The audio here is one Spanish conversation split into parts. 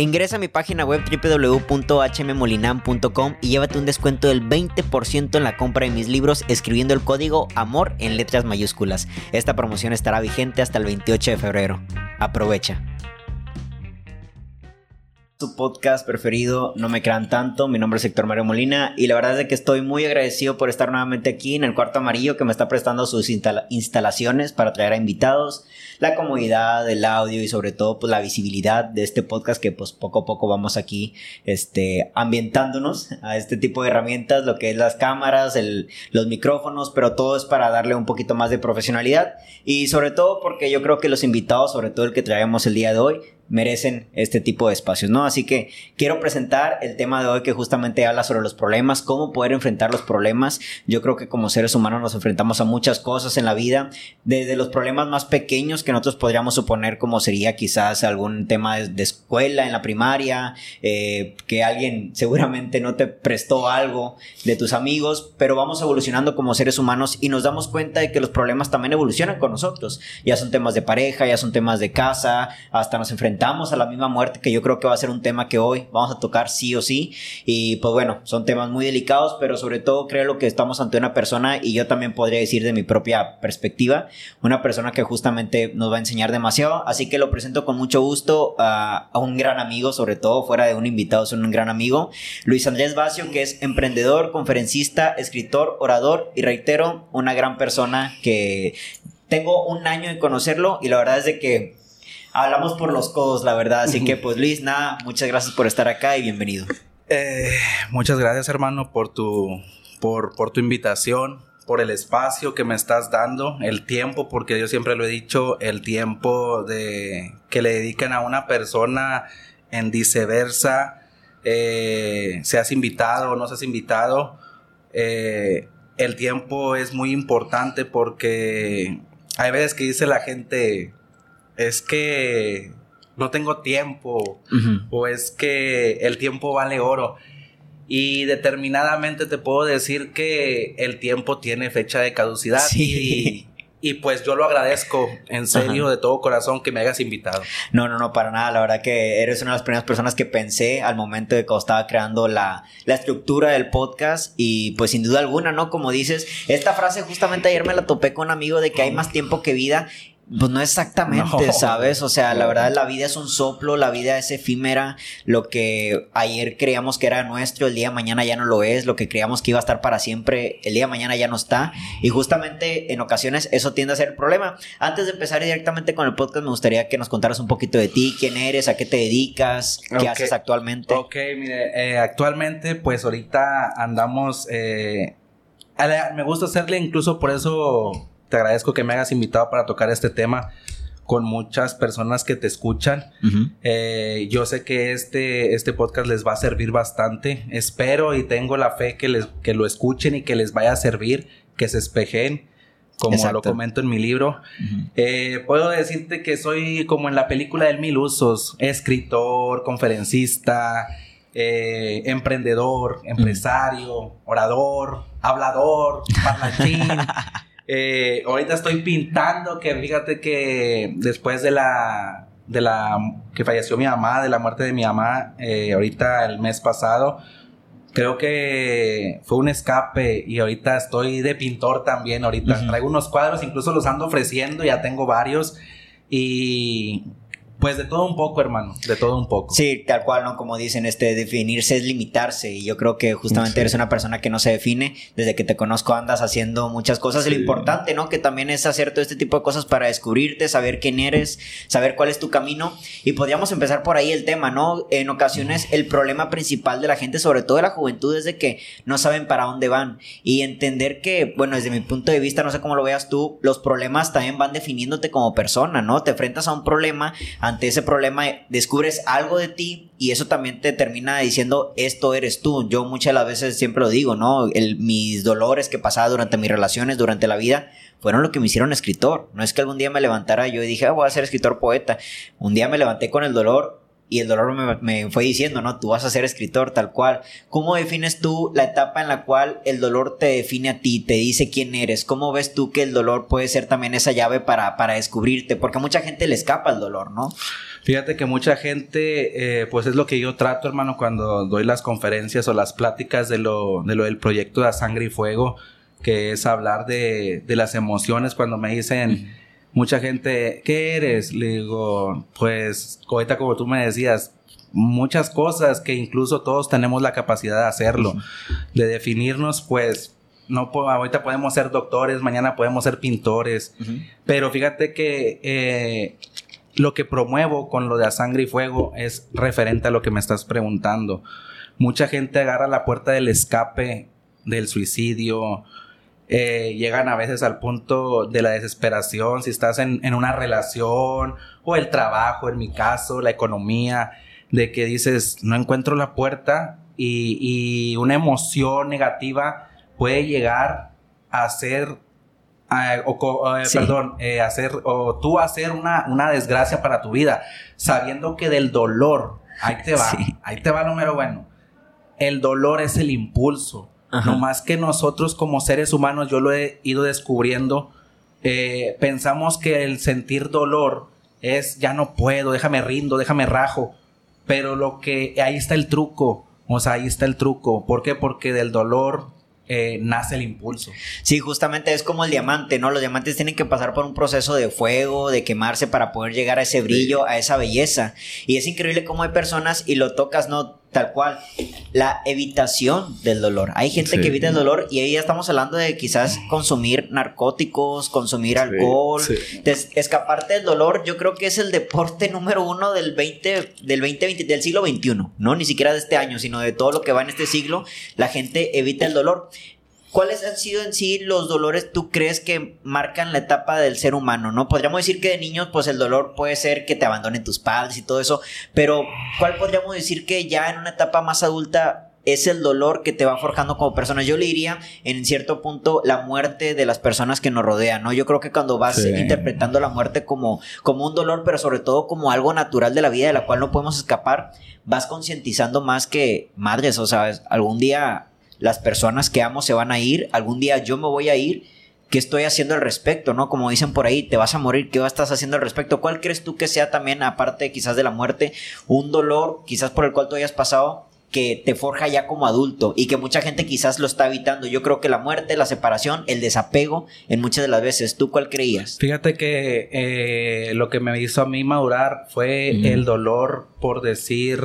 Ingresa a mi página web www.hmmolinam.com y llévate un descuento del 20% en la compra de mis libros escribiendo el código AMOR en letras mayúsculas. Esta promoción estará vigente hasta el 28 de febrero. Aprovecha tu podcast preferido, No me crean tanto. Mi nombre es Héctor Mario Molina y la verdad es que estoy muy agradecido por estar nuevamente aquí en el cuarto amarillo que me está prestando sus instalaciones para traer a invitados, la comodidad del audio y sobre todo pues la visibilidad de este podcast que pues poco a poco vamos aquí este ambientándonos a este tipo de herramientas, lo que es las cámaras, el, los micrófonos, pero todo es para darle un poquito más de profesionalidad y sobre todo porque yo creo que los invitados, sobre todo el que traemos el día de hoy, merecen este tipo de espacios, ¿no? Así que quiero presentar el tema de hoy que justamente habla sobre los problemas, cómo poder enfrentar los problemas. Yo creo que como seres humanos nos enfrentamos a muchas cosas en la vida, desde los problemas más pequeños que nosotros podríamos suponer como sería quizás algún tema de, escuela en la primaria, eh, que alguien seguramente no te prestó algo de tus amigos, pero vamos evolucionando como seres humanos y nos damos cuenta de que los problemas también evolucionan con nosotros. Ya son temas de pareja, ya son temas de casa, hasta nos enfrentamos a la misma muerte, que yo creo que va a ser un tema que hoy vamos a tocar sí o sí. Y pues bueno, son temas muy delicados, pero sobre todo creo que estamos ante una persona, y yo también podría decir de mi propia perspectiva, una persona que justamente nos va a enseñar demasiado. Así que lo presento con mucho gusto a, a un gran amigo, sobre todo fuera de un invitado, es un gran amigo, Luis Andrés Vacio, que es emprendedor, conferencista, escritor, orador y reitero, una gran persona que tengo un año en conocerlo y la verdad es de que hablamos por los codos, la verdad. Así que, pues, Luis, nada, muchas gracias por estar acá y bienvenido. Eh, muchas gracias, hermano, por tu, por, por tu invitación, por el espacio que me estás dando, el tiempo, porque yo siempre lo he dicho, el tiempo de que le dedican a una persona en viceversa, eh, seas invitado o no seas invitado, eh, el tiempo es muy importante porque hay veces que dice la gente, es que no tengo tiempo o es que el tiempo vale oro. Y determinadamente te puedo decir que el tiempo tiene fecha de caducidad. Sí. Y, pues yo lo agradezco en serio de todo corazón que me hayas invitado. No, no, no, para nada. La verdad que eres una de las primeras personas que pensé al momento de que estaba creando la, la estructura del podcast. Y pues sin duda alguna, ¿no? Como dices, esta frase justamente ayer me la topé con un amigo de que hay más tiempo que vida. Pues no exactamente, ¿sabes? O sea, la verdad la vida es un soplo, la vida es efímera, lo que ayer creíamos que era nuestro, el día de mañana ya no lo es, lo que creíamos que iba a estar para siempre, el día de mañana ya no está, y justamente en ocasiones eso tiende a ser el problema. Antes de empezar directamente con el podcast, me gustaría que nos contaras un poquito de ti, quién eres, a qué te dedicas, qué haces actualmente. Ok, mire, eh, actualmente pues ahorita andamos, eh, me gusta hacerle incluso por eso te agradezco que me hayas invitado para tocar este tema con muchas personas que te escuchan. Eh, yo sé que este, este podcast les va a servir bastante. Espero y tengo la fe que, les, que lo escuchen y que les vaya a servir, que se espejen, como lo comento en mi libro. Eh, puedo decirte que soy como en la película del mil usos, escritor, conferencista, eh, emprendedor, empresario, orador, hablador, parlanchín. Eh, ahorita estoy pintando, que fíjate que después de la, de la que falleció mi mamá, de la muerte de mi mamá, eh, ahorita el mes pasado, creo que fue un escape y ahorita estoy de pintor también, ahorita. Traigo unos cuadros, incluso los ando ofreciendo, ya tengo varios y pues de todo un poco, hermano, de todo un poco. Sí, tal cual, ¿no? Como dicen, este, definirse es limitarse y yo creo que justamente eres una persona que no se define, desde que te conozco andas haciendo muchas cosas y lo importante, ¿no? Que también es hacer todo este tipo de cosas para descubrirte, saber quién eres, saber cuál es tu camino y podríamos empezar por ahí el tema, ¿no? En ocasiones el problema principal de la gente, sobre todo de la juventud, es de que no saben para dónde van y entender que, bueno, desde mi punto de vista, no sé cómo lo veas tú, los problemas también van definiéndote como persona, ¿no? Te enfrentas a un problema, ante ese problema descubres algo de ti y eso también te termina diciendo esto eres tú. Yo muchas de las veces siempre lo digo, ¿no? El, mis dolores que pasaba durante mis relaciones, durante la vida, fueron lo que me hicieron escritor. No es que algún día me levantara yo y dije, ah, voy a ser escritor poeta. Un día me levanté con el dolor y el dolor me, me, fue diciendo, ¿no? Tú vas a ser escritor tal cual. ¿Cómo defines tú la etapa en la cual el dolor te define a ti, te dice quién eres? ¿Cómo ves tú que el dolor puede ser también esa llave para, para descubrirte? Porque a mucha gente le escapa el dolor, ¿no? Fíjate que mucha gente, eh, pues es lo que yo trato, hermano, cuando doy las conferencias o las pláticas de lo, de lo del proyecto de Sangre y Fuego, que es hablar de, de las emociones cuando me dicen mucha gente, ¿qué eres? Le digo, pues, ahorita como tú me decías, muchas cosas que incluso todos tenemos la capacidad de hacerlo, de definirnos, pues, no ahorita podemos ser doctores, mañana podemos ser pintores, pero fíjate que eh, lo que promuevo con lo de a sangre y fuego es referente a lo que me estás preguntando. Mucha gente agarra la puerta del escape, del suicidio, eh, llegan a veces al punto de la desesperación, si estás en, una relación o el trabajo, en mi caso, la economía, de que dices, no encuentro la puerta y, una emoción negativa puede llegar a ser, o, eh, perdón, eh, hacer, o tú hacer una, una desgracia para tu vida, sabiendo que del dolor, ahí te va, ahí te va lo número bueno, el dolor es el impulso no más que nosotros como seres humanos, yo lo he ido descubriendo, eh, pensamos que el sentir dolor es ya no puedo, déjame rindo, déjame rajo. Pero lo que ahí está el truco, o sea, ahí está el truco. ¿Por qué? Porque del dolor eh, nace el impulso. Sí, justamente es como el diamante, ¿no? Los diamantes tienen que pasar por un proceso de fuego, de quemarse para poder llegar a ese brillo, a esa belleza. Y es increíble cómo hay personas y lo tocas, ¿no? Tal cual, la evitación del dolor. Hay gente que evita el dolor y ahí ya estamos hablando de quizás consumir narcóticos, consumir alcohol, escaparte del dolor. Yo creo que es el deporte número uno del 20, del 2020, del siglo XXI, no ni siquiera de este año, sino de todo lo que va en este siglo. La gente evita el dolor. ¿Cuáles han sido en sí los dolores tú crees que marcan la etapa del ser humano? ¿No? Podríamos decir que de niños, pues el dolor puede ser que te abandonen tus padres y todo eso, pero ¿cuál podríamos decir que ya en una etapa más adulta es el dolor que te va forjando como persona? Yo le diría, en cierto punto, la muerte de las personas que nos rodean, ¿no? Yo creo que cuando vas interpretando la muerte como, como un dolor, pero sobre todo como algo natural de la vida de la cual no podemos escapar, vas concientizando más que madres, o sea, algún día las personas que amo se van a ir, algún día yo me voy a ir, ¿qué estoy haciendo al respecto? ¿No? Como dicen por ahí, te vas a morir, ¿qué estás haciendo al respecto? ¿Cuál crees tú que sea también, aparte quizás de la muerte, un dolor quizás por el cual tú hayas pasado? que te forja ya como adulto y que mucha gente quizás lo está evitando. Yo creo que la muerte, la separación, el desapego, en muchas de las veces. ¿Tú cuál creías? Fíjate que eh, lo que me hizo a mí madurar fue el dolor por decir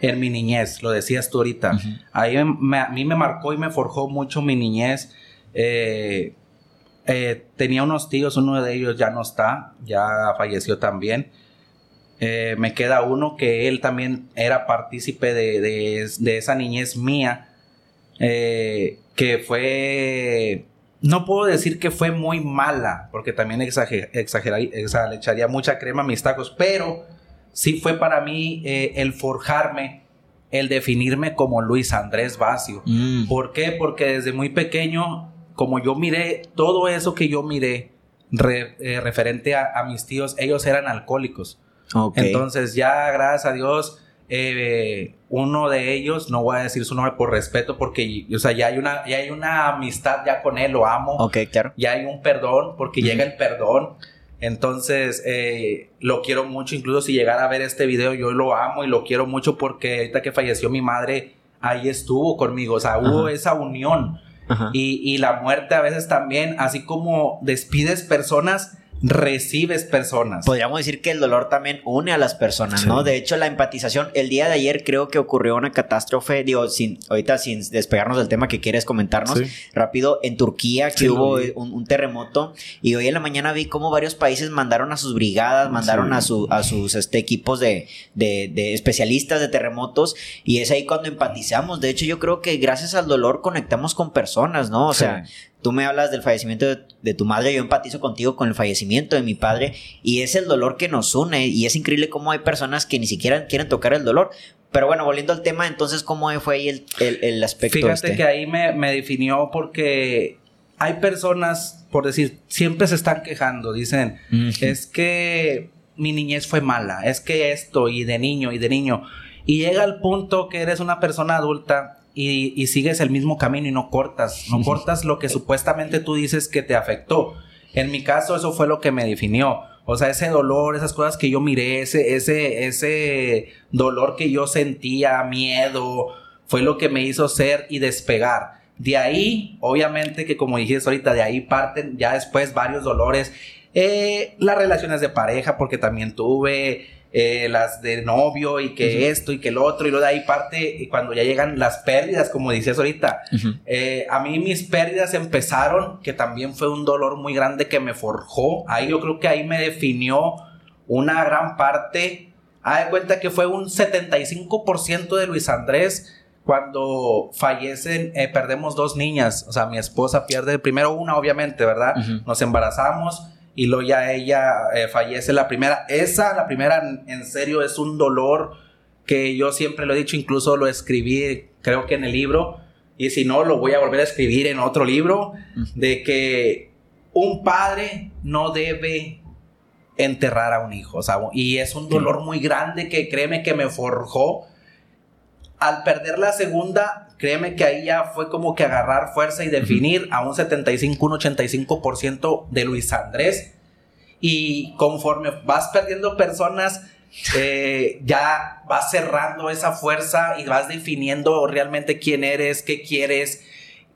en mi niñez, lo decías tú ahorita. Ahí a mí me marcó y me forjó mucho mi niñez. Eh, eh, tenía unos tíos, uno de ellos ya no está, ya falleció también. Eh, me queda uno que él también era partícipe de, esa niñez mía, que fue, no puedo decir que fue muy mala, porque también exager, le echaría mucha crema a mis tacos, pero sí fue para mí eh, el forjarme, el definirme como Luis Andrés Vacio. Mm. ¿Por qué? Porque desde muy pequeño, como yo miré todo eso que yo miré eh, referente a, mis tíos, ellos eran alcohólicos. Entonces ya, gracias a Dios, eh, uno de ellos, no voy a decir su nombre por respeto, porque, o sea, ya hay una, ya hay una amistad ya con él, lo amo. Ok, claro. Ya hay un perdón, porque llega el perdón. Entonces, eh, lo quiero mucho, incluso si llegara a ver este video, yo lo amo y lo quiero mucho porque ahorita que falleció mi madre, ahí estuvo conmigo, o sea, hubo esa unión. Y, y, la muerte a veces también, así como despides personas, recibes personas. Podríamos decir que el dolor también une a las personas, ¿no? De hecho, la empatización, el día de ayer creo que ocurrió una catástrofe, digo, sin, ahorita sin despegarnos del tema que quieres comentarnos, rápido, en Turquía, que hubo un, terremoto, y hoy en la mañana vi cómo varios países mandaron a sus brigadas, mandaron a, su, a sus este, equipos de, de, especialistas de terremotos, y es ahí cuando empatizamos. De hecho, yo creo que gracias al dolor conectamos con personas, ¿no? O sea, Tú me hablas del fallecimiento de, tu madre, yo empatizo contigo con el fallecimiento de mi padre y es el dolor que nos une y es increíble cómo hay personas que ni siquiera quieren tocar el dolor. Pero bueno, volviendo al tema, entonces, ¿cómo fue ahí el, el, aspecto? Fíjate este? que ahí me, me definió porque hay personas, por decir, siempre se están quejando, dicen, es que mi niñez fue mala, es que esto y de niño y de niño. Y llega el punto que eres una persona adulta y, sigues el mismo camino y no cortas, no cortas lo que supuestamente tú dices que te afectó. En mi caso eso fue lo que me definió. O sea, ese dolor, esas cosas que yo miré, ese, ese, ese dolor que yo sentía, miedo, fue lo que me hizo ser y despegar. De ahí, obviamente que como dijiste ahorita, de ahí parten ya después varios dolores. Eh, las relaciones de pareja, porque también tuve, eh, las de novio y que esto y que el otro, y luego de ahí parte cuando ya llegan las pérdidas, como dices ahorita. Eh, a mí mis pérdidas empezaron, que también fue un dolor muy grande que me forjó. Ahí yo creo que ahí me definió una gran parte. Haz de cuenta que fue un 75% de Luis Andrés. Cuando fallecen, eh, perdemos dos niñas. O sea, mi esposa pierde primero una, obviamente, ¿verdad? Nos embarazamos y luego ya ella eh, fallece la primera. Esa, la primera, en serio, es un dolor que yo siempre lo he dicho, incluso lo escribí, creo que en el libro, y si no, lo voy a volver a escribir en otro libro, de que un padre no debe enterrar a un hijo, y es un dolor muy grande que créeme que me forjó. Al perder la segunda, créeme que ahí ya fue como que agarrar fuerza y definir a un 75, un 85% de Luis Andrés. Y conforme vas perdiendo personas, eh, ya vas cerrando esa fuerza y vas definiendo realmente quién eres, qué quieres,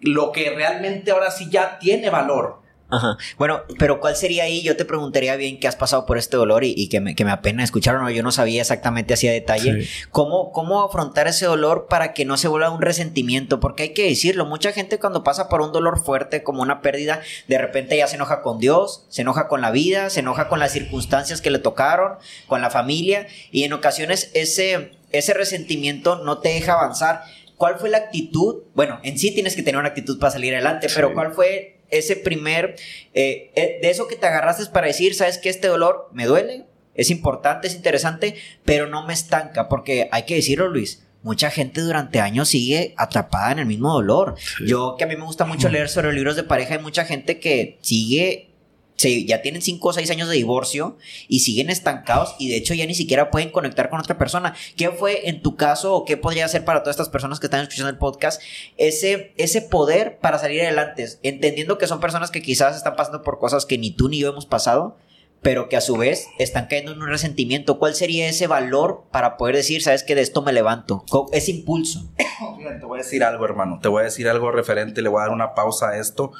lo que realmente ahora sí ya tiene valor. Ajá. Bueno, pero ¿cuál sería ahí? Yo te preguntaría bien qué has pasado por este dolor y, que, me, que me apena escucharon. Yo no sabía exactamente así a detalle. ¿Cómo, ¿Cómo afrontar ese dolor para que no se vuelva un resentimiento? Porque hay que decirlo, mucha gente cuando pasa por un dolor fuerte como una pérdida, de repente ya se enoja con Dios, se enoja con la vida, se enoja con las circunstancias que le tocaron, con la familia y en ocasiones ese, ese resentimiento no te deja avanzar. ¿Cuál fue la actitud? Bueno, en sí tienes que tener una actitud para salir adelante, pero ¿cuál fue ese primer, eh, eh, de eso que te agarraste para decir, sabes que este dolor me duele, es importante, es interesante, pero no me estanca, porque hay que decirlo, Luis. Mucha gente durante años sigue atrapada en el mismo dolor. Yo, que a mí me gusta mucho leer sobre libros de pareja, hay mucha gente que sigue ya tienen 5 o 6 años de divorcio y siguen estancados y de hecho ya ni siquiera pueden conectar con otra persona. ¿Qué fue en tu caso o qué podría ser para todas estas personas que están escuchando el podcast ese, ese poder para salir adelante? Entendiendo que son personas que quizás están pasando por cosas que ni tú ni yo hemos pasado, pero que a su vez están cayendo en un resentimiento. ¿Cuál sería ese valor para poder decir, sabes que de esto me levanto? Ese impulso. te voy a decir algo, hermano. Te voy a decir algo referente. Le voy a dar una pausa a esto.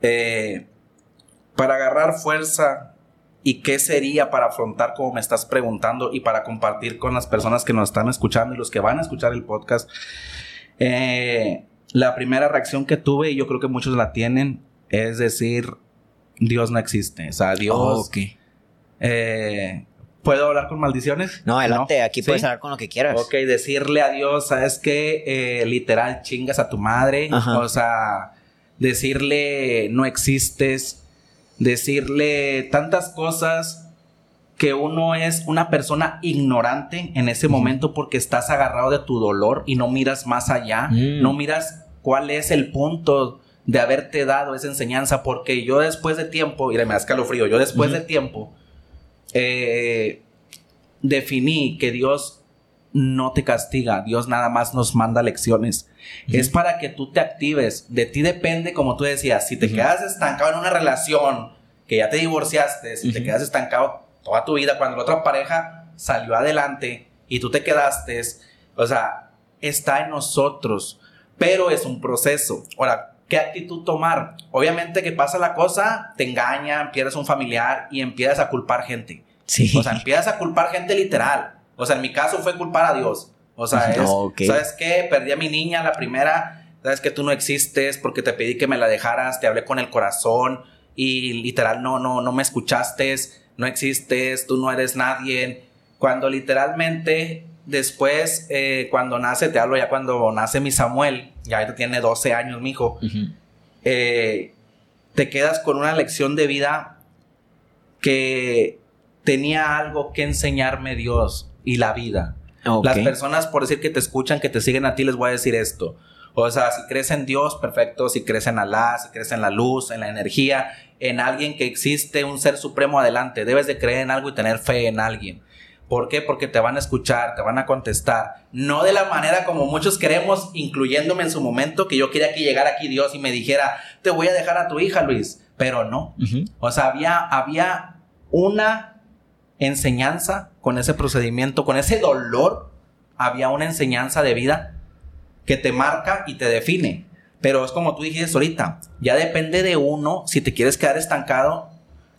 eh, para agarrar fuerza y qué sería para afrontar como me estás preguntando y para compartir con las personas que nos están escuchando y los que van a escuchar el podcast. Eh, la primera reacción que tuve, y yo creo que muchos la tienen, es decir, Dios no existe. O sea, Dios... Oh, eh, ¿Puedo hablar con maldiciones? No, adelante, aquí puedes hablar con lo que quieras. Ok, decirle a Dios, ¿sabes qué? Eh, literal, chingas a tu madre. O sea, decirle, no existes decirle tantas cosas que uno es una persona ignorante en ese momento porque estás agarrado de tu dolor y no miras más allá, mm. no miras cuál es el punto de haberte dado esa enseñanza, porque yo después de tiempo, y me da escalofrío, yo después de tiempo eh, definí que Dios no te castiga, Dios nada más nos manda lecciones. Es para que tú te actives. De ti depende, como tú decías, si te quedas estancado en una relación, que ya te divorciaste, si te quedas estancado toda tu vida, cuando la otra pareja salió adelante y tú te quedaste, o sea, está en nosotros, pero es un proceso. Ahora, ¿qué actitud tomar? Obviamente que pasa la cosa, te engañan, pierdes un familiar y empiezas a culpar gente. Sí. O sea, empiezas a culpar gente literal. O sea, en mi caso fue culpar a Dios. O sea, es, ¿sabes qué? Perdí a mi niña, la primera, sabes que tú no existes porque te pedí que me la dejaras, te hablé con el corazón y literal no, no, no me escuchaste, no existes, tú no eres nadie. Cuando literalmente después, eh, cuando nace, te hablo ya cuando nace mi Samuel, ya tiene 12 años mi hijo, eh, te quedas con una lección de vida que tenía algo que enseñarme Dios y la vida. Las personas, por decir que te escuchan, que te siguen a ti, les voy a decir esto. O sea, si crees en Dios, perfecto. Si crees en Alá, si crees en la luz, en la energía, en alguien que existe, un ser supremo adelante. Debes de creer en algo y tener fe en alguien. ¿Por qué? Porque te van a escuchar, te van a contestar. No de la manera como muchos queremos, incluyéndome en su momento, que yo quería que llegara aquí Dios y me dijera, te voy a dejar a tu hija, Luis. Pero no. O sea, había, había una enseñanza con ese procedimiento, con ese dolor, había una enseñanza de vida que te marca y te define. Pero es como tú dijiste ahorita, ya depende de uno si te quieres quedar estancado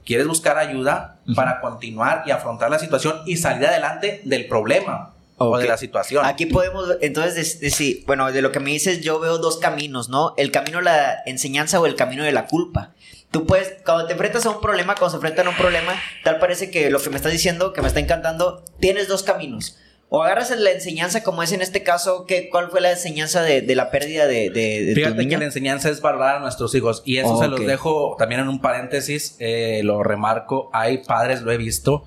quieres buscar ayuda para continuar y afrontar la situación y salir adelante del problema. O de la situación. Aquí podemos, entonces, decir, bueno, de lo que me dices, yo veo dos caminos, ¿no? El camino de la enseñanza o el camino de la culpa. Tú puedes, cuando te enfrentas a un problema, cuando se enfrentan a un problema, tal parece que lo que me estás diciendo, que me está encantando, tienes dos caminos. O agarras la enseñanza como es en este caso, que, ¿cuál fue la enseñanza de, la pérdida de, de, Fíjate que la enseñanza es valorar a nuestros hijos y eso se los dejo también en un paréntesis, eh, lo remarco, hay padres, lo he visto,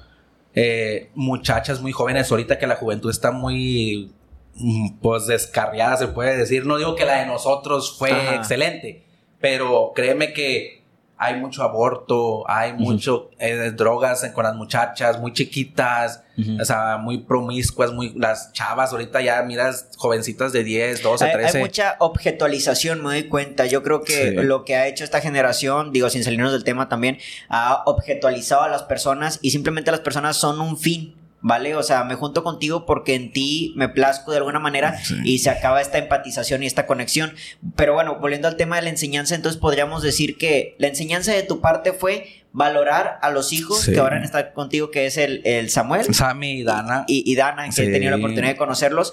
eh, muchachas muy jóvenes, ahorita que la juventud está muy, mm, pues descarriada, se puede decir, no digo que la de nosotros fue excelente, pero créeme que hay mucho aborto, hay mucho eh, drogas con las muchachas muy chiquitas, o sea, muy promiscuas, muy las chavas ahorita ya miras jovencitas de 10, 12, 13. Hay mucha objetualización, me doy cuenta. Yo creo que lo que ha hecho esta generación, digo, sin salirnos del tema también, ha objetualizado a las personas y simplemente las personas son un fin ¿vale? O sea, me junto contigo porque en ti me plazco de alguna manera y se acaba esta empatización y esta conexión. Pero bueno, volviendo al tema de la enseñanza, entonces podríamos decir que la enseñanza de tu parte fue valorar a los hijos que ahora están contigo, que es el, el Samuel. Sammy y Dana. Y, Dana, que he tenido la oportunidad de conocerlos.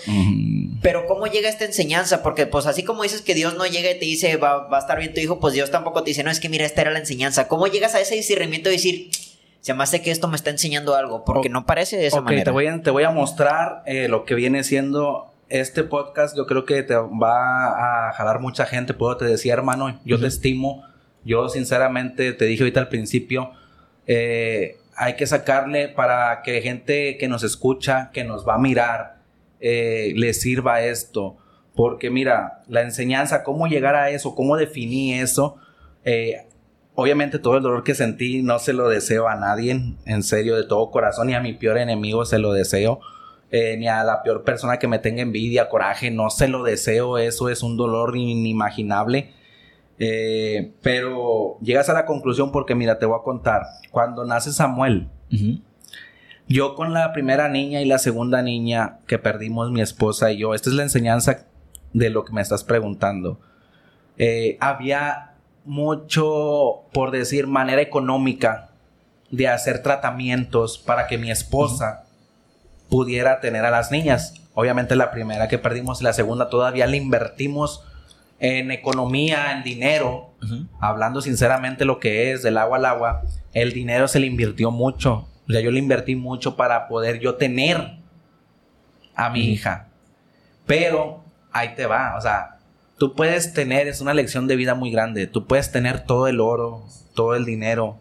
Pero ¿cómo llega esta enseñanza? Porque pues así como dices que Dios no llega y te dice va, va a estar bien tu hijo, pues Dios tampoco te dice, no, es que mira, esta era la enseñanza. ¿Cómo llegas a ese discernimiento de decir se me hace que esto me está enseñando algo, porque no parece de esa manera. Te voy a, te voy a mostrar eh, lo que viene siendo este podcast. Yo creo que te va a jalar mucha gente. Puedo te decía, hermano, yo te estimo. Yo, sinceramente, te dije ahorita al principio, eh, hay que sacarle para que gente que nos escucha, que nos va a mirar, eh, le sirva esto. Porque mira, la enseñanza, cómo llegar a eso, cómo definir eso, eh, Obviamente todo el dolor que sentí no se lo deseo a nadie, en serio, de todo corazón, ni a mi peor enemigo se lo deseo, eh, ni a la peor persona que me tenga envidia, coraje, no se lo deseo, eso es un dolor inimaginable. Eh, pero llegas a la conclusión porque mira, te voy a contar, cuando nace Samuel, yo con la primera niña y la segunda niña que perdimos mi esposa y yo, esta es la enseñanza de lo que me estás preguntando, eh, había mucho, por decir, manera económica de hacer tratamientos para que mi esposa pudiera tener a las niñas. Obviamente la primera que perdimos y la segunda todavía le invertimos en economía, en dinero, hablando sinceramente lo que es del agua al agua, el dinero se le invirtió mucho. O sea, yo le invertí mucho para poder yo tener a mi hija. Pero ahí te va, o sea, tú puedes tener, es una lección de vida muy grande, tú puedes tener todo el oro, todo el dinero,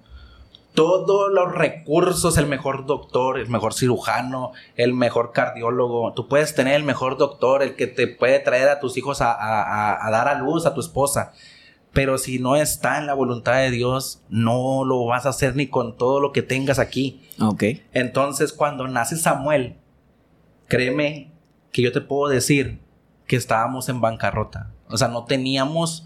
todos los recursos, el mejor doctor, el mejor cirujano, el mejor cardiólogo, tú puedes tener el mejor doctor, el que te puede traer a tus hijos a, dar a luz a tu esposa. Pero si no está en la voluntad de Dios, no lo vas a hacer ni con todo lo que tengas aquí. Ok. Entonces, cuando nace Samuel, créeme que yo te puedo decir que estábamos en bancarrota. O sea, no teníamos,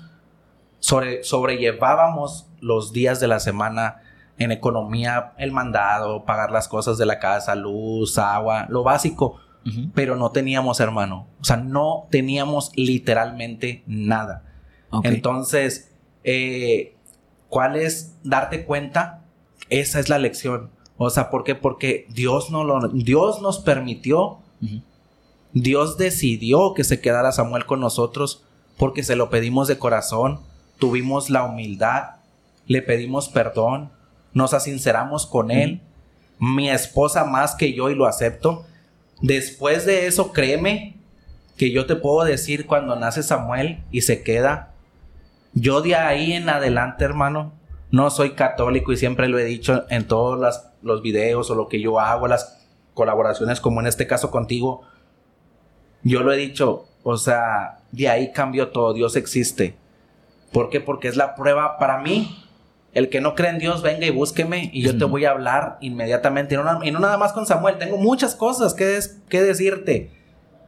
sobre, sobrellevábamos los días de la semana en economía, el mandado, pagar las cosas de la casa, luz, agua, lo básico. Pero no teníamos, hermano. O sea, no teníamos literalmente nada. Entonces, eh, ¿cuál es darte cuenta? Esa es la lección. O sea, ¿por qué? Porque Dios, no lo, Dios nos permitió, Dios decidió que se quedara Samuel con nosotros porque se lo pedimos de corazón, tuvimos la humildad, le pedimos perdón, nos asinceramos con él, mi esposa más que yo y lo acepto. Después de eso, créeme que yo te puedo decir cuando nace Samuel y se queda, yo de ahí en adelante, hermano, no soy católico y siempre lo he dicho en todos los videos o lo que yo hago, las colaboraciones como en este caso contigo, yo lo he dicho, o sea, de ahí cambió todo. Dios existe. ¿Por qué? Porque es la prueba para mí. El que no cree en Dios, venga y búsqueme y yo te voy a hablar inmediatamente. Y no, y no nada más con Samuel, tengo muchas cosas que, que decirte.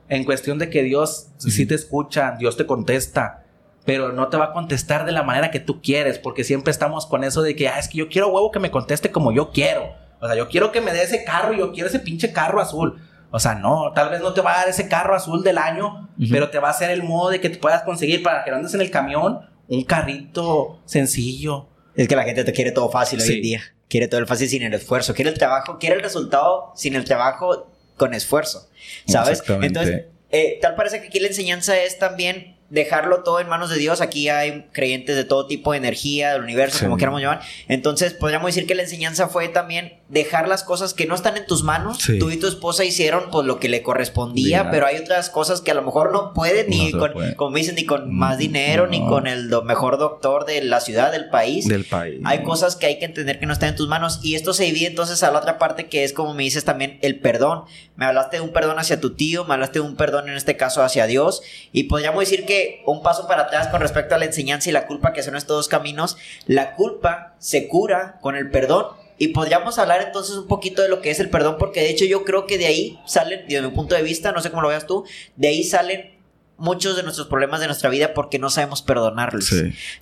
En cuestión de que Dios sí te escucha, Dios te contesta, pero no te va a contestar de la manera que tú quieres, porque siempre estamos con eso de que, ah, es que yo quiero huevo que me conteste como yo quiero. O sea, yo quiero que me dé ese carro, yo quiero ese pinche carro azul. O sea, no, tal vez no te va a dar ese carro azul del año, pero te va a hacer el modo de que te puedas conseguir para que andes en el camión un carrito sencillo. Es que la gente te quiere todo fácil hoy en día. Quiere todo el fácil sin el esfuerzo. Quiere el trabajo, quiere el resultado sin el trabajo con esfuerzo. ¿Sabes? Entonces, eh, tal parece que aquí la enseñanza es también dejarlo todo en manos de Dios. Aquí hay creyentes de todo tipo de energía, del universo, como queramos llamar. Entonces, podríamos decir que la enseñanza fue también dejar las cosas que no están en tus manos. Tú y tu esposa hicieron pues lo que le correspondía, pero hay otras cosas que a lo mejor no pueden ni con, como dicen, ni con más dinero, ni con el mejor doctor de la ciudad, del país. Del país. Hay cosas que hay que entender que no están en tus manos. Y esto se divide entonces a la otra parte que es como me dices también el perdón. Me hablaste de un perdón hacia tu tío, me hablaste de un perdón en este caso hacia Dios. Y podríamos decir que un paso para atrás con respecto a la enseñanza y la culpa, que son estos dos caminos, la culpa se cura con el perdón y podríamos hablar entonces un poquito de lo que es el perdón, porque de hecho yo creo que de ahí salen, desde mi punto de vista, no sé cómo lo veas tú, de ahí salen muchos de nuestros problemas de nuestra vida porque no sabemos perdonarlos.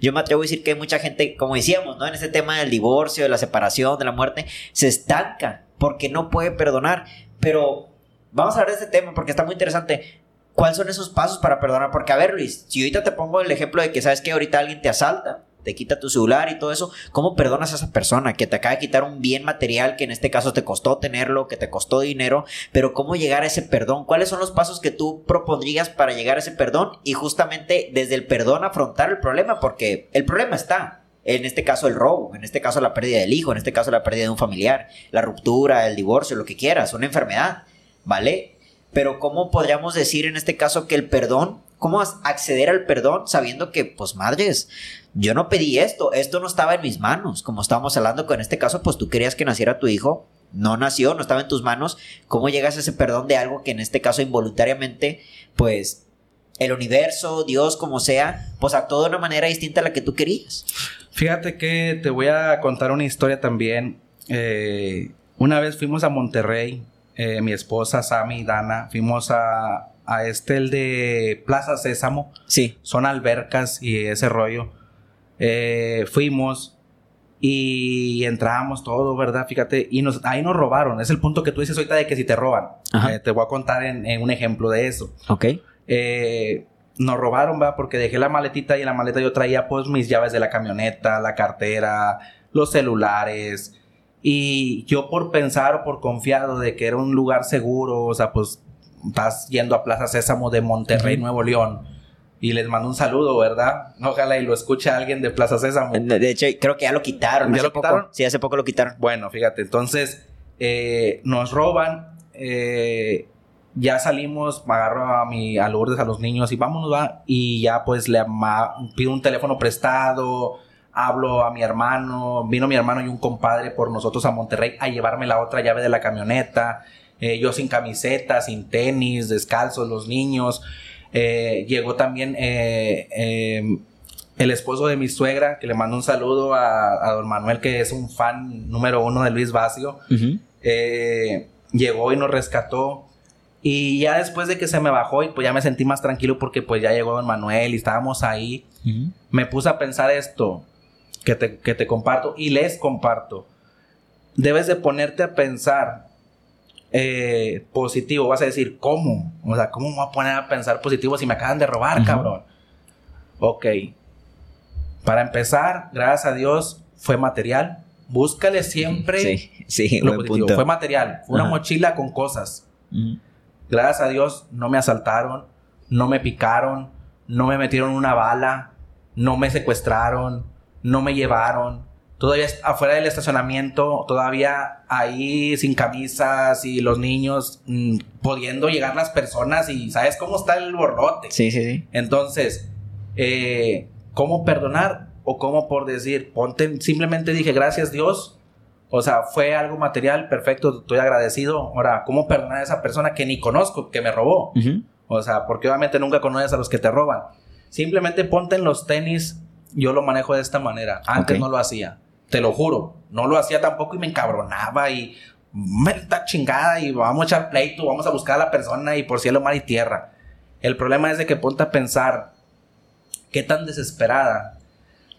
Yo me atrevo a decir que hay mucha gente, como decíamos, ¿no? En este tema del divorcio, de la separación, de la muerte, se estanca porque no puede perdonar. Pero vamos a hablar de este tema porque está muy interesante. ¿Cuáles son esos pasos para perdonar? Porque, a ver, Luis, si ahorita te pongo el ejemplo de que sabes que ahorita alguien te asalta, te quita tu celular y todo eso, ¿cómo perdonas a esa persona que te acaba de quitar un bien material que en este caso te costó tenerlo, que te costó dinero, pero cómo llegar a ese perdón? ¿Cuáles son los pasos que tú propondrías para llegar a ese perdón y justamente desde el perdón afrontar el problema? Porque el problema está. En este caso el robo, en este caso la pérdida del hijo, en este caso la pérdida de un familiar, la ruptura, el divorcio, lo que quieras, una enfermedad, ¿vale? Pero ¿cómo podríamos decir en este caso que el perdón, cómo acceder al perdón sabiendo que, pues madres, yo no pedí esto, esto no estaba en mis manos, como estábamos hablando con este caso, pues tú querías que naciera tu hijo, no nació, no estaba en tus manos, ¿cómo llegas a ese perdón de algo que en este caso involuntariamente, pues el universo, Dios, como sea, pues actuó de una manera distinta a la que tú querías? Fíjate que te voy a contar una historia también. Eh, una vez fuimos a Monterrey, eh, mi esposa, Sammy y Dana, fuimos a, a este, el de Plaza Sésamo. Sí. Son albercas y ese rollo. Eh, fuimos y entramos todo, ¿verdad? Fíjate, y nos, ahí nos robaron. Es el punto que tú dices ahorita de que si te roban. Eh, te voy a contar en, un ejemplo de eso. Ok. Eh, nos robaron, ¿va? Porque dejé la maletita y en la maleta yo traía pues mis llaves de la camioneta, la cartera, los celulares. Y yo por pensar o por confiado de que era un lugar seguro, o sea, pues estás yendo a Plaza Sésamo de Monterrey, Nuevo León y les mando un saludo, ¿verdad? Ojalá y lo escuche alguien de Plaza Sésamo. De hecho, creo que ya lo quitaron. ¿Ya lo quitaron? Sí, hace poco lo quitaron. Bueno, fíjate, entonces eh, nos roban. Eh, ya salimos, me agarro a mi a Lourdes, a los niños y vámonos, va. Y ya pues le pido un teléfono prestado, hablo a mi hermano, vino mi hermano y un compadre por nosotros a Monterrey a llevarme la otra llave de la camioneta. Eh, yo sin camiseta, sin tenis, descalzos, los niños. Eh, llegó también eh, el esposo de mi suegra, que le mando un saludo a, don Manuel, que es un fan número uno de Luis Vacio. Llegó y nos rescató. Y ya después de que se me bajó y pues ya me sentí más tranquilo porque pues ya llegó don Manuel y estábamos ahí, me puse a pensar esto que te, que te comparto y les comparto. Debes de ponerte a pensar eh, positivo, vas a decir, ¿cómo? O sea, ¿cómo me voy a poner a pensar positivo si me acaban de robar, cabrón? Ok. Para empezar, gracias a Dios, fue material. Búscale siempre. Sí, sí, lo positivo. Fue material. Fue una mochila con cosas. Gracias a Dios, no me asaltaron, no me picaron, no me metieron una bala, no me secuestraron, no me llevaron todavía afuera del estacionamiento, todavía ahí sin camisas y los niños mm, pudiendo llegar las personas y sabes cómo está el borrote. Sí, sí, sí. Entonces, eh, ¿cómo perdonar? O cómo por decir, ponte, simplemente dije gracias Dios. O sea, fue algo material, perfecto, estoy agradecido. Ahora, ¿cómo perdonar a esa persona que ni conozco, que me robó? O sea, porque obviamente nunca conoces a los que te roban. Simplemente ponte en los tenis, yo lo manejo de esta manera. Antes no lo hacía, te lo juro. No lo hacía tampoco y me encabronaba y me está chingada y vamos a echar pleito, vamos a buscar a la persona y por cielo, mar y tierra. El problema es de que ponte a pensar qué tan desesperada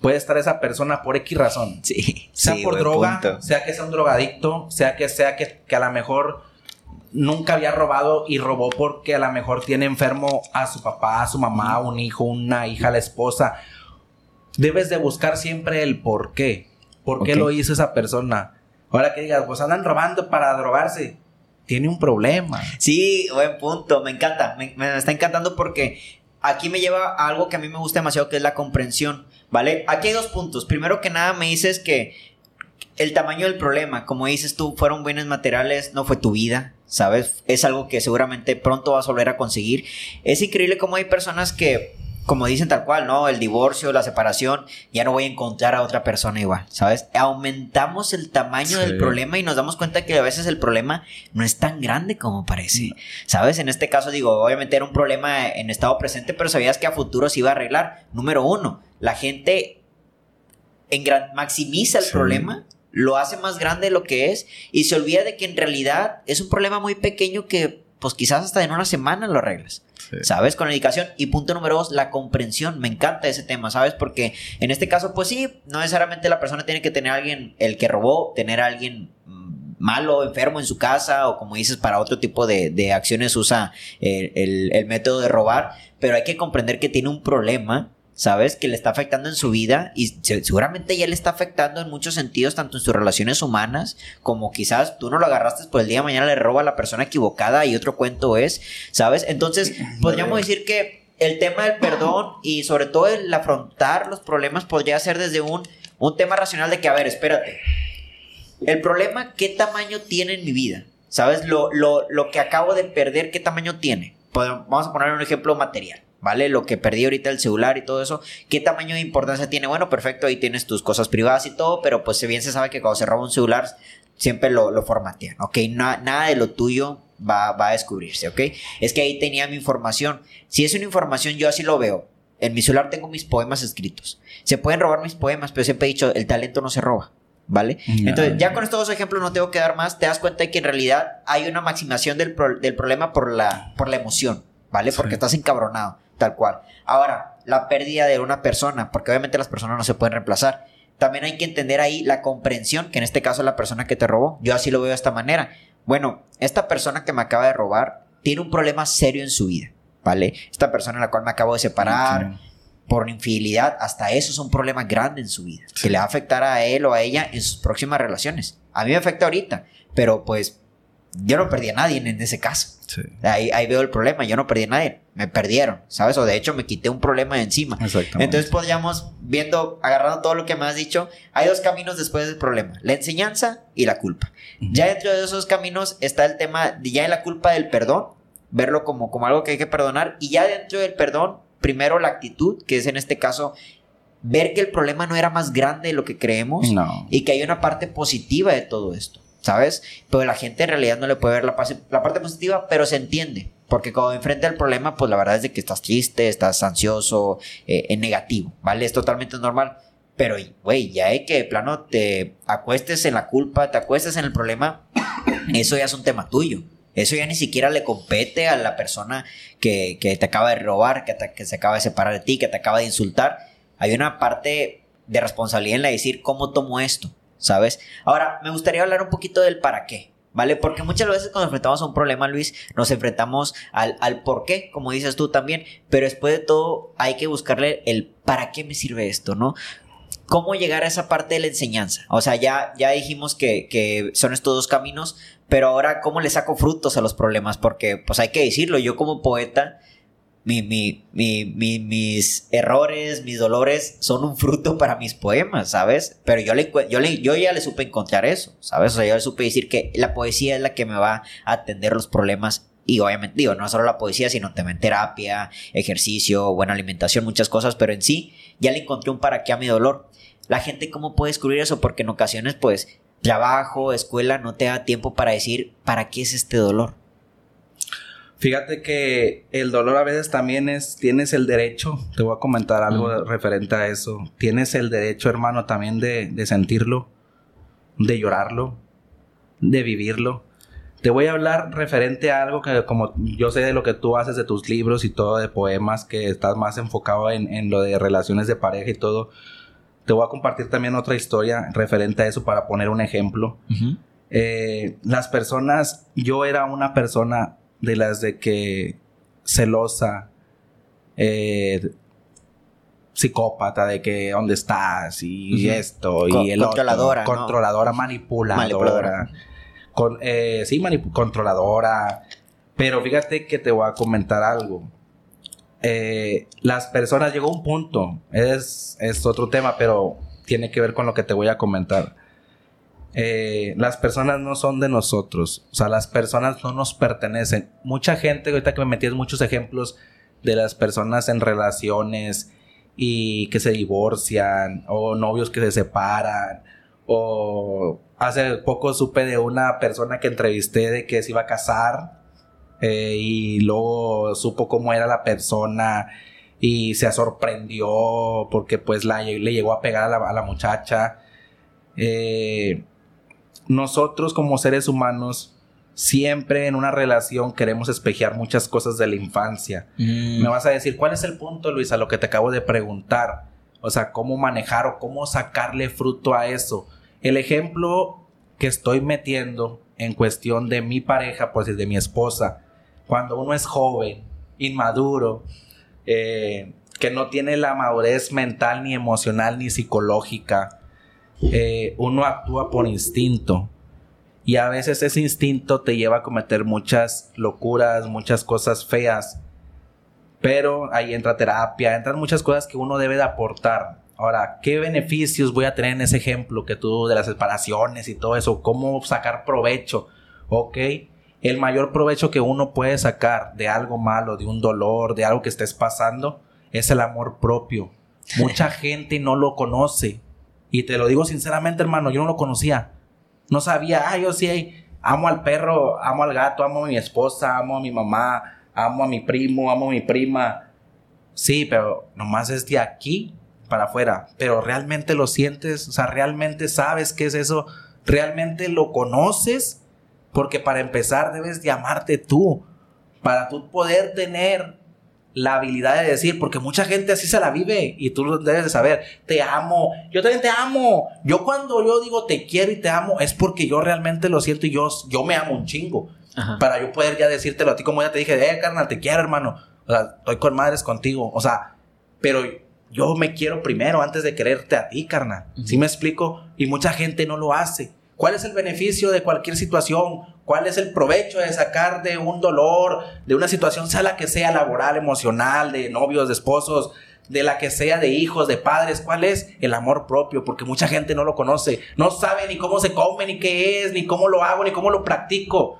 puede estar esa persona por X razón. Sí. Sea por droga, sea que sea un drogadicto, sea que sea que, que a lo mejor nunca había robado y robó porque a lo mejor tiene enfermo a su papá, a su mamá, un hijo, una hija, la esposa. Debes de buscar siempre el por qué. ¿Por qué lo hizo esa persona? Ahora que digas, pues andan robando para drogarse. Tiene un problema. Sí, buen punto. Me encanta. Me, me está encantando porque aquí me lleva a algo que a mí me gusta demasiado, que es la comprensión. ¿Vale? Aquí hay dos puntos. Primero que nada, me dices que el tamaño del problema, como dices tú, fueron bienes materiales, no fue tu vida, ¿sabes? Es algo que seguramente pronto vas a volver a conseguir. Es increíble cómo hay personas que, como dicen tal cual, ¿no? El divorcio, la separación, ya no voy a encontrar a otra persona igual, ¿sabes? Aumentamos el tamaño del problema y nos damos cuenta que a veces el problema no es tan grande como parece, ¿sabes? En este caso, digo, obviamente era un problema en estado presente, pero sabías que a futuro se iba a arreglar. Número uno, la gente en gran, maximiza el problema lo hace más grande de lo que es y se olvida de que en realidad es un problema muy pequeño que pues quizás hasta en una semana lo arreglas. ¿Sabes? Con la dedicación. Y punto número dos, la comprensión. Me encanta ese tema, ¿sabes? Porque en este caso, pues sí, no necesariamente la persona tiene que tener a alguien, el que robó, tener a alguien mm, malo, enfermo en su casa, o como dices, para otro tipo de, acciones usa el, el método de robar. Pero hay que comprender que tiene un problema ¿sabes? Que le está afectando en su vida y seguramente ya le está afectando en muchos sentidos, tanto en sus relaciones humanas como quizás tú no lo agarraste, pues el día de mañana le roba a la persona equivocada y otro cuento es, ¿sabes? Entonces, podríamos decir que el tema del perdón y sobre todo el afrontar los problemas podría ser desde un, un tema racional de que, a ver, espérate, el problema, ¿qué tamaño tiene en mi vida? ¿Sabes? Lo, lo, lo que acabo de perder, ¿qué tamaño tiene? Vamos a poner un ejemplo material. ¿Vale? Lo que perdí ahorita el celular y todo eso, ¿qué tamaño de importancia tiene? Bueno, perfecto, ahí tienes tus cosas privadas y todo, pero pues bien se sabe que cuando se roba un celular siempre lo, lo formatean, ¿ok? nada de lo tuyo va, va a descubrirse, ¿ok? Es que ahí tenía mi información. Si es una información, yo así lo veo. En mi celular tengo mis poemas escritos. Se pueden robar mis poemas, pero siempre he dicho, el talento no se roba. ¿Vale? Entonces, ya con estos dos ejemplos no tengo que dar más. Te das cuenta de que en realidad hay una maximación del, del problema por la, por la emoción, ¿vale? Porque estás encabronado. Tal cual. Ahora, la pérdida de una persona, porque obviamente las personas no se pueden reemplazar. También hay que entender ahí la comprensión, que en este caso la persona que te robó, yo así lo veo de esta manera. Bueno, esta persona que me acaba de robar tiene un problema serio en su vida, ¿vale? Esta persona a la cual me acabo de separar por infidelidad, hasta eso es un problema grande en su vida, que le va a afectar a él o a ella en sus próximas relaciones. A mí me afecta ahorita, pero pues yo no perdí a nadie en ese caso. Ahí, ahí, veo el problema, yo no perdí a nadie, me perdieron, ¿sabes? O de hecho me quité un problema de encima. Entonces podríamos, viendo, agarrando todo lo que me has dicho, hay dos caminos después del problema, la enseñanza y la culpa. Ya dentro de esos caminos está el tema, de, ya en la culpa del perdón, verlo como, como algo que hay que perdonar, y ya dentro del perdón, primero la actitud, que es en este caso ver que el problema no era más grande de lo que creemos y que hay una parte positiva de todo esto. ¿Sabes? Pero la gente en realidad no le puede ver la, parte positiva, pero se entiende. Porque cuando enfrenta el problema, pues la verdad es de que estás triste, estás ansioso, eh, en negativo, ¿vale? Es totalmente normal. Pero, güey, ya hay que de plano te acuestes en la culpa, te acuestes en el problema, eso ya es un tema tuyo. Eso ya ni siquiera le compete a la persona que, que te acaba de robar, que, que se acaba de separar de ti, que te acaba de insultar. Hay una parte de responsabilidad en la de decir cómo tomo esto. ¿Sabes? Ahora, me gustaría hablar un poquito del para qué. ¿Vale? Porque muchas veces cuando enfrentamos a un problema, Luis, nos enfrentamos al, al por qué, como dices tú también, pero después de todo hay que buscarle el para qué me sirve esto, ¿no? ¿Cómo llegar a esa parte de la enseñanza? O sea, ya, ya dijimos que, que son estos dos caminos, pero ahora, ¿cómo le saco frutos a los problemas? Porque, pues hay que decirlo, yo como poeta, mi, mi, mi, mis errores, mis dolores son un fruto para mis poemas, ¿sabes? Pero yo, le, yo, le, yo ya le supe encontrar eso, ¿sabes? O sea, yo le supe decir que la poesía es la que me va a atender los problemas y obviamente, digo, no solo la poesía, sino también terapia, ejercicio, buena alimentación, muchas cosas, pero en sí ya le encontré un para qué a mi dolor. La gente, ¿cómo puede descubrir eso? Porque en ocasiones, pues, trabajo, escuela, no te da tiempo para decir, ¿para qué es este dolor? Fíjate que el dolor a veces también es, tienes el derecho, te voy a comentar algo referente a eso, tienes el derecho, hermano, también de, de sentirlo, de llorarlo, de vivirlo. Te voy a hablar referente a algo que como yo sé de lo que tú haces de tus libros y todo, de poemas, que estás más enfocado en, en lo de relaciones de pareja y todo. Te voy a compartir también otra historia referente a eso para poner un ejemplo. Eh, las personas, yo era una persona de las de que celosa, eh, psicópata, de que dónde estás y esto y el controladora, otro, controladora, manipuladora. Con, eh, sí, controladora. Pero fíjate que te voy a comentar algo. Eh, las personas llegó un punto, es, es otro tema, pero tiene que ver con lo que te voy a comentar. Eh, las personas no son de nosotros, o sea, las personas no nos pertenecen. Mucha gente, ahorita que me metí muchos ejemplos de las personas en relaciones y que se divorcian, o novios que se separan, o hace poco supe de una persona que entrevisté de que se iba a casar eh, y luego supo cómo era la persona y se sorprendió porque pues la, le llegó a pegar a la, muchacha. Eh, nosotros como seres humanos siempre en una relación queremos espejear muchas cosas de la infancia. Mm. Me vas a decir, ¿cuál es el punto, Luis, a lo que te acabo de preguntar? O sea, ¿cómo manejar o cómo sacarle fruto a eso? El ejemplo que estoy metiendo en cuestión de mi pareja, pues de mi esposa, cuando uno es joven, inmaduro, eh, que no tiene la madurez mental, ni emocional, ni psicológica, eh, uno actúa por instinto. Y a veces ese instinto te lleva a cometer muchas locuras, muchas cosas feas. Pero ahí entra terapia, entran muchas cosas que uno debe de aportar. Ahora, ¿qué beneficios voy a tener en ese ejemplo que tú de las separaciones y todo eso? ¿Cómo sacar provecho? Ok, el mayor provecho que uno puede sacar de algo malo, de un dolor, de algo que estés pasando, es el amor propio. Mucha gente no lo conoce. Y te lo digo sinceramente, hermano, yo no lo conocía. No sabía, ah, yo sí amo al perro, amo al gato, amo a mi esposa, amo a mi mamá, amo a mi primo, amo a mi prima. Sí, pero nomás es de aquí para afuera, pero realmente lo sientes, o sea, realmente sabes qué es eso, realmente lo conoces, porque para empezar debes de amarte tú, para tú poder tener la habilidad de decir, porque mucha gente así se la vive y tú debes de saber, te amo, yo también te amo, yo cuando yo digo te quiero y te amo es porque yo realmente lo siento y yo, yo me amo un chingo, para yo poder ya decírtelo a ti como ya te dije, eh, carnal, te quiero hermano, o sea, estoy con madres contigo, o sea, pero yo me quiero primero antes de quererte a ti, carnal. ¿Sí me explico? Y mucha gente no lo hace. ¿Cuál es el beneficio de cualquier situación? ¿Cuál es el provecho de sacar de un dolor, de una situación, sea la que sea laboral, emocional, de novios, de esposos, de la que sea de hijos, de padres? ¿Cuál es el amor propio? Porque mucha gente no lo conoce. No sabe ni cómo se come, ni qué es, ni cómo lo hago, ni cómo lo practico.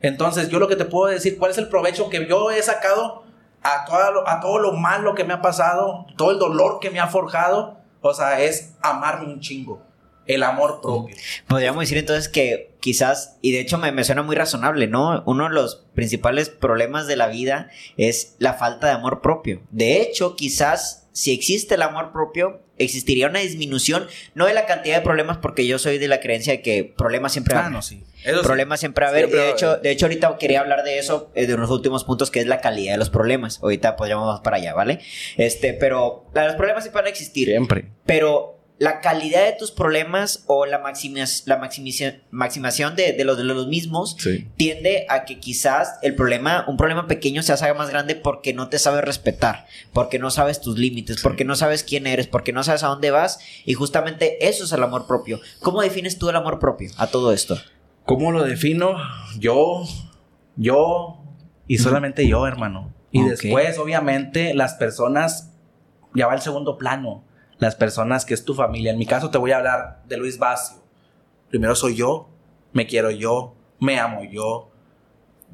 Entonces, yo lo que te puedo decir, ¿cuál es el provecho que yo he sacado a todo, a todo lo malo que me ha pasado, todo el dolor que me ha forjado, o sea, es amarme un chingo. El amor propio. Podríamos decir entonces que quizás, y de hecho me, me, suena muy razonable, ¿no? Uno de los principales problemas de la vida es la falta de amor propio. De hecho, quizás si existe el amor propio, existiría una disminución, no de la cantidad de problemas, porque yo soy de la creencia de que problemas siempre ah, no, sí. problemas siempre va a haber. de, hecho, de hecho, ahorita quería hablar de eso, eh, de unos últimos puntos, que es la calidad de los problemas. Ahorita podríamos para allá, ¿vale? Este, pero los problemas siempre van a existir. Siempre. Pero la calidad de tus problemas o la, la maximación de, los, de los mismos tiende a que quizás el problema, un problema pequeño se haga más grande porque no te sabes respetar, porque no sabes tus límites, porque no sabes quién eres, porque no sabes a dónde vas y justamente eso es el amor propio. ¿Cómo defines tú el amor propio a todo esto? ¿Cómo lo defino? Yo, yo y solamente yo, hermano. Y después, obviamente, las personas ya va al segundo plano las personas que es tu familia. En mi caso te voy a hablar de Luis Bacio. Primero soy yo, me quiero yo, me amo yo,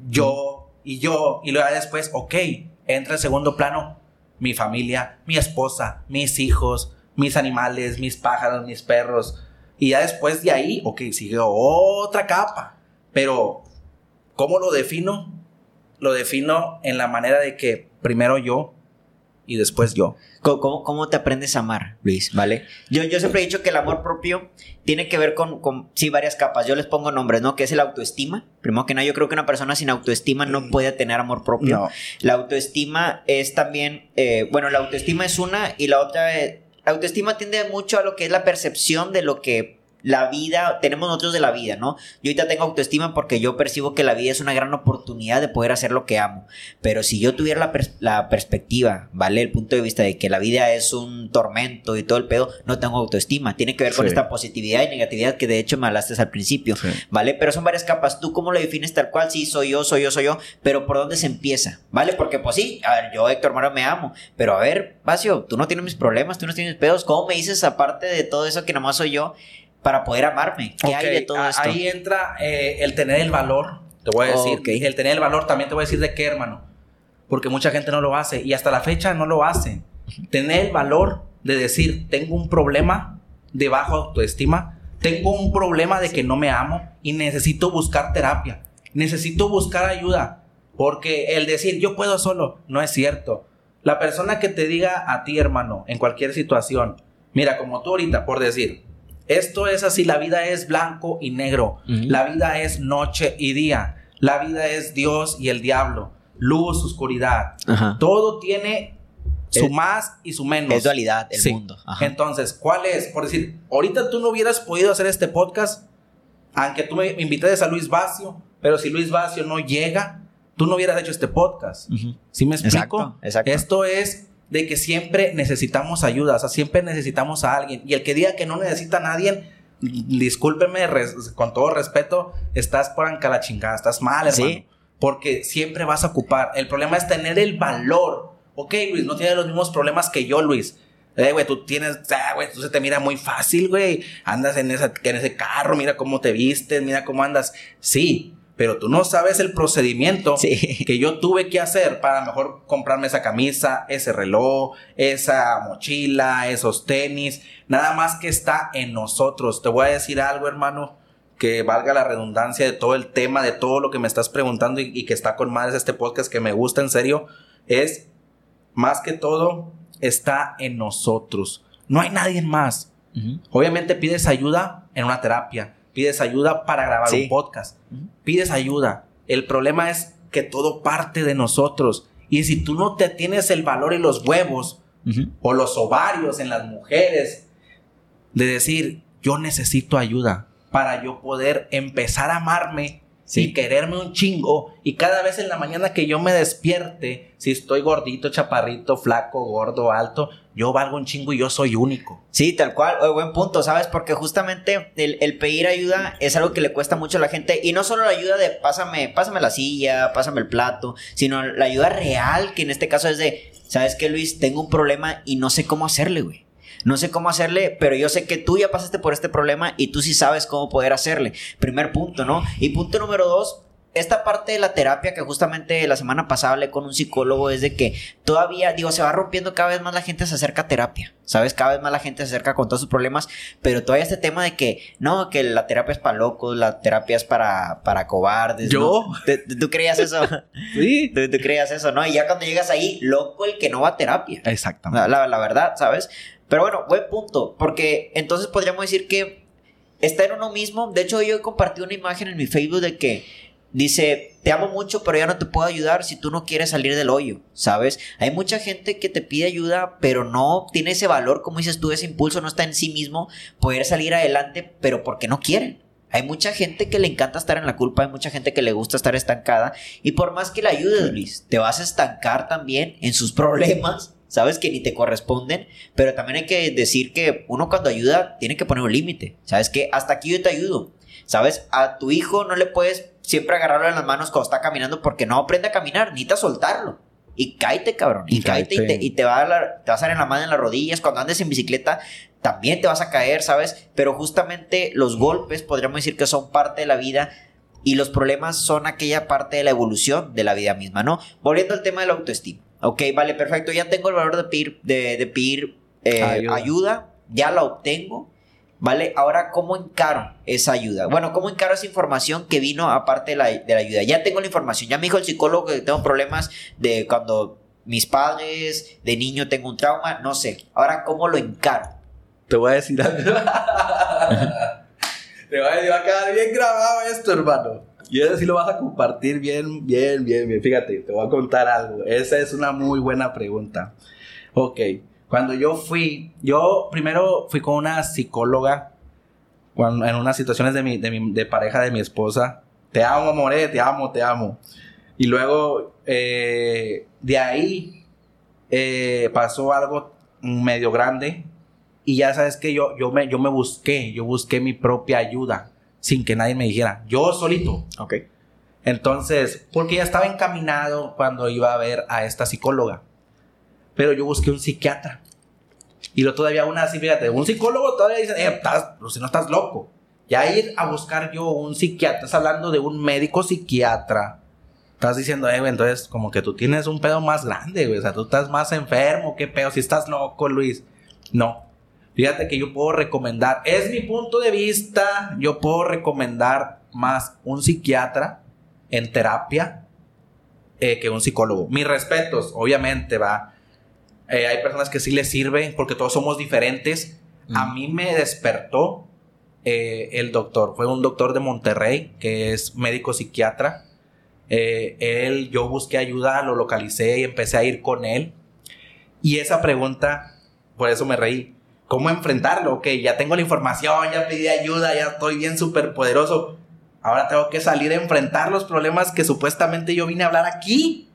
yo y yo. Y luego después, ok, entra en segundo plano mi familia, mi esposa, mis hijos, mis animales, mis pájaros, mis perros. Y ya después de ahí, ok, sigue otra capa. Pero, ¿cómo lo defino? lo defino en la manera de que primero yo y después yo. ¿Cómo, cómo te aprendes a amar, Luis? ¿Vale? Yo, yo siempre he dicho que el amor propio tiene que ver con, con, sí, varias capas. Yo les pongo nombres, ¿no? Que es el autoestima. Primero que nada, yo creo que una persona sin autoestima no mm. puede tener amor propio. La autoestima es también, eh, bueno, la autoestima es una y la otra, eh, la autoestima tiende mucho a lo que es la percepción de lo que la vida, tenemos nosotros de la vida, ¿no? Yo ahorita tengo autoestima porque yo percibo que la vida es una gran oportunidad de poder hacer lo que amo. Pero si yo tuviera la, la, perspectiva, ¿vale? El punto de vista de que la vida es un tormento y todo el pedo, no tengo autoestima. Tiene que ver con esta positividad y negatividad que de hecho me hablaste al principio, ¿vale? Pero son varias capas. ¿Tú cómo lo defines tal cual? Sí, soy yo, soy yo, soy yo. Pero ¿por dónde se empieza? ¿Vale? Porque pues sí, a ver, yo Héctor Maro me amo. Pero a ver, Vacio, tú no tienes mis problemas, tú no tienes mis pedos. ¿Cómo me dices aparte de todo eso que nomás soy yo? Para poder amarme? ¿Qué hay de todo esto? Ahí entra eh, el tener el valor, te voy a decir. El tener el valor también te voy a decir de qué, hermano. Porque mucha gente no lo hace y hasta la fecha no lo hace. Tener el valor de decir, tengo un problema de baja autoestima, tengo un problema de que no me amo y necesito buscar terapia, necesito buscar ayuda. Porque el decir, yo puedo solo, no es cierto. La persona que te diga a ti, hermano, en cualquier situación, mira, como tú ahorita, por decir, esto es así, la vida es blanco y negro, la vida es noche y día, la vida es Dios y el diablo, luz, oscuridad. Todo tiene su más y su menos. Es dualidad, el mundo. Entonces, ¿cuál es? Por decir, ahorita tú no hubieras podido hacer este podcast, aunque tú me invitases a Luis Vacio, pero si Luis Vacio no llega, tú no hubieras hecho este podcast. ¿Sí me explico? Exacto. Esto es de que siempre necesitamos ayuda, o sea, siempre necesitamos a alguien. Y el que diga que no necesita a nadie, discúlpeme, con todo respeto, estás por anca la chingada, estás mal, hermano. ¿Sí? Porque siempre vas a ocupar. El problema es tener el valor. Ok, Luis, no tienes los mismos problemas que yo, Luis. Eh, güey, tú tienes, ah, güey, tú se te mira muy fácil, güey. Andas en, esa, en ese carro, mira cómo te vistes, mira cómo andas. Sí, pero tú no sabes el procedimiento que yo tuve que hacer para mejor comprarme esa camisa, ese reloj, esa mochila, esos tenis, nada más que está en nosotros. Te voy a decir algo, hermano, que valga la redundancia de todo el tema, de todo lo que me estás preguntando y, que está con más este podcast que me gusta en serio, es más que todo está en nosotros. No hay nadie más. Obviamente pides ayuda en una terapia pides ayuda para grabar un podcast, pides ayuda. El problema es que todo parte de nosotros. Y si tú no te tienes el valor y los huevos o los ovarios en las mujeres de decir, yo necesito ayuda para yo poder empezar a amarme y quererme un chingo. Y cada vez en la mañana que yo me despierte, si estoy gordito, chaparrito, flaco, gordo, alto, yo valgo un chingo y yo soy único. Sí, tal cual, buen punto, ¿sabes? Porque justamente el, pedir ayuda es algo que le cuesta mucho a la gente y no solo la ayuda de pásame, pásame la silla, pásame el plato, sino la ayuda real, que en este caso es de, ¿sabes qué, Luis? Tengo un problema y no sé cómo hacerle, güey. No sé cómo hacerle, pero yo sé que tú ya pasaste por este problema y tú sí sabes cómo poder hacerle. Primer punto, ¿no? Y punto número dos, esta parte de la terapia que justamente la semana pasada hablé con un psicólogo es de que todavía, digo, se va rompiendo cada vez más la gente se acerca a terapia, ¿sabes? Cada vez más la gente se acerca con todos sus problemas, pero todavía este tema de que, no, que la terapia es para locos, la terapia es para, para cobardes. ¿Yo? ¿Tú, creías eso? sí. ¿Tú, creías eso, ¿no? Y ya cuando llegas ahí, loco el que no va a terapia. Exactamente. La, la verdad, ¿sabes? Pero bueno, buen punto, porque entonces podríamos decir que está en uno mismo. De hecho, yo compartí una imagen en mi Facebook de que dice, te amo mucho, pero ya no te puedo ayudar si tú no quieres salir del hoyo, ¿sabes? Hay mucha gente que te pide ayuda, pero no tiene ese valor, como dices tú, ese impulso no está en sí mismo, poder salir adelante, pero porque no quieren. Hay mucha gente que le encanta estar en la culpa, hay mucha gente que le gusta estar estancada, y por más que la ayudes, Luis, te vas a estancar también en sus problemas sabes que ni te corresponden, pero también hay que decir que uno cuando ayuda tiene que poner un límite, sabes que hasta aquí yo te ayudo, sabes, a tu hijo no le puedes siempre agarrarlo en las manos cuando está caminando porque no aprende a caminar, necesitas soltarlo. Y cáete, cabrón. Y, cáete, y, te, va a te vas a dar en la mano en las rodillas. Cuando andes en bicicleta, también te vas a caer, ¿sabes? Pero justamente los golpes, podríamos decir que son parte de la vida y los problemas son aquella parte de la evolución de la vida misma, ¿no? Volviendo al tema de la autoestima. Ok, vale, perfecto. Ya tengo el valor de pedir, de, pedir eh, ayuda. ya la obtengo. ¿Vale? Ahora, ¿cómo encaro esa ayuda? Bueno, ¿cómo encaro esa información que vino aparte de la, de la ayuda? Ya tengo la información, ya me dijo el psicólogo que tengo problemas de cuando mis padres, de niño tengo un trauma, no sé. Ahora, ¿cómo lo encaro? Te voy a decir algo. Te voy a decir, va a quedar bien grabado esto, hermano. Y eso sí lo vas a compartir bien, bien, bien, bien. Fíjate, te voy a contar algo. Esa es una muy buena pregunta. Ok, cuando yo fui, yo primero fui con una psicóloga cuando, en unas situaciones de, mi, de, mi, de pareja de mi esposa. Te amo, more, te amo, te amo. Y luego, eh, de ahí, eh, pasó algo medio grande. Y ya sabes que yo, yo, me, yo me busqué, yo busqué mi propia ayuda, sin que nadie me dijera, yo solito. Ok. Entonces, porque ya estaba encaminado cuando iba a ver a esta psicóloga. Pero yo busqué un psiquiatra. Y lo todavía una así, fíjate, un psicólogo todavía dice, eh, estás, pero si no estás loco. Ya ir a buscar yo un psiquiatra, estás hablando de un médico psiquiatra. Estás diciendo, eh, entonces como que tú tienes un pedo más grande, güey. O sea, tú estás más enfermo, qué pedo, si estás loco, Luis. No. Fíjate que yo puedo recomendar, es mi punto de vista, yo puedo recomendar más un psiquiatra en terapia eh, que un psicólogo. Mis respetos, obviamente, va. Eh, hay personas que sí les sirve porque todos somos diferentes. A mí me despertó eh, el doctor. Fue un doctor de Monterrey que es médico psiquiatra. Eh, él, yo busqué ayuda, lo localicé y empecé a ir con él. Y esa pregunta, por eso me reí. ¿Cómo enfrentarlo? Ok, ya tengo la información, ya pedí ayuda, ya estoy bien súper poderoso. Ahora tengo que salir a enfrentar los problemas que supuestamente yo vine a hablar aquí.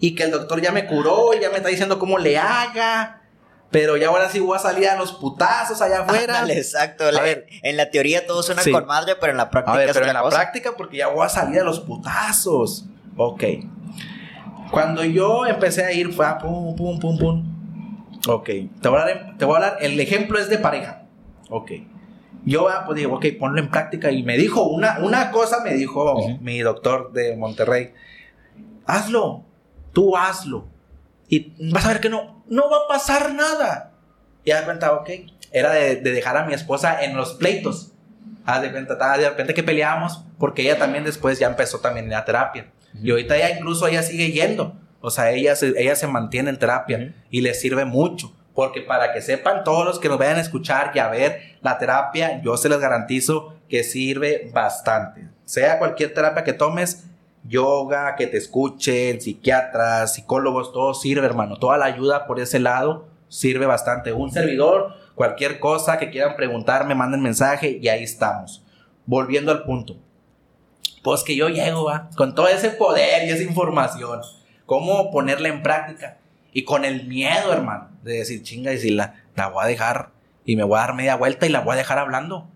Y que el doctor ya me curó, ya me está diciendo cómo le haga. Pero ya ahora sí voy a salir a los putazos allá afuera. Ándale, exacto. A La- ver. en la teoría todo suena Sí. con madre, pero en la práctica A ver, es pero en la cosa. práctica, porque ya voy a salir a los putazos. Ok. Cuando yo empecé a ir, fue a pum, pum, pum, pum. Ok. Te voy a hablar, en- te voy a hablar, el ejemplo es de pareja. Ok. Yo, ah, pues digo, ok, ponlo en práctica. Y me dijo, una, una cosa me dijo mi doctor de Monterrey. Hazlo, tú hazlo. Y vas a ver que no, no va a pasar nada. Y da cuenta, ok. Era de, de dejar a mi esposa en los pleitos. Haz de cuenta, ta- de repente que peleábamos, porque ella también después ya empezó también la terapia. Y ahorita ya incluso ella sigue yendo. O sea, ella se, ella se mantiene en terapia y le sirve mucho. Porque para que sepan todos los que nos vayan a escuchar y a ver la terapia, yo se les garantizo que sirve bastante. Sea cualquier terapia que tomes, yoga, que te escuchen, psiquiatras, psicólogos, todo sirve, hermano. Toda la ayuda por ese lado sirve bastante. Un servidor, cualquier cosa que quieran preguntar, me manden mensaje y ahí estamos. Volviendo al punto. Pues que yo llego, va, con todo ese poder y esa información. ¿Cómo ponerla en práctica? Y con el miedo, hermano, de decir, chinga, y si la, la voy a dejar y me voy a dar media vuelta y la voy a dejar hablando.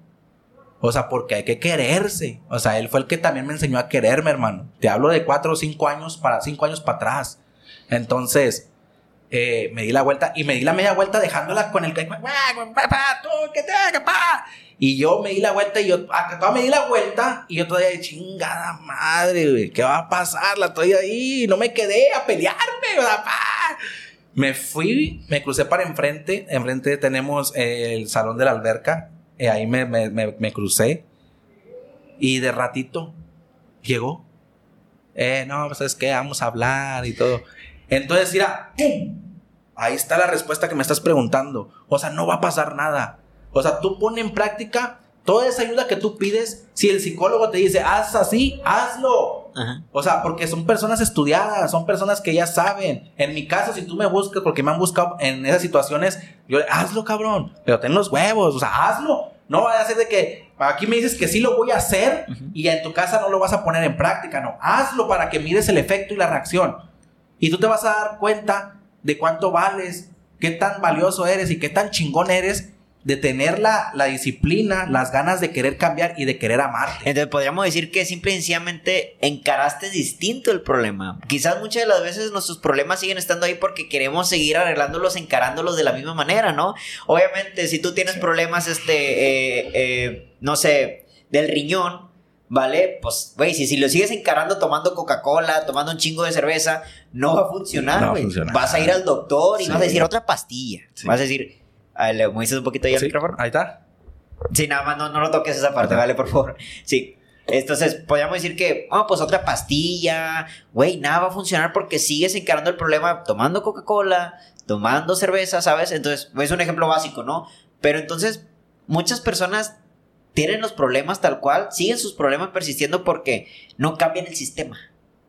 O sea, porque hay que quererse. O sea, él fue el que también me enseñó a quererme, hermano. Te hablo de cuatro o cinco años para cinco años para atrás. Entonces, eh, me di la vuelta y me di la media vuelta dejándola con el que. Y yo me di la vuelta y yo, a que todavía me di la vuelta y yo todavía de chingada madre, güey, ¿qué va a pasar? La estoy ahí, no me quedé a pelearme, ¿verdad? Me fui, me crucé para enfrente, enfrente tenemos el salón de la alberca, y ahí me, me, me, crucé y de ratito llegó. Eh, no, pues es que vamos a hablar y todo. Entonces, mira, ¡pum! Ahí está la respuesta que me estás preguntando. O sea, no va a pasar nada. O sea, tú pon en práctica toda esa ayuda que tú pides. Si el psicólogo te dice, haz así, hazlo. Ajá. O sea, porque son personas estudiadas, son personas que ya saben. En mi caso, si tú me buscas, porque me han buscado en esas situaciones, yo, hazlo, cabrón, pero ten los huevos, o sea, hazlo. No vaya a ser de que aquí me dices que sí lo voy a hacer y en tu casa no lo vas a poner en práctica, no. Hazlo para que mires el efecto y la reacción. Y tú te vas a dar cuenta de cuánto vales, qué tan valioso eres y qué tan chingón eres de tener la, la disciplina, las ganas de querer cambiar y de querer amarte. Entonces podríamos decir que simple y sencillamente encaraste distinto el problema. Quizás muchas de las veces nuestros problemas siguen estando ahí porque queremos seguir arreglándolos, encarándolos de la misma manera, ¿no? Obviamente, si tú tienes problemas, este, eh, eh, no sé, del riñón, ¿vale? Pues, güey, si, si lo sigues encarando tomando Coca-Cola, tomando un chingo de cerveza, no va a funcionar, No va a güey. funcionar. Vas a ir al doctor y Sí. vas a decir otra pastilla. Sí. Vas a decir, ¿le mueves un poquito ahí al Sí, micrófono? Ahí está. Sí, nada más no, no lo toques esa parte, ¿vale? Por favor. Sí. Entonces, podríamos decir que, oh, pues otra pastilla, güey, nada va a funcionar porque sigues encarando el problema tomando Coca-Cola, tomando cerveza, ¿sabes? Entonces, es un ejemplo básico, ¿no? Pero entonces, muchas personas tienen los problemas tal cual, siguen sus problemas persistiendo porque no cambian el sistema,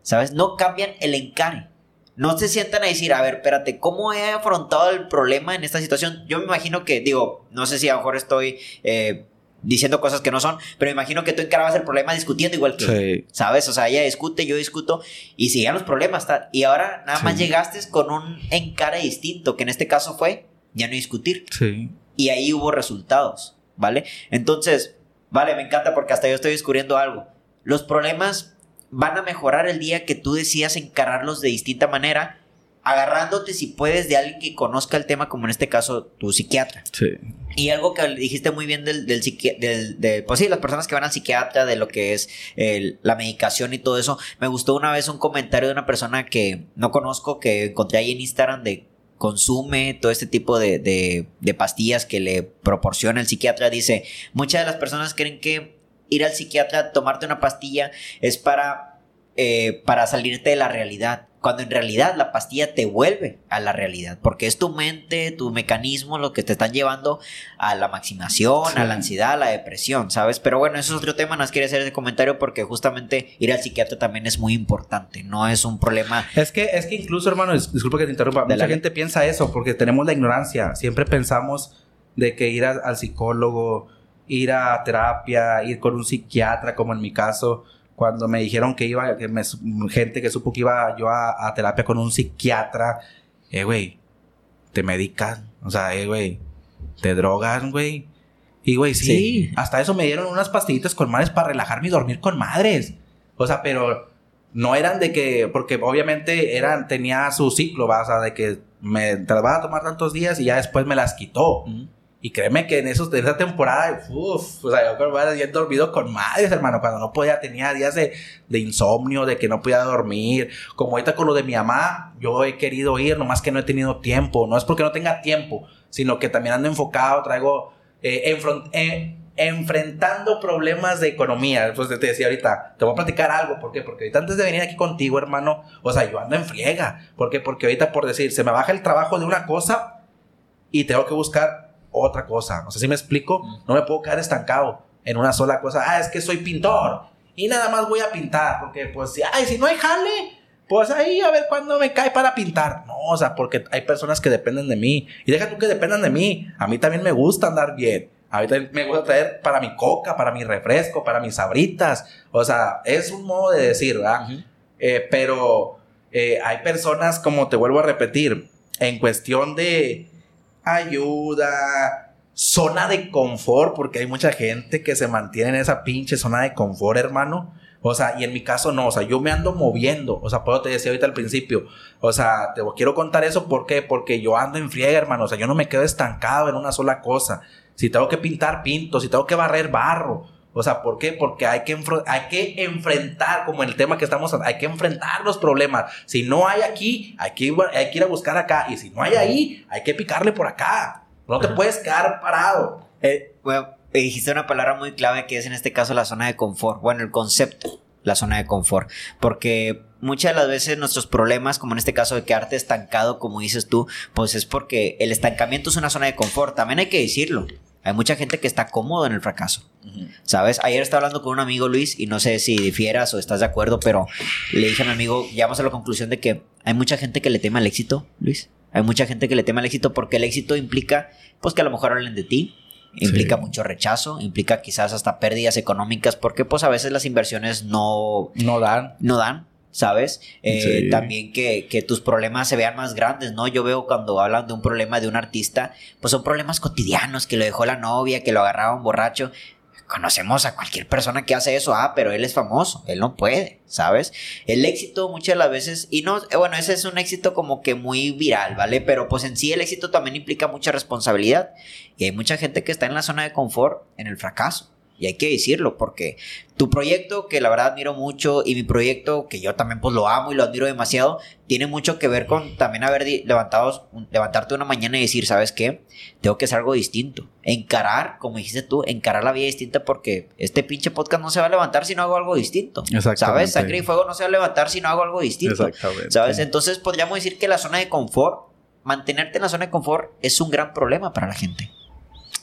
¿sabes? No cambian el encare. No se sientan a decir, a ver, espérate, ¿cómo he afrontado el problema en esta situación? Yo me imagino que, digo, no sé si a lo mejor estoy eh, diciendo cosas que no son, pero me imagino que tú encarabas el problema discutiendo igual que, ¿sabes? O sea, ella discute, yo discuto y siguen los problemas, tal. Y ahora nada más llegaste con un encare distinto, que en este caso fue ya no discutir. Sí. Y ahí hubo resultados, ¿vale? Entonces, vale, me encanta porque hasta yo estoy descubriendo algo. Los problemas van a mejorar el día que tú decidas encararlos de distinta manera agarrándote si puedes de alguien que conozca el tema, como en este caso tu psiquiatra. Sí. Y algo que dijiste muy bien del, del, del de, pues sí, las personas que van al psiquiatra, de lo que es la medicación y todo eso. Me gustó una vez un comentario de una persona que no conozco, que encontré ahí en Instagram de consume todo este tipo de, de, de pastillas que le proporciona el psiquiatra. Dice, muchas de las personas creen que ir al psiquiatra, tomarte una pastilla, es para, eh, para salirte de la realidad cuando en realidad la pastilla te vuelve a la realidad, porque es tu mente, tu mecanismo lo que te están llevando a la maximación, a la ansiedad, a la depresión, ¿sabes? Pero bueno, eso es otro tema, no quiere hacer ese comentario porque justamente ir al psiquiatra también es muy importante, no es un problema. Es que, es que incluso, hermano, disculpa que te interrumpa, mucha gente piensa eso porque tenemos la ignorancia, siempre pensamos de que ir al psicólogo, ir a terapia, ir con un psiquiatra, como en mi caso, cuando me dijeron que iba, que me, gente que supo que iba yo a, terapia con un psiquiatra, eh, güey, te medican, o sea, eh, güey, te drogan, güey. Y, güey, sí, hasta eso me dieron unas pastillitas con madres para relajarme y dormir con madres. O sea, pero no eran de que, porque obviamente eran, tenía su ciclo, ¿va? o sea, de que me te las vas a tomar tantos días y ya después me las quitó. Y créeme que en, esos, esa temporada, uff, o sea, yo creo que había dormido con madres, hermano, cuando no podía, tenía días de, de, insomnio, de que no podía dormir. Como ahorita con lo de mi mamá, yo he querido ir, nomás que no he tenido tiempo. No es porque no tenga tiempo, sino que también ando enfocado, traigo, eh, eh, enfrentando problemas de economía. Pues te decía ahorita, te voy a platicar algo, ¿por qué? Porque ahorita antes de venir aquí contigo, hermano, o sea, yo ando en friega. ¿Por qué? Porque ahorita por decir, se me baja el trabajo de una cosa y tengo que buscar otra cosa. No sé si me explico. No me puedo quedar estancado en una sola cosa. Ah, es que soy pintor. Y nada más voy a pintar. Porque, pues, ay, si no hay jale, pues ahí a ver cuándo me cae para pintar. No, o sea, porque hay personas que dependen de mí. Y deja tú que dependan de mí. A mí también me gusta andar bien. A mí también me gusta traer para mi coca, para mi refresco, para mis sabritas. O sea, es un modo de decir, ¿verdad? Eh, pero eh, hay personas, como te vuelvo a repetir, en cuestión de ayuda, zona de confort, porque hay mucha gente que se mantiene en esa pinche zona de confort, hermano. O sea, y en mi caso no, o sea, yo me ando moviendo, o sea, puedo te decía ahorita al principio, o sea, te quiero contar eso, ¿por qué? Porque yo ando en friega, hermano, o sea, yo no me quedo estancado en una sola cosa. Si tengo que pintar, pinto, si tengo que barrer, barro. O sea, ¿por qué? Porque hay que, hay que enfrentar, como el tema que estamos, hay que enfrentar los problemas. Si no hay aquí, hay que, hay que ir a buscar acá. Y si no hay ahí, hay que picarle por acá. No te puedes quedar parado. Eh, bueno, dijiste una palabra muy clave que es en este caso la zona de confort. Bueno, el concepto, la zona de confort. Porque muchas de las veces nuestros problemas, como en este caso de quedarte estancado, como dices tú, pues es porque el estancamiento es una zona de confort. También hay que decirlo. Hay mucha gente que está cómodo en el fracaso. ¿Sabes? Ayer estaba hablando con un amigo Luis y no sé si difieras o estás de acuerdo, pero le dije a mi amigo, llegamos a la conclusión de que hay mucha gente que le teme al éxito, Luis. Hay mucha gente que le teme al éxito porque el éxito implica, pues que a lo mejor hablen de ti, implica mucho rechazo, implica quizás hasta pérdidas económicas porque pues a veces las inversiones no... No dan. No dan. ¿Sabes? Eh, también que, que, tus problemas se vean más grandes, ¿no? Yo veo cuando hablan de un problema de un artista, pues son problemas cotidianos, que lo dejó la novia, que lo agarraba un borracho. Conocemos a cualquier persona que hace eso, ah, pero él es famoso, él no puede, ¿sabes? El éxito muchas de las veces, y no, eh, bueno, ese es un éxito como que muy viral, ¿vale? Pero pues en sí el éxito también implica mucha responsabilidad. Y hay mucha gente que está en la zona de confort en el fracaso. Y hay que decirlo, porque tu proyecto, que la verdad admiro mucho, y mi proyecto, que yo también pues lo amo y lo admiro demasiado, tiene mucho que ver con también haber levantado, levantarte una mañana y decir, ¿sabes qué? Tengo que hacer algo distinto. Encarar, como dijiste tú, encarar la vida distinta porque este pinche podcast no se va a levantar si no hago algo distinto. ¿Sabes? Sangre y fuego no se va a levantar si no hago algo distinto. Exactamente. ¿Sabes? Entonces podríamos decir que la zona de confort, mantenerte en la zona de confort es un gran problema para la gente.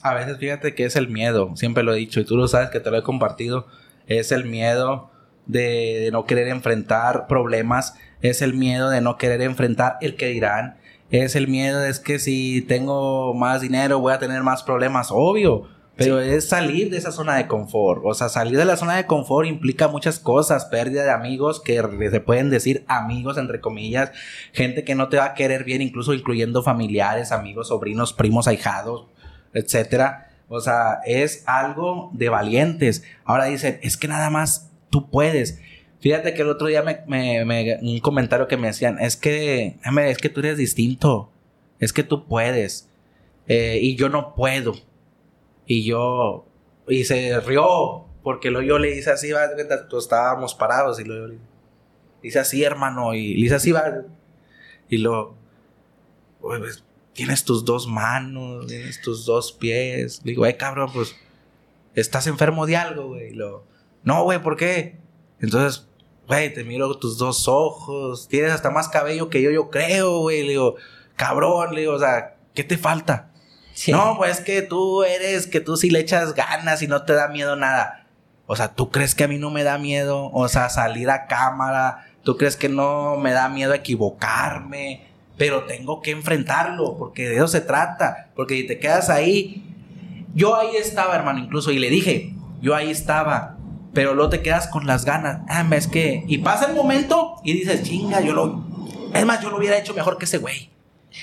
A veces fíjate que es el miedo, siempre lo he dicho y tú lo sabes que te lo he compartido, es el miedo de, no querer enfrentar problemas, es el miedo de no querer enfrentar el que dirán, es el miedo es que si tengo más dinero voy a tener más problemas, obvio, pero es salir de esa zona de confort. O sea, salir de la zona de confort implica muchas cosas. Pérdida de amigos, que se pueden decir amigos, entre comillas. Gente que no te va a querer bien, incluso incluyendo familiares, amigos, sobrinos, primos, ahijados etcétera. O sea, es algo de valientes. Ahora dicen, es que nada más tú puedes. Fíjate que el otro día me, un comentario que me decían, es que, es que tú eres distinto, es que tú puedes, eh, y yo no puedo. Y yo, y se rió, porque lo yo le hice así, va, estábamos parados, y lo yo le hice así, hermano, y le hice así, va, y lo, pues, tienes tus dos manos, tienes tus dos pies. digo, eh, cabrón, pues, estás enfermo de algo, güey. Lo, no, güey, ¿por qué? Entonces, güey, te miro tus dos ojos, tienes hasta más cabello que yo, yo creo, güey. Le digo, cabrón, le digo, o sea, ¿qué te falta? No, pues que tú eres, que tú sí le echas ganas y no te da miedo nada. O sea, ¿tú crees que a mí no me da miedo? O sea, salir a cámara. ¿Tú crees que no me da miedo equivocarme? Pero tengo que enfrentarlo, porque de eso se trata, porque si te quedas ahí, yo ahí estaba, hermano, incluso, y le dije, yo ahí estaba, pero luego te quedas con las ganas, ah, es que, y pasa el momento y dices, chinga, yo lo, es más, yo lo hubiera hecho mejor que ese güey.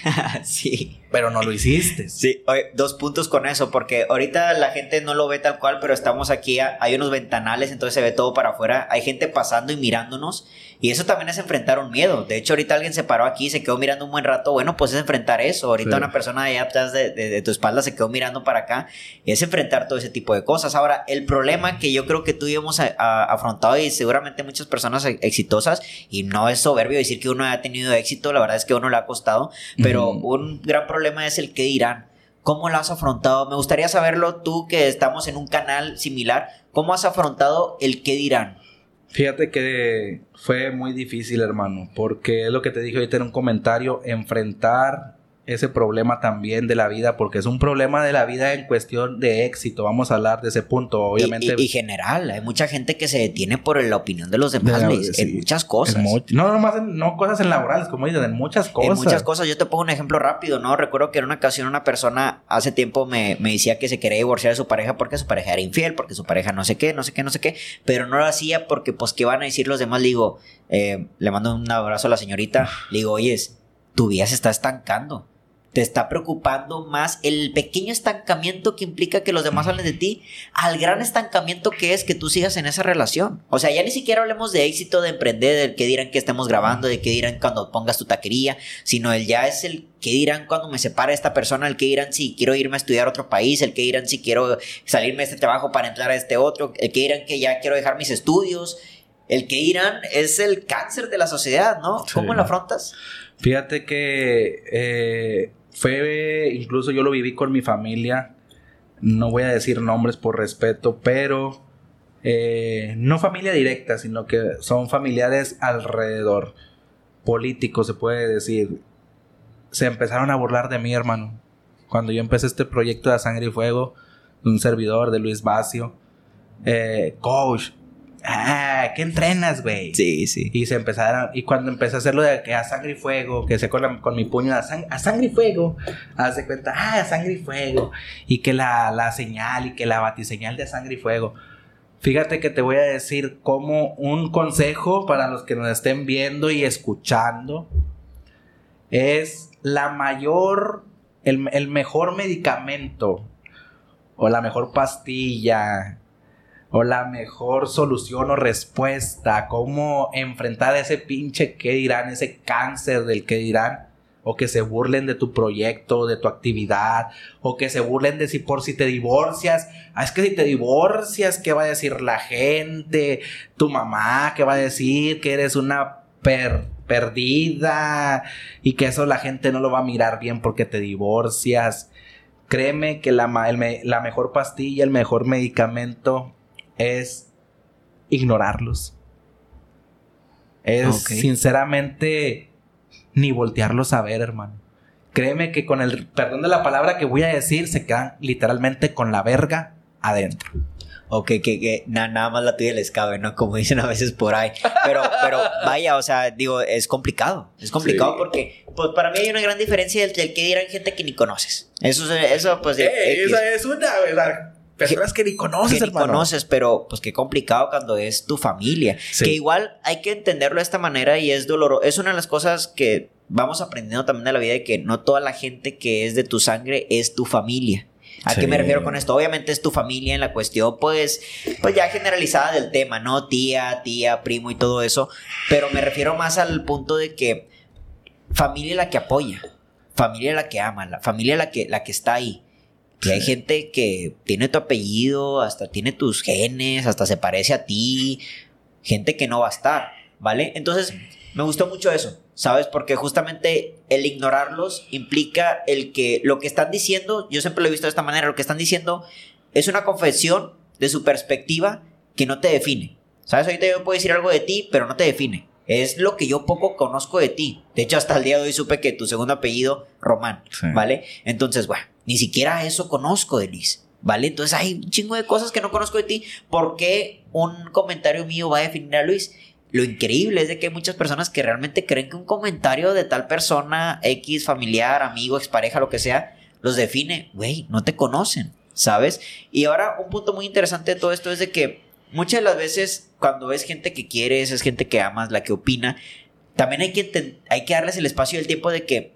sí. Pero no lo hiciste. Sí, Oye, dos puntos con eso, porque ahorita la gente no lo ve tal cual, pero estamos aquí, hay unos ventanales, entonces se ve todo para afuera, hay gente pasando y mirándonos, y eso también es enfrentar un miedo. De hecho, ahorita alguien se paró aquí, se quedó mirando un buen rato, bueno, pues es enfrentar eso. Ahorita una persona de allá atrás de, tu espalda se quedó mirando para acá, es enfrentar todo ese tipo de cosas. Ahora, el problema que yo creo que tú y hemos afrontado, y seguramente muchas personas exitosas, y no es soberbio decir que uno ha tenido éxito, la verdad es que a uno le ha costado, pero un gran problema es el que dirán. ¿Cómo lo has afrontado? Me gustaría saberlo tú que estamos en un canal similar. ¿Cómo has afrontado el qué dirán? Fíjate que fue muy difícil, hermano, porque es lo que te dije ahorita en un comentario, enfrentar ese problema también de la vida, porque es un problema de la vida en cuestión de éxito. Vamos a hablar de ese punto, obviamente. Y, general, hay mucha gente que se detiene por la opinión de los demás en muchas cosas. no, nomás en, no cosas en laborales, como dicen, en muchas cosas. En muchas cosas. Yo te pongo un ejemplo rápido, ¿no? Recuerdo que en una ocasión una persona hace tiempo me, me decía que se quería divorciar de su pareja porque su pareja era infiel, porque su pareja no sé qué, no sé qué, no sé qué, pero no lo hacía porque, pues, ¿qué van a decir los demás? Le digo, eh, le mando un abrazo a la señorita, le digo, oye, tu vida se está estancando te está preocupando más el pequeño estancamiento que implica que los demás hablen de ti al gran estancamiento que es que tú sigas en esa relación. O sea, ya ni siquiera hablemos de éxito de emprender, del que dirán que estemos grabando, de qué dirán cuando pongas tu taquería, sino el ya es el que dirán cuando me separe esta persona, el que dirán si quiero irme a estudiar a otro país, el que dirán si quiero salirme de este trabajo para entrar a este otro, el que dirán que ya quiero dejar mis estudios. El que dirán es el cáncer de la sociedad, ¿no? ¿Cómo lo afrontas? Fíjate que eh, fue, incluso yo lo viví con mi familia, no voy a decir nombres por respeto, pero eh, no familia directa, sino que son familiares alrededor, políticos se puede decir. Se empezaron a burlar de mí, hermano. Cuando yo empecé este proyecto de Sangre y Fuego, un servidor de Luis Bacio, eh, coach, ah, ¿qué entrenas, güey? Sí, sí. Y se empezaron, y cuando empecé a hacerlo de que a sangre y fuego, que sé con, con mi puño a, sangre y fuego, hace cuenta, ah, a sangre y fuego, y que la, la señal y que la batiseñal de sangre y fuego. Fíjate que te voy a decir como un consejo para los que nos estén viendo y escuchando. Es la mayor, el, el mejor medicamento o la mejor pastilla o la mejor solución o respuesta, cómo enfrentar ese pinche que dirán, ese cáncer del que dirán, o que se burlen de tu proyecto, de tu actividad, o que se burlen de si por si te divorcias. Ah, es que si te divorcias, ¿qué va a decir la gente? Tu mamá, ¿qué va a decir? Que eres una perdida y que eso la gente no lo va a mirar bien porque te divorcias. Créeme que la, la mejor pastilla, el mejor medicamento es ignorarlos. Es sinceramente ni voltearlos a ver, hermano. Créeme que con el perdón de la palabra que voy a decir, se quedan literalmente con la verga adentro. Ok, que, que nada más la tuya les cabe, ¿no? Como dicen a veces por ahí. Pero, pero vaya, o sea, digo, es complicado. Es complicado porque, pues para mí hay una gran diferencia del, que dirán gente que ni conoces. Eso, eso pues. Eh, esa es una, ¿verdad? Personas que, ni conoces, que ni conoces, pero pues qué complicado cuando es tu familia. Que igual hay que entenderlo de esta manera y es doloroso. Es una de las cosas que vamos aprendiendo también de la vida de que no toda la gente que es de tu sangre es tu familia. ¿A qué me refiero con esto? Obviamente es tu familia en la cuestión, pues, pues ya generalizada del tema, ¿no? Tía, tía, primo y todo eso. Pero me refiero más al punto de que familia la que apoya, familia la que ama, la familia la que, la que está ahí. Y hay gente que tiene tu apellido, hasta tiene tus genes, hasta se parece a ti. Gente que no va a estar, ¿vale? Entonces, me gustó mucho eso, ¿sabes? Porque justamente el ignorarlos implica el que lo que están diciendo, yo siempre lo he visto de esta manera, lo que están diciendo es una confesión de su perspectiva que no te define. ¿Sabes? Ahorita yo puedo decir algo de ti, pero no te define. Es lo que yo poco conozco de ti. De hecho, hasta el día de hoy supe que tu segundo apellido, Román, ¿vale? Entonces, bueno, ni siquiera eso conozco de Luis, ¿vale? Entonces hay un chingo de cosas que no conozco de ti. ¿Por qué un comentario mío va a definir a Luis? Lo increíble es de que hay muchas personas que realmente creen que un comentario de tal persona, X, familiar, amigo, expareja, lo que sea, los define. Güey, no te conocen, ¿sabes? Y ahora un punto muy interesante de todo esto es de que muchas de las veces cuando ves gente que quieres, es gente que amas, la que opina, también hay que, hay que darles el espacio y el tiempo de que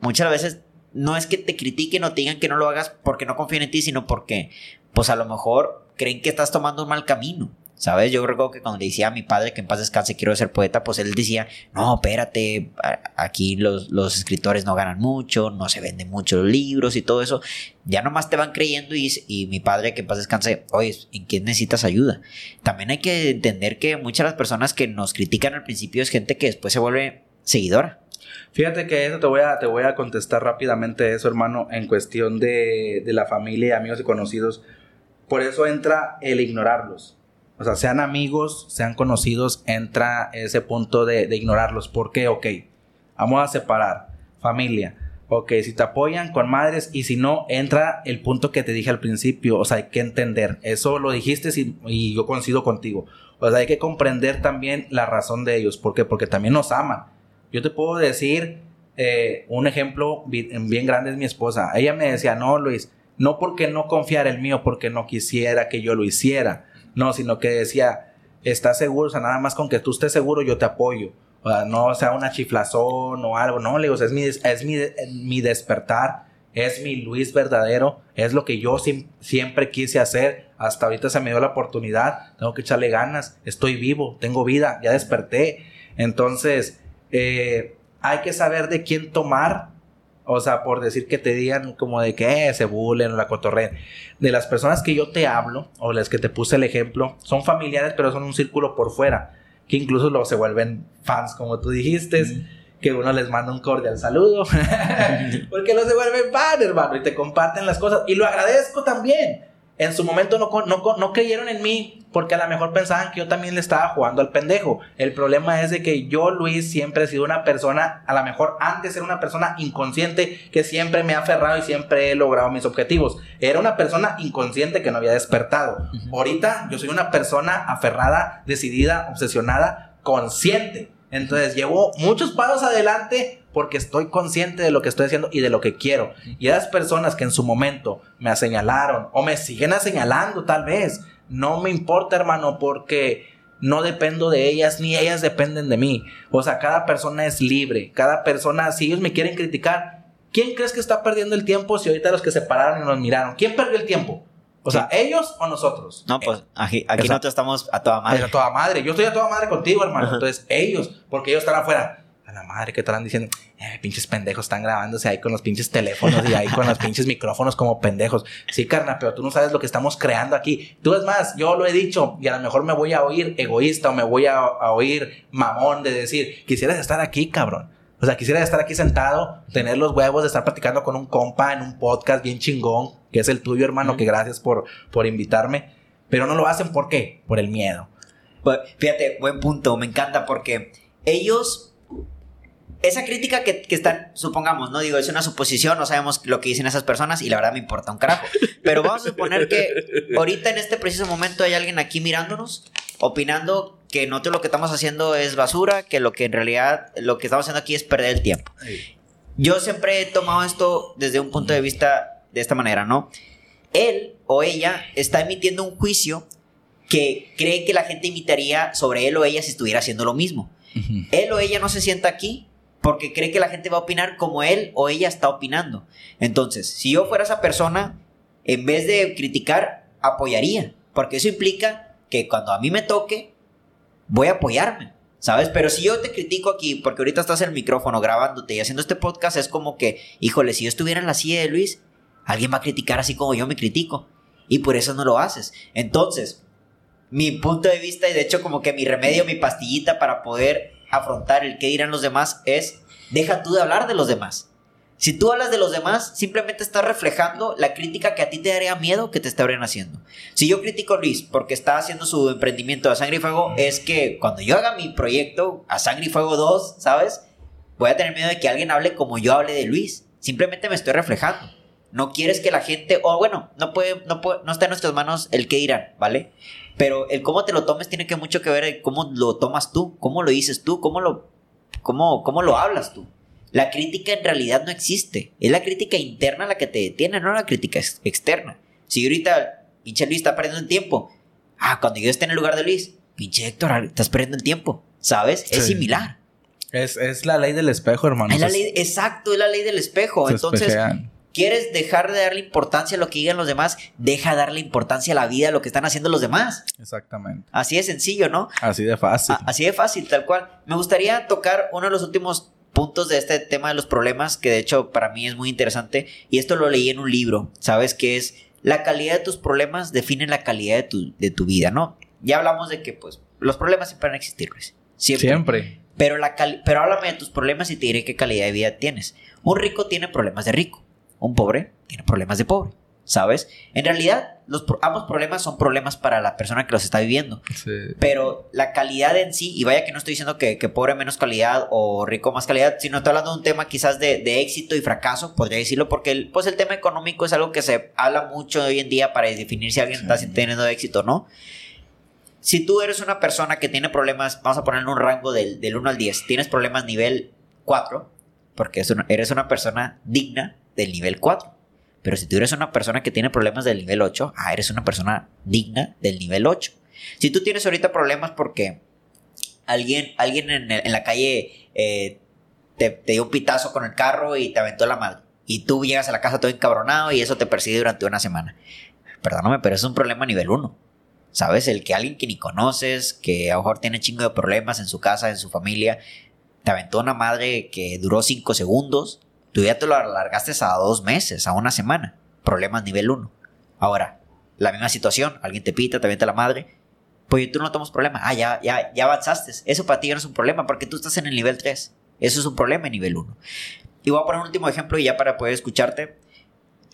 muchas veces no es que te critiquen o te digan que no lo hagas porque no confían en ti, sino porque, pues a lo mejor creen que estás tomando un mal camino. ¿Sabes? Yo recuerdo que cuando le decía a mi padre que en paz descanse quiero ser poeta, pues él decía, no, espérate, aquí los, los escritores no ganan mucho, no se venden muchos libros y todo eso. Ya nomás te van creyendo y, y mi padre que en paz descanse, oye, ¿en qué necesitas ayuda? También hay que entender que muchas de las personas que nos critican al principio es gente que después se vuelve seguidora. Fíjate que eso te voy a, te voy a contestar rápidamente eso, hermano, en cuestión de, de la familia, amigos y conocidos. Por eso entra el ignorarlos. O sea, sean amigos, sean conocidos, entra ese punto de, de ignorarlos. ¿Por qué? Ok, vamos a separar. Familia. Ok, si te apoyan con madres y si no, entra el punto que te dije al principio. O sea, hay que entender. Eso lo dijiste y, y yo coincido contigo. O sea, hay que comprender también la razón de ellos. ¿Por qué? Porque también nos aman. Yo te puedo decir eh, un ejemplo bien, grande es mi esposa. Ella me decía, no, Luis, no porque no confiara en mí o porque no quisiera que yo lo hiciera. No, sino que decía, ¿estás seguro? O sea, nada más con que tú estés seguro, yo te apoyo. O sea, no sea una chiflazón o algo. No, le digo, es mi, es mi, mi despertar, es mi Luis verdadero, es lo que yo siempre quise hacer. Hasta ahorita se me dio la oportunidad, tengo que echarle ganas, estoy vivo, tengo vida, ya desperté. Entonces, eh, hay que saber de quién tomar. O sea, por decir que te digan como de que eh, se bulen o la cotorreen. De las personas que yo te hablo, o las que te puse el ejemplo, son familiares, pero son un círculo por fuera. Que incluso luego se vuelven fans, como tú dijiste. Que uno les manda un cordial saludo. porque no se vuelven fans, hermano. Y te comparten las cosas. Y lo agradezco también en su momento no, no, no, creyeron en mí porque a lo mejor pensaban que yo también le estaba jugando al pendejo. El problema es de que yo, Luis, siempre he sido una persona, a lo mejor antes era una persona inconsciente que siempre me ha aferrado y siempre he logrado mis objetivos. Era una persona inconsciente que no había despertado. Ahorita yo soy una persona aferrada, decidida, obsesionada, consciente. Entonces llevo muchos pasos adelante porque estoy consciente de lo que estoy haciendo y de lo que quiero. Y esas personas que en su momento me señalaron o me siguen señalando tal vez, no me importa hermano porque no dependo de ellas ni ellas dependen de mí. O sea, cada persona es libre, cada persona, si ellos me quieren criticar, ¿quién crees que está perdiendo el tiempo si ahorita los que se pararon y nos miraron? ¿Quién perdió el tiempo? O sea, ¿ellos o nosotros? No, pues aquí, nosotros estamos a toda madre. A toda madre. Yo estoy a toda madre contigo, hermano. Entonces, ellos, porque ellos están afuera a la madre que estarán diciendo, eh, pinches pendejos están grabándose ahí con los pinches teléfonos y ahí con los pinches micrófonos como pendejos. Sí, carna, pero tú no sabes lo que estamos creando aquí. Tú es más, yo lo he dicho y a lo mejor me voy a oír egoísta o me voy a, a oír mamón de decir, quisieras estar aquí, cabrón. O sea, quisiera estar aquí sentado, tener los huevos de estar platicando con un compa en un podcast bien chingón, que es el tuyo, hermano, que gracias por, por invitarme. Pero no lo hacen, ¿por qué? Por el miedo. Pues, fíjate, buen punto, me encanta porque ellos esa crítica que, que, están, supongamos, no digo, es una suposición, no sabemos lo que dicen esas personas y la verdad me importa un carajo. Pero vamos a suponer que ahorita en este preciso momento hay alguien aquí mirándonos, opinando que no todo lo que estamos haciendo es basura, que lo que en realidad lo que estamos haciendo aquí es perder el tiempo. Yo siempre he tomado esto desde un punto de vista de esta manera, ¿no? Él o ella está emitiendo un juicio que cree que la gente imitaría sobre él o ella si estuviera haciendo lo mismo. Él o ella no se sienta aquí porque cree que la gente va a opinar como él o ella está opinando. Entonces, si yo fuera esa persona, en vez de criticar, apoyaría, porque eso implica que cuando a mí me toque, voy a apoyarme. ¿Sabes? Pero si yo te critico aquí, porque ahorita estás en el micrófono grabándote y haciendo este podcast, es como que, híjole, si yo estuviera en la silla de Luis, alguien va a criticar así como yo me critico. Y por eso no lo haces. Entonces, mi punto de vista y de hecho como que mi remedio, mi pastillita para poder afrontar el qué dirán los demás es, deja tú de hablar de los demás. Si tú hablas de los demás, simplemente estás reflejando la crítica que a ti te daría miedo que te estarían haciendo. Si yo critico a Luis porque está haciendo su emprendimiento a Sangre y Fuego, es que cuando yo haga mi proyecto a Sangre y Fuego 2, ¿sabes? Voy a tener miedo de que alguien hable como yo hable de Luis. Simplemente me estoy reflejando. No quieres que la gente, o bueno, no puede, no puede, no está en nuestras manos el qué dirán, ¿vale? Pero el cómo te lo tomes tiene que mucho que ver cómo lo tomas tú, cómo lo dices tú, cómo lo, cómo, cómo lo hablas tú. La crítica en realidad no existe. Es la crítica interna la que te detiene, no la crítica externa. Si ahorita pinche Luis está perdiendo el tiempo, ah, cuando yo esté en el lugar de Luis, pinche Héctor, estás perdiendo el tiempo. ¿Sabes? Es similar. Es, es, la ley del espejo, hermano. Es la ley, exacto, es la ley del espejo. Entonces, ¿Quieres dejar de darle importancia a lo que digan los demás? Deja de darle importancia a la vida, a lo que están haciendo los demás. Exactamente. Así de sencillo, ¿no? Así de fácil. así de fácil, tal cual. Me gustaría tocar uno de los últimos puntos de este tema de los problemas, que de hecho para mí es muy interesante, y esto lo leí en un libro, ¿sabes? Que es la calidad de tus problemas define la calidad de tu, de tu vida, ¿no? Ya hablamos de que, pues, los problemas siempre van a existir, Luis. Siempre. Siempre. Pero, la pero háblame de tus problemas y te diré qué calidad de vida tienes. Un rico tiene problemas de rico un pobre tiene problemas de pobre, ¿sabes? En realidad, los, ambos problemas son problemas para la persona que los está viviendo. Pero la calidad en sí, y vaya que no estoy diciendo que, pobre menos calidad o rico más calidad, sino estoy hablando de un tema quizás de, éxito y fracaso, podría decirlo, porque el, pues el tema económico es algo que se habla mucho hoy en día para definir si alguien está teniendo éxito o no. Si tú eres una persona que tiene problemas, vamos a ponerle un rango del, del 1 al 10, tienes problemas nivel 4, porque eres una persona digna, del nivel 4. Pero si tú eres una persona que tiene problemas del nivel 8, ah, eres una persona digna del nivel 8. Si tú tienes ahorita problemas porque alguien, alguien en, la calle eh, te, dio un pitazo con el carro y te aventó la madre. Y tú llegas a la casa todo encabronado y eso te persigue durante una semana. Perdóname, pero es un problema nivel 1. ¿Sabes? El que alguien que ni conoces, que a lo mejor tiene chingo de problemas en su casa, en su familia, te aventó una madre que duró 5 segundos Tú ya te lo alargaste a dos meses, a una semana. Problemas nivel 1. Ahora, la misma situación, alguien te pita, te avienta la madre. Pues tú no tomas problema. Ah, ya, ya, ya avanzaste. Eso para ti ya no es un problema porque tú estás en el nivel 3. Eso es un problema en nivel 1. Y voy a poner un último ejemplo y ya para poder escucharte.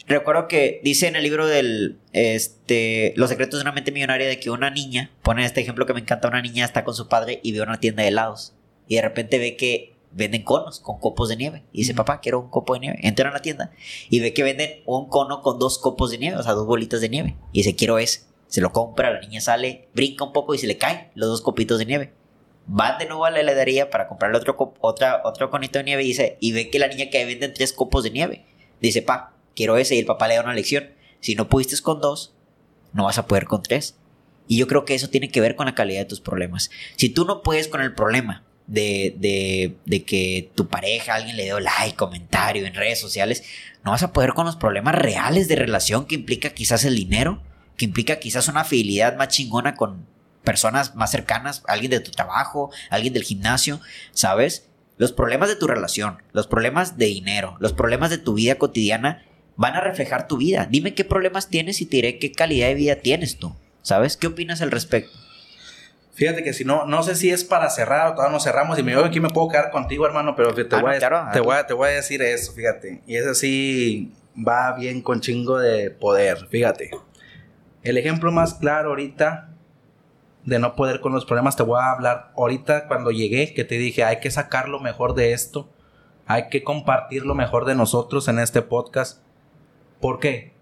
Recuerdo que dice en el libro del este, Los secretos de una mente millonaria de que una niña, pone este ejemplo que me encanta, una niña está con su padre y ve una tienda de helados. Y de repente ve que venden conos con copos de nieve. Y dice, papá, quiero un copo de nieve. Entra a la tienda y ve que venden un cono con dos copos de nieve, o sea, dos bolitas de nieve. Y dice, quiero ese. Se lo compra, la niña sale, brinca un poco y se le caen los dos copitos de nieve. Van de nuevo a la heladería para comprarle otro, otra, otro conito de nieve y dice, y ve que la niña que venden tres copos de nieve. Dice, pa, quiero ese. Y el papá le da una lección. Si no pudiste con dos, no vas a poder con tres. Y yo creo que eso tiene que ver con la calidad de tus problemas. Si tú no puedes con el problema, de, de, de, que tu pareja, alguien le dio like, comentario en redes sociales, no vas a poder con los problemas reales de relación que implica quizás el dinero, que implica quizás una fidelidad más chingona con personas más cercanas, alguien de tu trabajo, alguien del gimnasio, ¿sabes? los problemas de tu relación, los problemas de dinero, los problemas de tu vida cotidiana van a reflejar tu vida. Dime qué problemas tienes y te diré qué calidad de vida tienes tú. ¿Sabes? ¿Qué opinas al respecto? Fíjate que si no, no sé si es para cerrar o todavía no cerramos y me digo aquí me puedo quedar contigo, hermano, pero te, Ah, voy, no, a, claro, te, aquí. voy a, te voy a decir eso, fíjate. Y eso sí va bien con chingo de poder, fíjate. El ejemplo más claro ahorita de no poder con los problemas, te voy a hablar ahorita cuando llegué, que te dije, hay que sacar lo mejor de esto, hay que compartir lo mejor de nosotros en este podcast. ¿Por qué?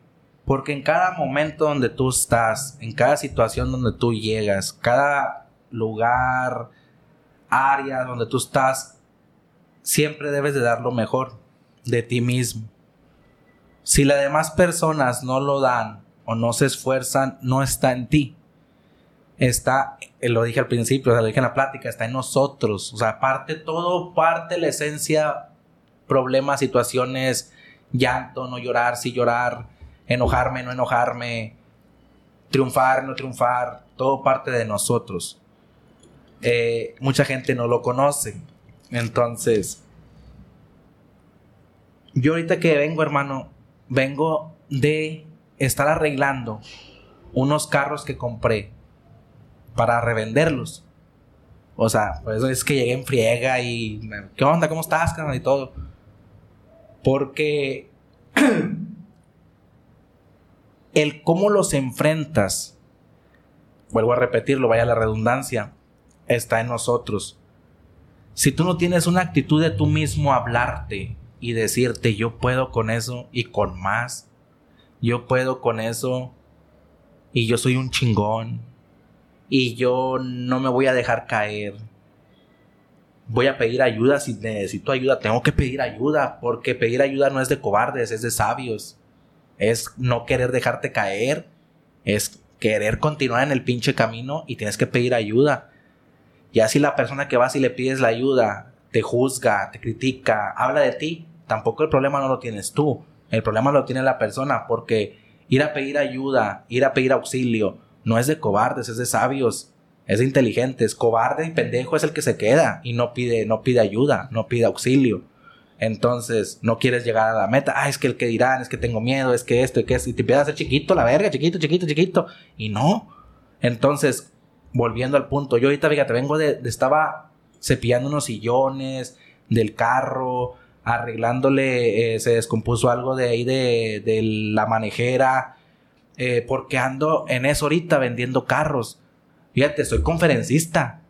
Porque en cada momento donde tú estás, en cada situación donde tú llegas, cada lugar, área donde tú estás, siempre debes de dar lo mejor de ti mismo. Si las demás personas no lo dan o no se esfuerzan, no está en ti. Está, eh, lo dije al principio, lo dije en la plática, está en nosotros. O sea, parte todo, parte la esencia, problemas, situaciones, llanto, no llorar, sí llorar, enojarme, no enojarme, triunfar, no triunfar, todo parte de nosotros. Eh, mucha gente no lo conoce. Entonces, yo ahorita que vengo, hermano, vengo de estar arreglando unos carros que compré para revenderlos. O sea, por es que llegué en friega y... ¿Qué onda? ¿Cómo estás? Y todo. Porque el cómo los enfrentas, vuelvo a repetirlo, vaya la redundancia, está en nosotros. Si tú no tienes una actitud de tú mismo hablarte y decirte yo puedo con eso y con más, yo puedo con eso y yo soy un chingón y yo no me voy a dejar caer. Voy a pedir ayuda si necesito ayuda, tengo que pedir ayuda porque pedir ayuda no es de cobardes, es de sabios. Es no querer dejarte caer, es querer continuar en el pinche camino y tienes que pedir ayuda. Y así la persona que vas y le pides la ayuda, te juzga, te critica, habla de ti, tampoco el problema no lo tienes tú. El problema lo tiene la persona porque ir a pedir ayuda, ir a pedir auxilio, no es de cobardes, es de sabios, es de inteligentes. Cobarde y pendejo es el que se queda y no pide, no pide ayuda, no pide auxilio. Entonces, no quieres llegar a la meta. Ah, es que el que dirán, es que tengo miedo, es que esto y que esto. Y te empiezas a hacer chiquito, la verga, chiquito, chiquito, chiquito. Y no. Entonces, volviendo al punto, yo ahorita, fíjate, vengo de, estaba cepillando unos sillones del carro, arreglándole, eh, se descompuso algo de ahí de, de la manejera, eh, porque ando en eso ahorita vendiendo carros. Fíjate, soy conferencista,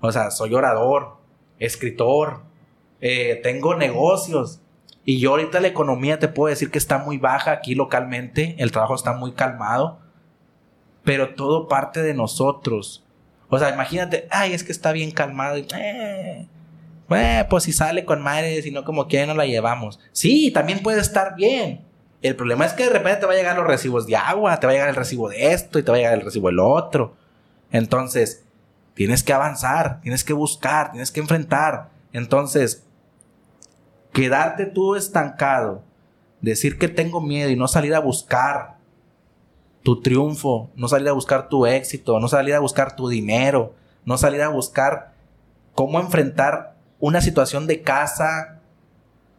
o sea, soy orador, escritor, eh, tengo negocios. Y yo ahorita la economía te puedo decir que está muy baja aquí localmente, el trabajo está muy calmado, pero todo parte de nosotros. O sea, imagínate, ay, es que está bien calmado. eh, eh, pues si sale con madre, si no como quiera no la llevamos. Sí, también puede estar bien. El problema es que de repente te va a llegar los recibos de agua, te va a llegar el recibo de esto y te va a llegar el recibo del otro. Entonces, tienes que avanzar, tienes que buscar, tienes que enfrentar. Entonces, quedarte tú estancado, decir que tengo miedo y no salir a buscar tu triunfo, no salir a buscar tu éxito, no salir a buscar tu dinero, no salir a buscar cómo enfrentar una situación de casa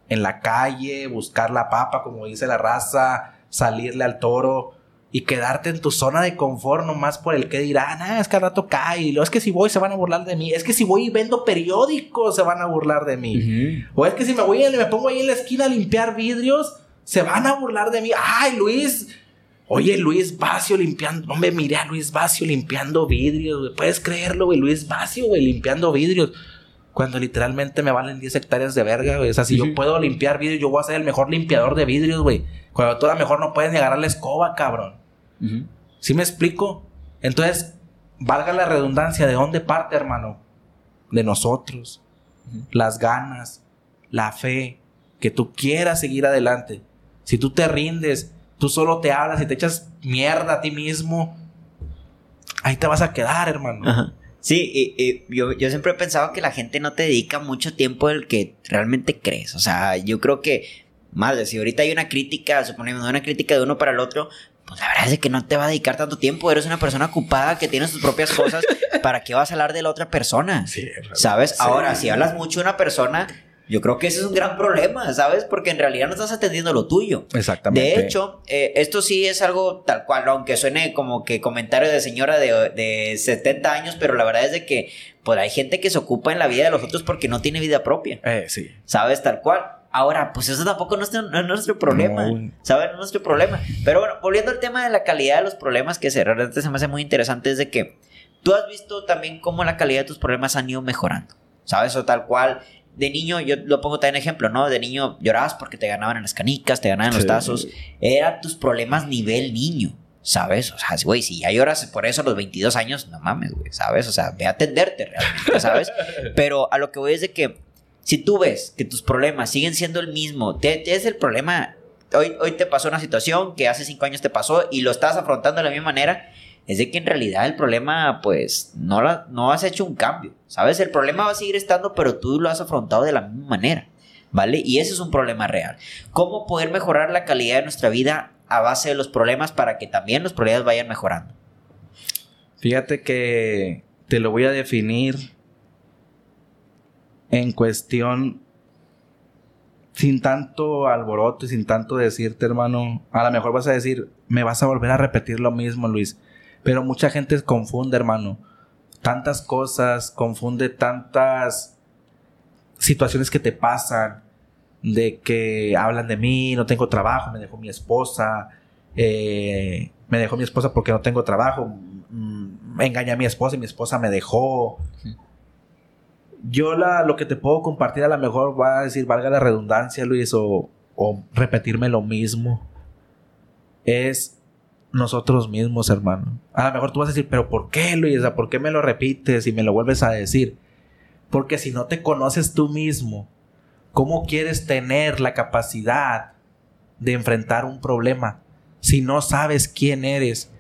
en la calle, buscar la papa, como dice la raza, salirle al toro y quedarte en tu zona de confort nomás por el que dirán, ah, es que al rato cae, y luego es que si voy se van a burlar de mí, es que si voy y vendo periódicos se van a burlar de mí. O es que si me voy y me pongo ahí en la esquina a limpiar vidrios, se van a burlar de mí. Ay, Luis. Oye, Luis Vacio limpiando. No me miré a Luis Vacio limpiando vidrios, güey. Puedes creerlo, güey. Luis Vacio, güey, limpiando vidrios. Cuando literalmente me valen 10 hectáreas de verga, güey. O sea, si yo puedo limpiar vidrios, yo voy a ser el mejor limpiador de vidrios, güey. Cuando tú a lo mejor no puedes ni agarrar la escoba, cabrón. Ujú. ¿Sí me explico? Entonces, valga la redundancia, ¿de dónde parte, hermano? De nosotros. Ujú. Las ganas, la fe, que tú quieras seguir adelante. Si tú te rindes, tú solo te hablas y te echas mierda a ti mismo, ahí te vas a quedar, hermano. Ajá. Sí, y, y yo, yo siempre he pensado que la gente no te dedica mucho tiempo del que realmente crees. O sea, yo creo que, madre, si ahorita hay una crítica, suponemos una crítica de uno para el otro, pues la verdad es que no te va a dedicar tanto tiempo. Eres una persona ocupada que tiene sus propias cosas. ¿Para qué vas a hablar de la otra persona? ¿Sabes? Ahora, si hablas mucho de una persona, yo creo que ese es un gran problema, ¿sabes? Porque en realidad no estás atendiendo lo tuyo. Exactamente. De hecho, eh, esto sí es algo tal cual, aunque suene como que comentario de señora de, de 70 años, pero la verdad es de que pues hay gente que se ocupa en la vida de los otros porque no tiene vida propia. Eh, sí. ¿Sabes? Tal cual. Ahora, pues eso tampoco no es, no es nuestro problema. ¿Sabes? No es nuestro problema. Pero bueno, volviendo al tema de la calidad de los problemas, que se, realmente se me hace muy interesante, es de que tú has visto también cómo la calidad de tus problemas han ido mejorando. ¿Sabes? O tal cual de niño, yo lo pongo también ejemplo, ¿no? De niño llorabas porque te ganaban en las canicas, te ganaban en los tazos. Eran tus problemas nivel niño, ¿sabes? O sea, güey, si ya lloras por eso a los 22 años, no mames, güey, ¿sabes? O sea, ve a atenderte realmente, ¿sabes? Pero a lo que voy es de que si tú ves que tus problemas siguen siendo el mismo, te, es el problema. Hoy, hoy te pasó una situación que hace cinco años te pasó y lo estás afrontando de la misma manera es de que en realidad el problema, pues, no, la, no has hecho un cambio, ¿sabes? El problema va a seguir estando, pero tú lo has afrontado de la misma manera, ¿vale? Y ese es un problema real. ¿Cómo poder mejorar la calidad de nuestra vida a base de los problemas para que también los problemas vayan mejorando? Fíjate que te lo voy a definir en cuestión sin tanto alboroto y sin tanto decirte, hermano, a lo mejor vas a decir, me vas a volver a repetir lo mismo, Luis. Pero mucha gente confunde, hermano. Tantas cosas, confunde tantas situaciones que te pasan. De que hablan de mí, no tengo trabajo, me dejó mi esposa. Eh, me dejó mi esposa porque no tengo trabajo. Mm, me engañé a mi esposa y mi esposa me dejó. Yo la, lo que te puedo compartir a lo mejor va a decir, valga la redundancia, Luis, o, o repetirme lo mismo. Es nosotros mismos, hermano. A lo mejor tú vas a decir, pero ¿por qué, Luisa? ¿Por qué me lo repites y me lo vuelves a decir? Porque si no te conoces tú mismo, ¿cómo quieres tener la capacidad de enfrentar un problema? Si no sabes quién eres,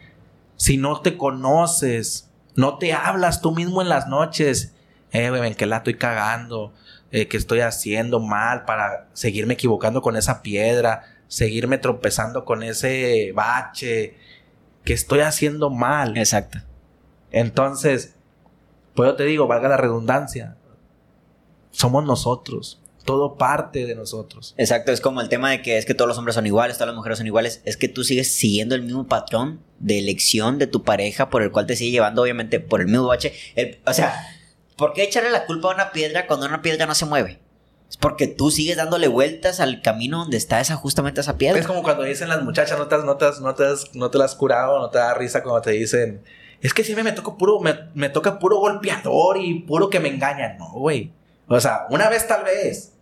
si no te conoces, no te hablas tú mismo en las noches, eh, en que la estoy cagando, eh, que estoy haciendo mal para seguirme equivocando con esa piedra, seguirme tropezando con ese bache que estoy haciendo mal. Exacto. Entonces, pues yo te digo, valga la redundancia, somos nosotros. Todo parte de nosotros. Exacto, es como el tema de que es que todos los hombres son iguales, todas las mujeres son iguales. Es que tú sigues siguiendo el mismo patrón de elección de tu pareja por el cual te sigue llevando, obviamente, por el mismo bache. o sea, ¿por qué echarle la culpa a una piedra cuando una piedra no se mueve? Es porque tú sigues dándole vueltas al camino donde está esa justamente esa piedra. Es como cuando dicen las muchachas, no te, no te, no te, no te las has curado, no te da risa cuando te dicen, es que siempre me toca puro, me, toca puro golpeador y puro que me engañan. No, güey. O sea, una vez tal vez,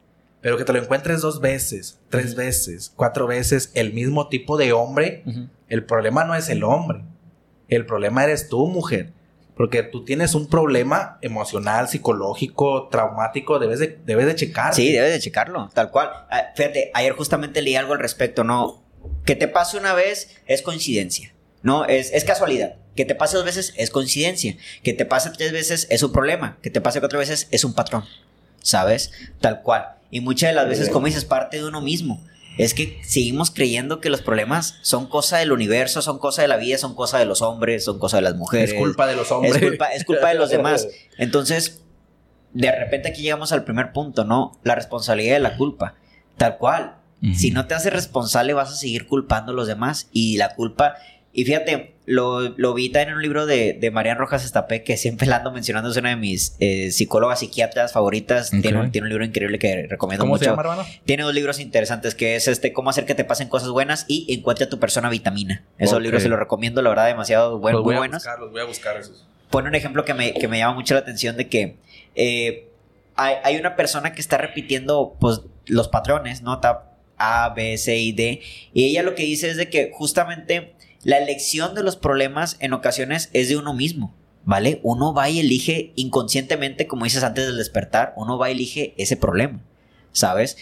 pero que te lo encuentres dos veces, tres veces, cuatro veces, el mismo tipo de hombre, el problema no es el hombre. El problema eres tú, mujer. Porque tú tienes un problema emocional, psicológico, traumático, debes de, debes de checar. Sí, debes de checarlo, tal cual. Ah, fíjate, ayer justamente leí algo al respecto, ¿no? Que te pase una vez es coincidencia, ¿no? Es, es casualidad. Que te pase dos veces es coincidencia. Que te pase tres veces es un problema. Que te pase cuatro veces es un patrón, ¿sabes? Tal cual. Y muchas de las veces, como dices, parte de uno mismo es que seguimos creyendo que los problemas son cosa del universo, son cosa de la vida, son cosa de los hombres, son cosa de las mujeres. Es culpa de los hombres. Es culpa, es culpa de los demás. Entonces, de repente aquí llegamos al primer punto, ¿no? La responsabilidad de la culpa. Tal cual. Si no te haces responsable, vas a seguir culpando a los demás. Y la culpa y fíjate, lo, lo vi también en un libro de, de Marian Rojas Estapé, que siempre la ando mencionando, es una de mis eh, psicólogas psiquiatras favoritas. Tiene, un, tiene, un, libro increíble que recomiendo ¿Cómo mucho. Se llama, hermano? Tiene dos libros interesantes, que es este, cómo hacer que te pasen cosas buenas y encuentra a tu persona vitamina. Esos libros se los recomiendo, la verdad, demasiado muy buenos. los voy a buscar esos. Pone un ejemplo que me, que me llama mucho la atención de que eh, hay, hay, una persona que está repitiendo pues, los patrones, ¿no? A, B, C y D. Y ella lo que dice es de que justamente la elección de los problemas en ocasiones es de uno mismo, ¿vale? Uno va y elige inconscientemente, como dices antes del despertar, uno va y elige ese problema, ¿sabes?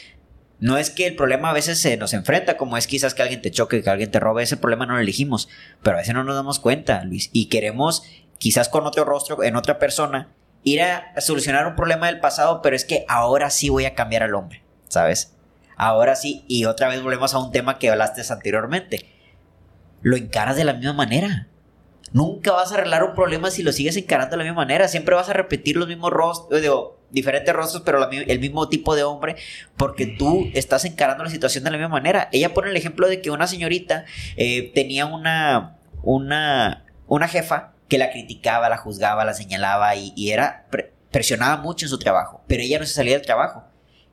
No es que el problema a veces se nos enfrenta, como es quizás que alguien te choque, que alguien te robe, ese problema no lo elegimos, pero a veces no nos damos cuenta, Luis, y queremos, quizás con otro rostro, en otra persona, ir a solucionar un problema del pasado, pero es que ahora sí voy a cambiar al hombre, ¿sabes? Ahora sí, y otra vez volvemos a un tema que hablaste anteriormente lo encaras de la misma manera. Nunca vas a arreglar un problema si lo sigues encarando de la misma manera. Siempre vas a repetir los mismos rostros, digo, diferentes rostros, pero el mismo tipo de hombre, porque tú estás encarando la situación de la misma manera. Ella pone el ejemplo de que una señorita eh, tenía una, una, una jefa que la criticaba, la juzgaba, la señalaba y, era presionaba mucho en su trabajo, pero ella no se salía del trabajo.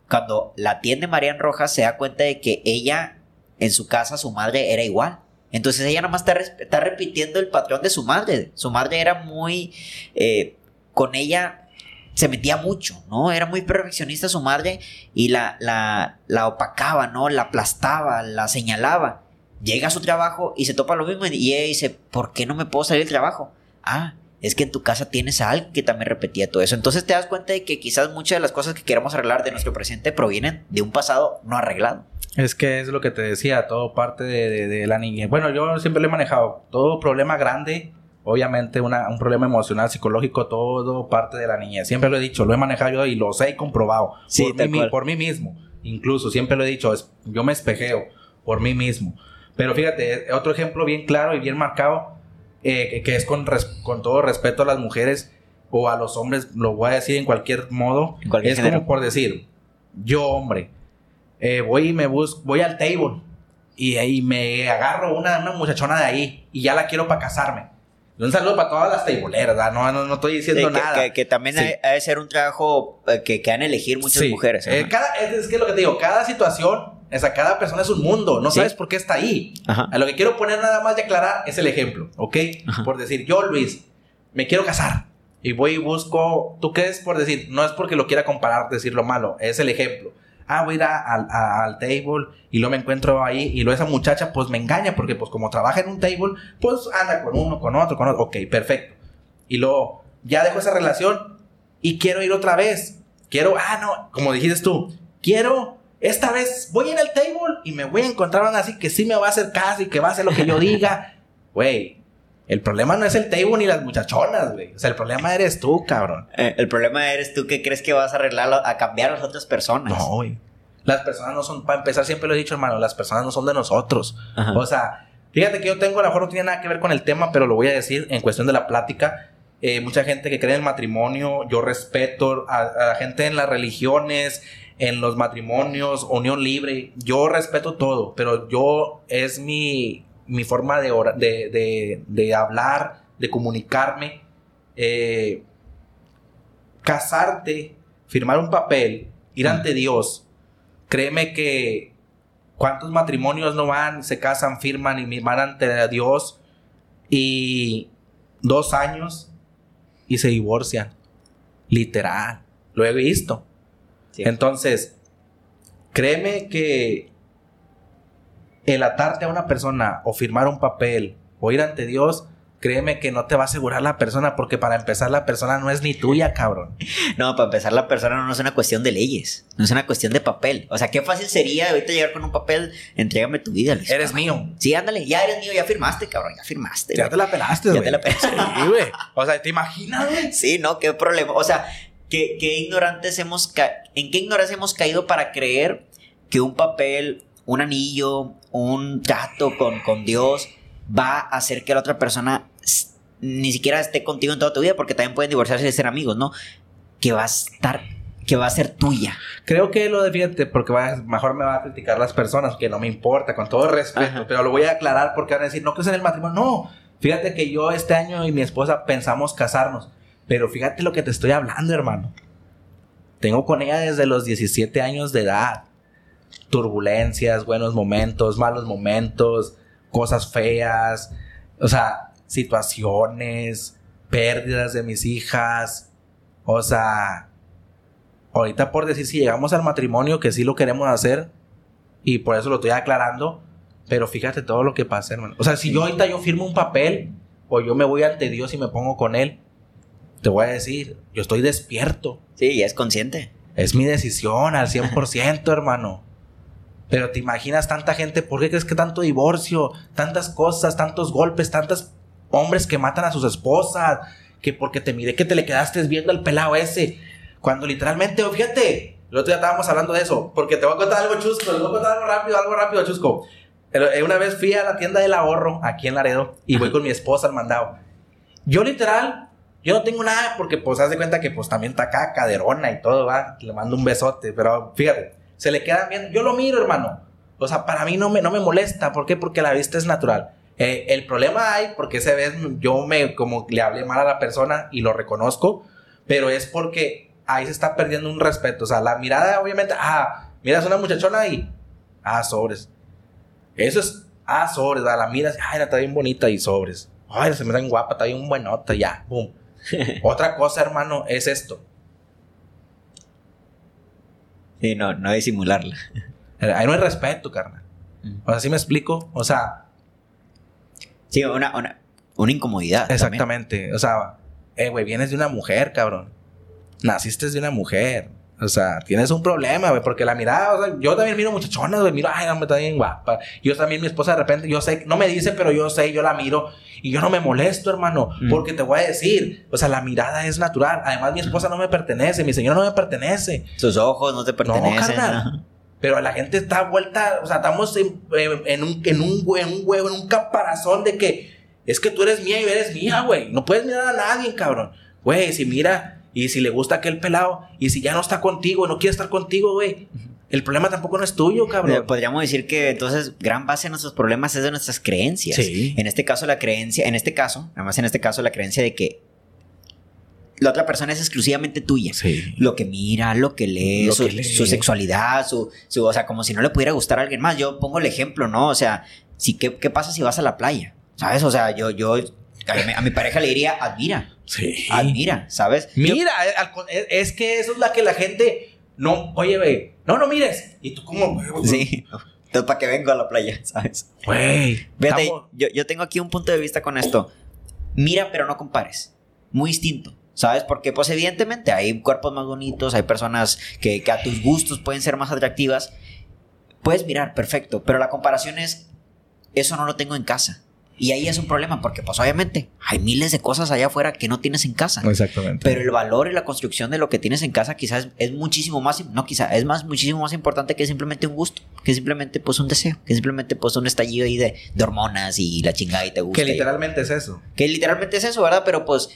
Cuando la atiende Marian Rojas se da cuenta de que ella en su casa su madre era igual entonces ella nomás está, está repitiendo el patrón de su madre. Su madre era muy... Eh, con ella se metía mucho, ¿no? Era muy perfeccionista su madre y la, la, la opacaba, ¿no? La aplastaba, la señalaba. Llega a su trabajo y se topa lo mismo y ella dice, ¿por qué no me puedo salir del trabajo? Ah, es que en tu casa tienes a alguien que también repetía todo eso. Entonces te das cuenta de que quizás muchas de las cosas que queremos arreglar de nuestro presente provienen de un pasado no arreglado. Es que es lo que te decía, todo parte de, la niña. Bueno, yo siempre lo he manejado. Todo problema grande, obviamente una, un problema emocional, psicológico, todo parte de la niña. Siempre lo he dicho, lo he manejado yo y lo sé y comprobado. Sí, por, mí, por mí mismo. Incluso, siempre lo he dicho, yo me espejeo por mí mismo. Pero fíjate, otro ejemplo bien claro y bien marcado, eh, que, es con, con todo respeto a las mujeres o a los hombres, lo voy a decir en cualquier modo, es como por decir, yo hombre, eh, voy y me busco, voy al table y me agarro una, una muchachona de ahí y ya la quiero para casarme. Un saludo para todas las tableeras, no, no, no, estoy diciendo nada. Que, también hay, de ser un trabajo eh, que, que han elegir muchas mujeres. Eh, cada, es, que lo que te digo, cada situación, o sea, cada persona es un mundo, no sabes por qué está ahí. A lo que quiero poner nada más de aclarar es el ejemplo, ¿ok? Por decir, yo Luis, me quiero casar y voy y busco, ¿tú qué es por decir? No es porque lo quiera comparar, decir lo malo, es el ejemplo ah, voy a ir al table y luego me encuentro ahí y luego esa muchacha pues me engaña porque pues como trabaja en un table, pues anda con uno, con otro, con otro. Ok, perfecto. Y luego ya dejo esa relación y quiero ir otra vez. Quiero, ah, no, como dijiste tú, quiero, esta vez voy en el table y me voy a encontrar una así que sí me va a hacer caso y que va a hacer lo que yo diga. Güey, el problema no es el table ni las muchachonas, güey. O sea, el problema eres tú, cabrón. Eh, el problema eres tú que crees que vas a arreglarlo, a cambiar a las otras personas. No, güey. Las personas no son, para empezar, siempre lo he dicho, hermano, las personas no son de nosotros. O sea, fíjate que yo tengo, a lo mejor no tiene nada que ver con el tema, pero lo voy a decir en cuestión de la plática. Eh, mucha gente que cree en el matrimonio, yo respeto a, a la gente en las religiones, en los matrimonios, unión libre, yo respeto todo, pero yo es mi mi forma de, de, de, hablar, de comunicarme, eh, casarte, firmar un papel, ir ante Dios, créeme que cuántos matrimonios no van, se casan, firman y van ante Dios y dos años y se divorcian. Literal, lo he visto. Entonces, créeme que el atarte a una persona o firmar un papel o ir ante Dios, créeme que no te va a asegurar la persona, porque para empezar la persona no es ni tuya, cabrón. No, para empezar la persona no es una cuestión de leyes, no es una cuestión de papel. O sea, qué fácil sería ahorita llegar con un papel, entrégame tu vida. Eres mío. Sí, ándale, ya eres mío, ya firmaste, cabrón, ya firmaste. Ya te la pelaste, güey. Ya te la pelaste. güey. O sea, ¿te imaginas, güey? Sí, no, qué problema. O sea, qué, qué ignorantes hemos... ¿En qué ignorancia hemos caído para creer que un papel un anillo, un trato con, con Dios, va a hacer que la otra persona ni siquiera esté contigo en toda tu vida, porque también pueden divorciarse y ser amigos, ¿no? Que va a estar, que va a ser tuya. Creo que lo de fíjate, porque mejor me va a criticar las personas, que no me importa, con todo respeto, pero lo voy a aclarar porque van a decir, no que es en el matrimonio, no. Fíjate que yo este año y mi esposa pensamos casarnos, pero fíjate lo que te estoy hablando, hermano. Tengo con ella desde los 17 años de edad turbulencias, buenos momentos, malos momentos, cosas feas, o sea, situaciones, pérdidas de mis hijas, o sea, ahorita por decir si llegamos al matrimonio que sí lo queremos hacer y por eso lo estoy aclarando, pero fíjate todo lo que pasa, hermano. O sea, si yo ahorita yo firmo un papel o yo me voy ante Dios y me pongo con él, te voy a decir, yo estoy despierto. Sí, es consciente. Es mi decisión al 100%, hermano. Pero te imaginas tanta gente, ¿por qué crees que tanto divorcio, tantas cosas, tantos golpes, tantos hombres que matan a sus esposas? Que porque te miré que te le quedaste viendo al pelado ese. Cuando literalmente, fíjate, el otro día estábamos hablando de eso, porque te voy a contar algo chusco, te voy a contar algo rápido, algo rápido, chusco. Pero, eh, una vez fui a la tienda del ahorro aquí en Laredo y voy con mi esposa al mandado. Yo literal, yo no tengo nada porque pues haz de cuenta que pues también está acá caderona y todo, va. Le mando un besote, pero fíjate, se le queda bien. Yo lo miro, hermano. O sea, para mí no me, no me molesta. ¿Por qué? Porque la vista es natural. Eh, el problema hay porque esa vez yo me como le hablé mal a la persona y lo reconozco, pero es porque ahí se está perdiendo un respeto. O sea, la mirada, obviamente, ah, miras a una muchachona y, ah, sobres. Eso es, ah, sobres, la miras, ay, está bien bonita y sobres. Ay, se me da bien guapa, está bien buenota, ya, boom. Otra cosa, hermano, es esto. Sí, no, no disimularla. Ahí no hay respeto, carnal. Mm. O sea, ¿sí me explico? O sea, Sí, una, una, una incomodidad. exactamente. O sea, eh, güey, vienes de una mujer, cabrón. Naciste de una mujer. O sea, tienes un problema, güey, porque la mirada, o sea, yo también miro muchachonas, güey, miro, ay, no, me está bien guapa. Yo también, mi esposa de repente, yo sé, no me dice, pero yo sé, yo la miro y yo no me molesto, hermano, Mm. porque te voy a decir, o sea, la mirada es natural. Además, mi esposa no me pertenece, mi señora no me pertenece. Sus ojos no te pertenecen. carnal. ¿no? Pero la gente está vuelta, o sea, estamos en, en- un, en un en un huevo, en un caparazón de que es que tú eres mía y eres mía, güey. No puedes mirar a nadie, cabrón. Güey, si mira y si le gusta aquel pelado y si ya no está contigo, no quiere estar contigo, güey. El problema tampoco no es tuyo, Eh, cabrón. Podríamos decir que entonces gran base de nuestros problemas es de nuestras creencias. Sí. En este caso la creencia, en este caso, nada más en este caso la creencia de que la otra persona es exclusivamente tuya. Sí. Lo que mira, lo que lee, Lo su, que lee. su sexualidad, su, su- o sea, como si no le pudiera gustar a alguien más. Yo pongo el ejemplo, ¿no? O sea, si, ¿qué, qué pasa si vas a la playa? ¿Sabes? O sea, yo, yo, a mi, a mi pareja le diría, admira, Sí. admira, ¿sabes? Yo- Mira, eh, al con- es, es que eso es la que la gente no, oye, güey, no, no mires. Y tú güey, sí. Entonces, ¿para qué vengo a la playa? ¿Sabes? güey, Fíjate, yo, yo tengo aquí un punto de vista con esto. Mira, pero no compares. Muy distinto. ¿Sabes? Porque, pues, evidentemente hay cuerpos más bonitos, hay personas que, que a tus gustos pueden ser más atractivas. Puedes mirar, perfecto. Pero la comparación es, eso no lo tengo en casa. Y ahí es un problema, porque, pues, obviamente, hay miles de cosas allá afuera que no tienes en casa. Exactamente. Pero el valor y la construcción de lo que tienes en casa quizás es, muchísimo más, no quizás, es más, muchísimo más importante que simplemente un gusto, que simplemente pues un deseo, que simplemente pues un estallido ahí de, de hormonas y la chingada y te gusta. que y- literalmente es eso. que literalmente es eso, ¿verdad? Pero pues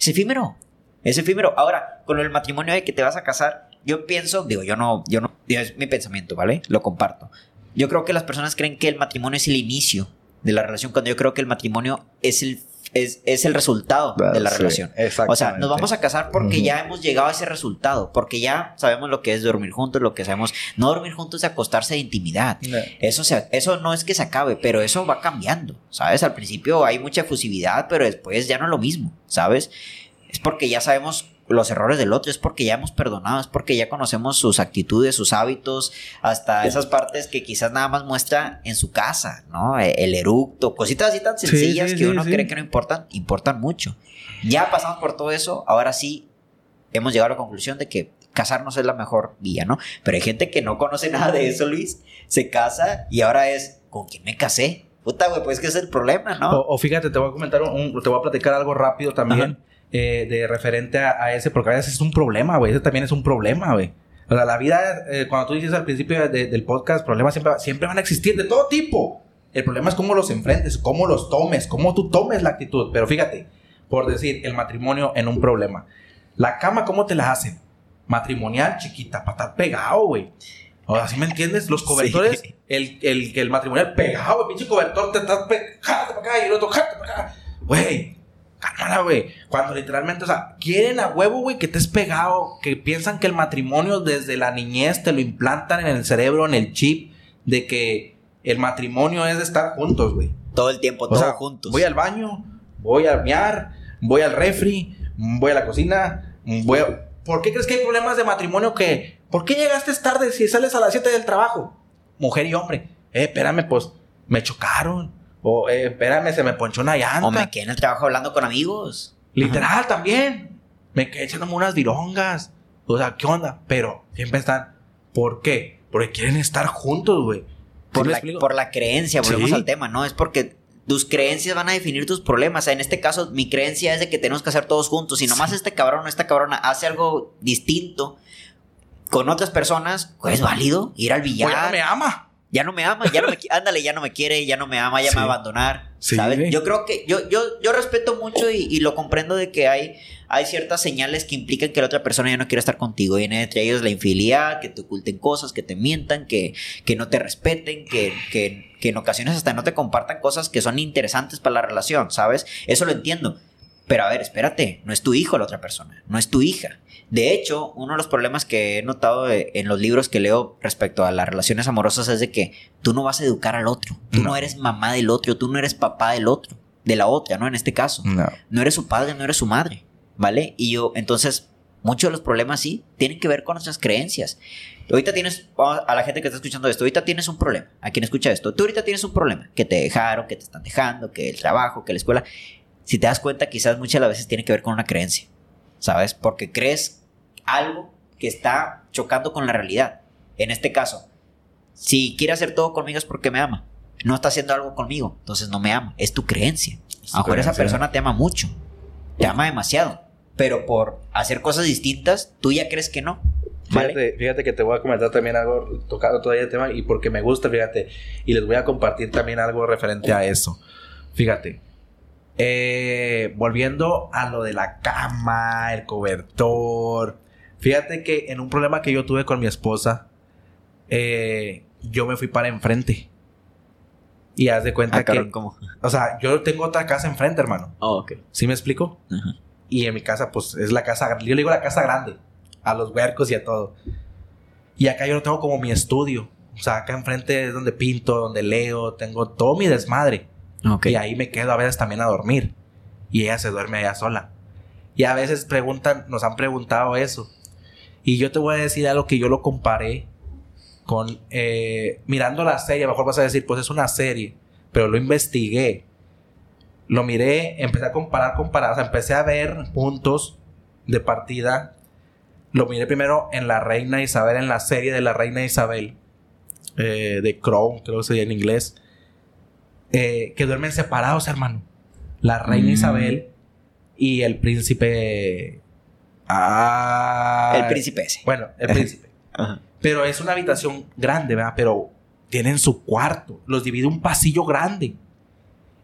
es efímero, es efímero. Ahora, con el matrimonio de que te vas a casar, yo pienso, digo, yo no, yo no, es mi pensamiento, ¿vale? Lo comparto. Yo creo que las personas creen que el matrimonio es el inicio de la relación, cuando yo creo que el matrimonio es el, es, es el resultado de la Sí, relación. O sea, nos vamos a casar porque ya hemos llegado a ese resultado, porque ya sabemos lo que es dormir juntos, lo que sabemos, no dormir juntos es acostarse de intimidad. Eso, se- eso no es que se acabe, pero eso va cambiando, ¿sabes? Al principio hay mucha efusividad, pero después ya no es lo mismo, ¿sabes? Es porque ya sabemos los errores del otro, es porque ya hemos perdonado, es porque ya conocemos sus actitudes, sus hábitos, hasta esas partes que quizás nada más muestra en su casa, ¿no? E- El eructo, cositas así tan sencillas sí, que uno sí. cree que no importan, importan mucho. Ya pasamos por todo eso, ahora sí hemos llegado a la conclusión de que casarnos es la mejor vía, ¿no? Pero hay gente que no conoce nada de eso, Luis. Se casa y ahora es, ¿con quién me casé? Puta, güey, pues que es el problema, ¿no? O, o fíjate, te voy a comentar, un- te voy a platicar algo rápido también eh, de referente a, a ese, porque a veces es un problema, güey. Ese también es un problema, güey. O sea, la vida, eh, cuando tú dices al principio de- del podcast, problemas siempre, siempre van a existir de todo tipo. El problema es cómo los enfrentes, cómo los tomes, cómo tú tomes la actitud. Pero fíjate, por decir, el matrimonio en un problema. La cama, ¿cómo te la hacen? Matrimonial, chiquita, para estar pegado, güey. O sea, ¿sí me entiendes? Los cobertores, Sí. el, el, el matrimonial pegado, güey, pinche cobertor, te estás pe- jálate para acá y el otro, jálate para acá. Güey, cálmala, güey. Cuando literalmente, o sea, quieren a huevo, güey, que estés pegado, que piensan que el matrimonio desde la niñez te lo implantan en el cerebro, en el chip, de que el matrimonio es de estar juntos, güey. todo el tiempo, todos juntos. voy al baño, voy a mear, voy al refri, voy a la cocina, voy a... ¿Por qué crees que hay problemas de matrimonio que... ¿Por qué llegaste tarde si sales a las 7 del trabajo? Mujer y hombre. Eh, espérame, pues, me chocaron. O, eh, espérame, se me ponchó una llanta. O me quedé en el trabajo hablando con amigos. Literal, también. Me quedé echándome unas virongas. O sea, ¿qué onda? Pero siempre están... ¿Por qué? Porque quieren estar juntos, güey. ¿Sí Por, la, por la creencia, volvemos Sí. al tema, ¿no? Es porque tus creencias van a definir tus problemas. O sea, en este caso, mi creencia es de que tenemos que hacer todos juntos. Si nomás este cabrón o esta cabrona hace algo distinto con otras personas, pues es válido ir al ya billar. no me ama. Ya no me ama, ya no me ándale, ya no me quiere, ya no me ama, ya me va a abandonar, Sí, ¿sabes? Yo creo que yo yo yo respeto mucho y, y lo comprendo de que hay hay ciertas señales que implican que la otra persona ya no quiere estar contigo. Y entre ellos la infidelidad, que te oculten cosas, que te mientan, que, que no te respeten, que, que, que en ocasiones hasta no te compartan cosas que son interesantes para la relación, ¿sabes? Eso lo entiendo. Pero a ver, espérate, no es tu hijo la otra persona, no es tu hija. De hecho, uno de los problemas que he notado de- en los libros que leo respecto a las relaciones amorosas es de que tú no vas a educar al otro, tú no, No. eres mamá del otro, tú no eres papá del otro, de la otra, ¿no? En este caso No. no eres su padre, no eres su madre, ¿vale? Y yo, entonces, muchos de los problemas sí tienen que ver con nuestras creencias. Ahorita tienes, vamos a la gente que está escuchando esto, ahorita tienes un problema, a quien escucha esto, tú ahorita tienes un problema, que te dejaron, que te están dejando, que el trabajo, que la escuela. Si te das cuenta, quizás muchas de las veces tiene que ver con una creencia, ¿sabes? Porque crees algo que está chocando con la realidad. En este caso, si quiere hacer todo conmigo es porque me ama. No está haciendo algo conmigo, entonces no me ama. Es tu creencia. A lo mejor esa persona te ama mucho, te ama demasiado, pero por hacer cosas distintas, tú ya crees que no. ¿Vale? Fíjate, fíjate que te voy a comentar también algo tocado todavía el tema y porque me gusta, fíjate, y les voy a compartir también algo referente a eso. Fíjate, eh, volviendo a lo de la cama, el cobertor, fíjate que en un problema que yo tuve con mi esposa, eh, yo me fui para enfrente. Y haz de cuenta Ah, que, ¿cómo? o sea, yo tengo otra casa enfrente, hermano. Oh, ok. ¿Sí me explico? Y en mi casa, pues es la casa, yo le digo la casa grande, a los huercos y a todo. Y acá yo lo tengo como mi estudio. O sea, acá enfrente es donde pinto, donde leo, tengo todo mi desmadre. Y ahí me quedo a veces también a dormir. Y ella se duerme allá sola. Y a veces preguntan, nos han preguntado eso. Y yo te voy a decir algo que yo lo comparé con, eh, mirando la serie, a lo mejor vas a decir, pues es una serie, pero lo investigué. Lo miré, empecé a comparar, comparar, empecé a ver puntos de partida. Lo miré primero en La Reina Isabel, en la serie de La Reina Isabel, eh, de Crown, creo que sería en inglés, eh, que duermen separados, hermano. La Reina Mm. Isabel y el príncipe... Ah, El príncipe ese. Bueno, el príncipe. Ajá. Pero es una habitación grande, ¿verdad? Pero tienen su cuarto. Los divide un pasillo grande.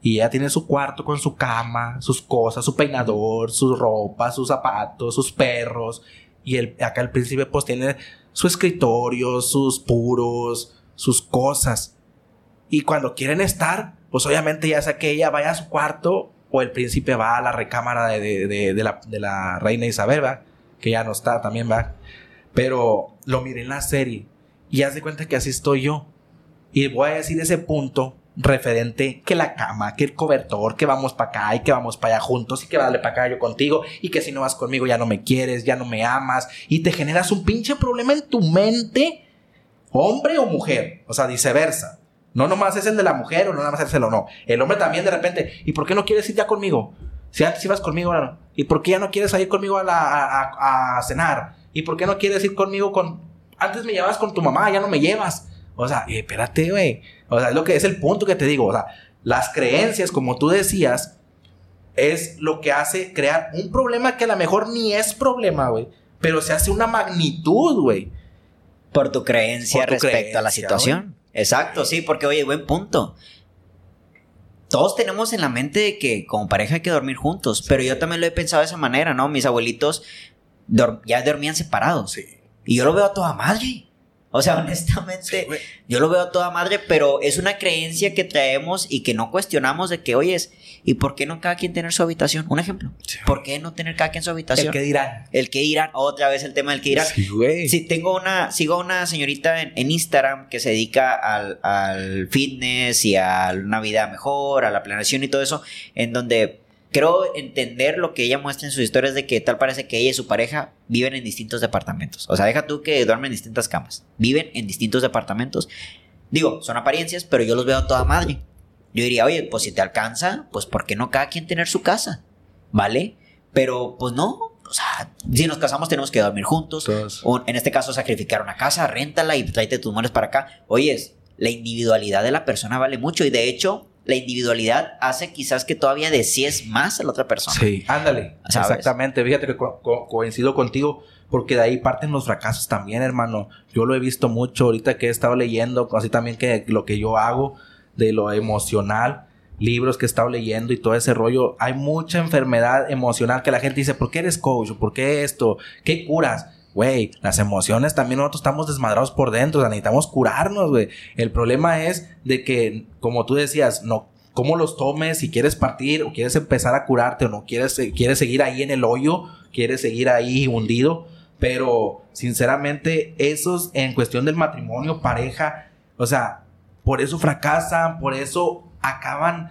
Y ella tiene su cuarto con su cama, sus cosas, su peinador, sus ropas, sus zapatos, sus perros. Y el, acá el príncipe pues tiene su escritorio, sus puros, sus cosas. Y cuando quieren estar, pues obviamente ya sea que ella vaya a su cuarto o el príncipe va a la recámara de, de- de- de la, la reina Isabel. Que ya no está también, ¿verdad? Pero lo miré en la serie y haz de cuenta que así estoy yo. Y voy a decir ese punto referente que la cama, que el cobertor, que vamos para acá y que vamos para allá juntos y que dale para acá yo contigo y que si no vas conmigo ya no me quieres, ya no me amas y te generas un pinche problema en tu mente, hombre o mujer, o sea, viceversa. No nomás es el de la mujer o no nomás es el o no. El hombre también de repente, ¿y por qué no quieres ir ya conmigo? Si antes ibas conmigo, ahora no. ¿Y por qué ya no quieres ir conmigo a, la- a- a- a cenar? ¿Y por qué no quieres ir conmigo con... Antes me llevabas con tu mamá, ya no me llevas. O sea, eh, espérate, güey. O sea, es lo que es el punto que te digo. O sea, las creencias, como tú decías, es lo que hace crear un problema que a lo mejor ni es problema, güey. Pero se hace una magnitud, güey. Por tu creencia Por tu respecto a la situación. Exacto, sí, porque oye, buen punto. Todos tenemos en la mente de que como pareja hay que dormir juntos, pero yo también lo he pensado de esa manera, ¿no? Mis abuelitos ya dormían separados. Sí. Y yo lo veo a toda madre. O sea, honestamente, yo lo veo a toda madre, pero es una creencia que traemos y que no cuestionamos de que, oyes, ¿y por qué no cada quien tener su habitación? Un ejemplo. Sí. ¿Por qué no tener cada quien su habitación? El que dirán. El que dirán, otra vez el tema del que dirán. Sí, güey. Sí, tengo una, sigo a una señorita en, en Instagram que se dedica al, al fitness y a una vida mejor, a la planeación y todo eso, en donde creo entender lo que ella muestra en sus historias de que tal parece que ella y su pareja viven en distintos departamentos. O sea, deja tú que duermen en distintas camas. Viven en distintos departamentos. Digo, son apariencias, pero yo los veo a toda madre. Yo diría, oye, pues si te alcanza, pues ¿por qué no cada quien tener su casa? ¿Vale? Pero pues no. O sea, si nos casamos tenemos que dormir juntos. Todos. O en este caso, sacrificar una casa, réntala y tráete tus muebles para acá. Oyes, la individualidad de la persona vale mucho y de hecho, la individualidad hace quizás que todavía desees más a la otra persona. Sí, ándale. ¿Sabes? Exactamente. Fíjate que co- co- coincido contigo porque de ahí parten los fracasos también, hermano. Yo lo he visto mucho ahorita que he estado leyendo, así también que lo que yo hago de lo emocional, libros que he estado leyendo y todo ese rollo. Hay mucha enfermedad emocional que la gente dice, ¿por qué eres coach? ¿Por qué esto? ¿Qué curas? Güey, las emociones también nosotros estamos desmadrados por dentro, o sea, necesitamos curarnos, güey. El problema es de que, como tú decías, no, cómo los tomes, si quieres partir o quieres empezar a curarte o no quieres, quieres seguir ahí en el hoyo, quieres seguir ahí hundido. Pero, sinceramente, esos en cuestión del matrimonio, pareja, o sea, por eso fracasan, por eso acaban